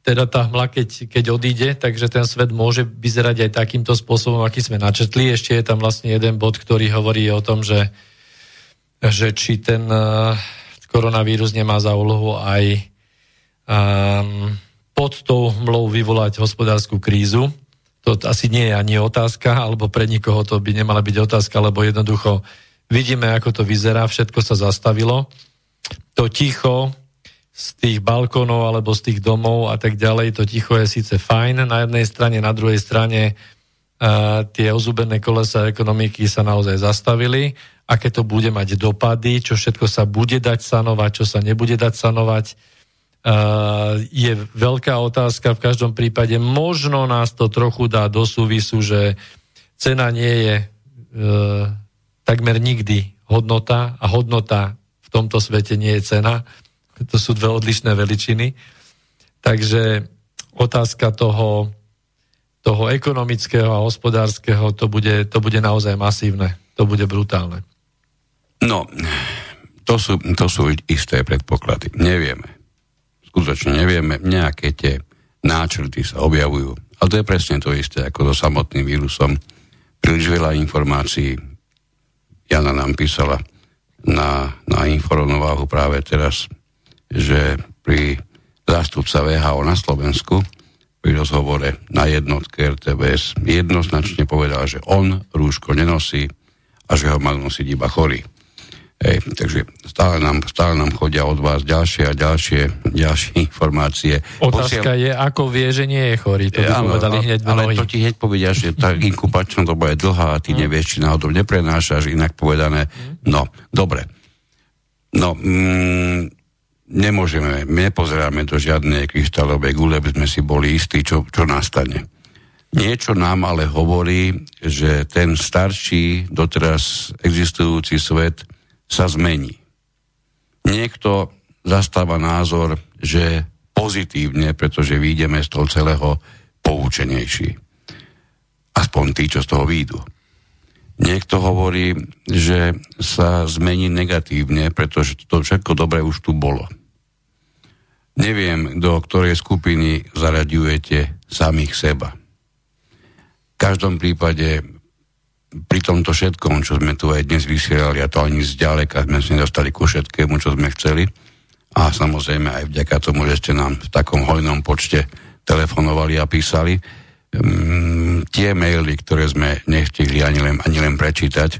teda tá hmla, keď, keď odíde, takže ten svet môže vyzerať aj takýmto spôsobom, aký sme načetli. Ešte je tam vlastne jeden bod, ktorý hovorí o tom, že, že či ten uh, koronavírus nemá za úlohu aj um, pod tou hmlou vyvolať hospodárskú krízu. To asi nie je ani otázka, alebo pre nikoho to by nemala byť otázka, lebo jednoducho vidíme, ako to vyzerá, všetko sa zastavilo. To ticho z tých balkónov alebo z tých domov a tak ďalej, to ticho je síce fajn na jednej strane, na druhej strane uh, tie ozubené kolesa ekonomiky sa naozaj zastavili aké to bude mať dopady, čo všetko sa bude dať sanovať, čo sa nebude dať sanovať. Uh, je veľká otázka, v každom prípade možno nás to trochu dá do súvisu, že cena nie je uh, takmer nikdy hodnota a hodnota v tomto svete nie je cena. To sú dve odlišné veličiny. Takže otázka toho, toho ekonomického a hospodárskeho, to bude, to bude naozaj masívne. To bude brutálne. No, to sú, to sú isté predpoklady. Nevieme. Skutočne nevieme. Nejaké tie náčrty sa objavujú. Ale to je presne to isté ako so samotným vírusom. Príliš veľa informácií. Jana nám písala na, na informováhu práve teraz, že pri zástupca VHO na Slovensku pri rozhovore na jednotke RTVS jednoznačne povedal, že on rúško nenosí, a že ho mal nosiť iba chorý. Hej, takže stále nám, stále nám chodia od vás ďalšie a ďalšie, ďalšie informácie. Otázka Posiel... je, ako vie, že nie je chorý. To by ano, povedali hneď Ale to ti hneď povedia, že tá inkubačná doba je dlhá a ty mm. nevieš, či náhodou neprenášaš, inak povedané. Mm. No, dobre. No, mm, nemôžeme, nepozeráme do žiadnej kryštálovej gule, aby sme si boli istí, čo, čo nastane. Niečo nám ale hovorí, že ten starší, doteraz existujúci svet sa zmení. Niekto zastáva názor, že pozitívne, pretože vyjdeme z toho celého poučenejší. Aspoň tí, čo z toho výjdu. Niekto hovorí, že sa zmení negatívne, pretože to všetko dobré už tu bolo. Neviem, do ktorej skupiny zaraďujete samých seba. V každom prípade pri tomto všetkom, čo sme tu aj dnes vysielali, a to ani zďaleka sme sa nedostali ku všetkému, čo sme chceli. A samozrejme aj vďaka tomu, že ste nám v takom hojnom počte telefonovali a písali. Um, tie maily, ktoré sme nestihli ani len, ani len prečítať,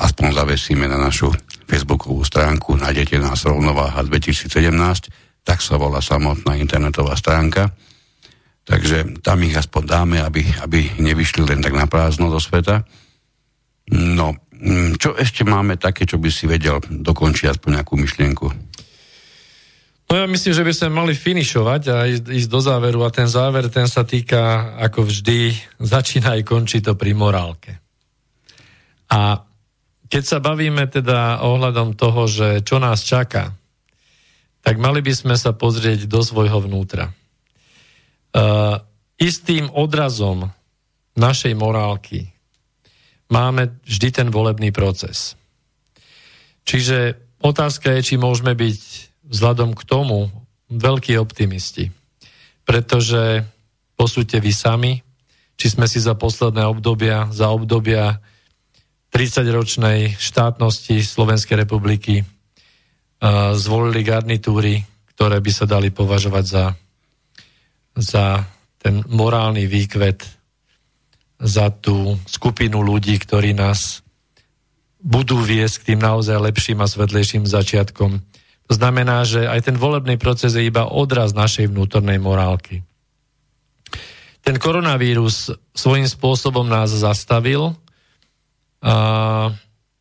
aspoň zavesíme na našu facebookovú stránku, nájdete nás rovnováha 2017, tak sa volá samotná internetová stránka Takže tam ich aspoň dáme, aby, aby nevyšli len tak na prázdno do sveta. No, mm, čo ešte máme také, čo by si vedel dokončiť aspoň nejakú myšlienku? No ja myslím, že by sme mali finišovať a ísť, ísť do záveru a ten záver, ten sa týka, ako vždy, začína aj končí to pri morálke. A keď sa bavíme teda ohľadom toho, že čo nás čaká, tak mali by sme sa pozrieť do svojho vnútra. Uh, istým odrazom našej morálky máme vždy ten volebný proces. Čiže otázka je, či môžeme byť vzhľadom k tomu veľkí optimisti. Pretože posúďte vy sami, či sme si za posledné obdobia, za obdobia 30-ročnej štátnosti Slovenskej republiky zvolili garnitúry, ktoré by sa dali považovať za za ten morálny výkvet, za tú skupinu ľudí, ktorí nás budú viesť k tým naozaj lepším a svetlejším začiatkom. To znamená, že aj ten volebný proces je iba odraz našej vnútornej morálky. Ten koronavírus svojím spôsobom nás zastavil a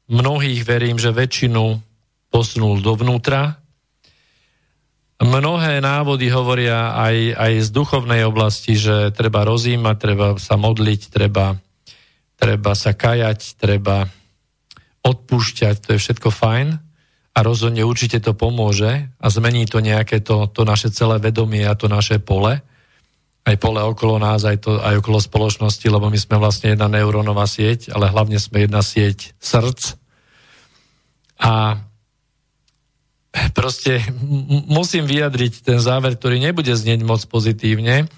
mnohých verím, že väčšinu posunul dovnútra. Mnohé návody hovoria aj, aj z duchovnej oblasti, že treba rozímať, treba sa modliť, treba, treba sa kajať, treba odpúšťať, to je všetko fajn. A rozhodne určite to pomôže a zmení to nejaké to, to naše celé vedomie a to naše pole, aj pole okolo nás, aj, to, aj okolo spoločnosti, lebo my sme vlastne jedna neurónová sieť, ale hlavne sme jedna sieť srdc. A proste musím vyjadriť ten záver, ktorý nebude znieť moc pozitívne,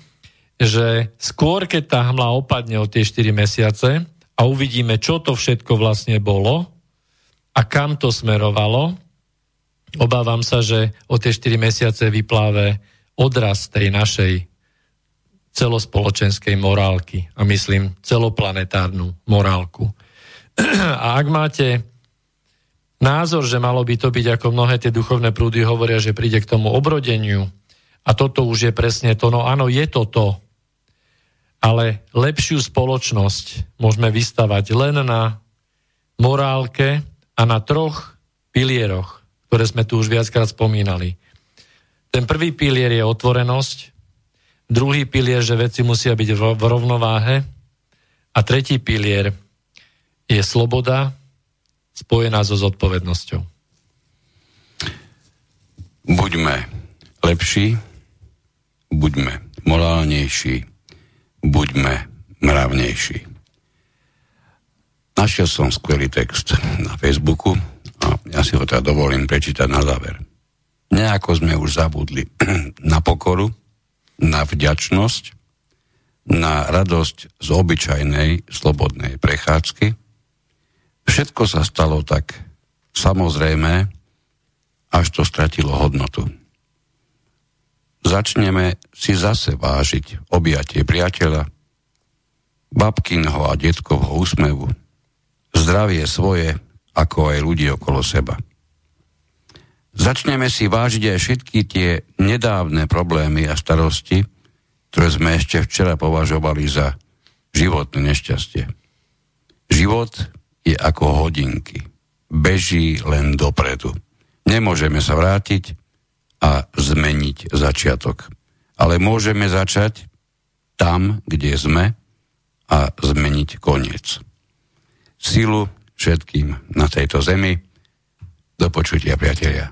že skôr, keď tá hmla opadne o tie 4 mesiace a uvidíme, čo to všetko vlastne bolo a kam to smerovalo, obávam sa, že o tie 4 mesiace vypláve odraz tej našej celospoločenskej morálky a myslím celoplanetárnu morálku. A ak máte názor, že malo by to byť, ako mnohé tie duchovné prúdy hovoria, že príde k tomu obrodeniu. A toto už je presne to. No áno, je to to. Ale lepšiu spoločnosť môžeme vystavať len na morálke a na troch pilieroch, ktoré sme tu už viackrát spomínali. Ten prvý pilier je otvorenosť, druhý pilier, že veci musia byť v rovnováhe a tretí pilier je sloboda, spojená so zodpovednosťou? Buďme lepší, buďme morálnejší, buďme mravnejší. Našiel som skvelý text na Facebooku a ja si ho teda dovolím prečítať na záver. Nejako sme už zabudli na pokoru, na vďačnosť, na radosť z obyčajnej slobodnej prechádzky, Všetko sa stalo tak samozrejme, až to stratilo hodnotu. Začneme si zase vážiť objatie priateľa, babkinho a detkovho úsmevu, zdravie svoje, ako aj ľudí okolo seba. Začneme si vážiť aj všetky tie nedávne problémy a starosti, ktoré sme ešte včera považovali za životné nešťastie. Život je ako hodinky. Beží len dopredu. Nemôžeme sa vrátiť a zmeniť začiatok. Ale môžeme začať tam, kde sme a zmeniť koniec. Silu všetkým na tejto zemi. Do počutia, priatelia.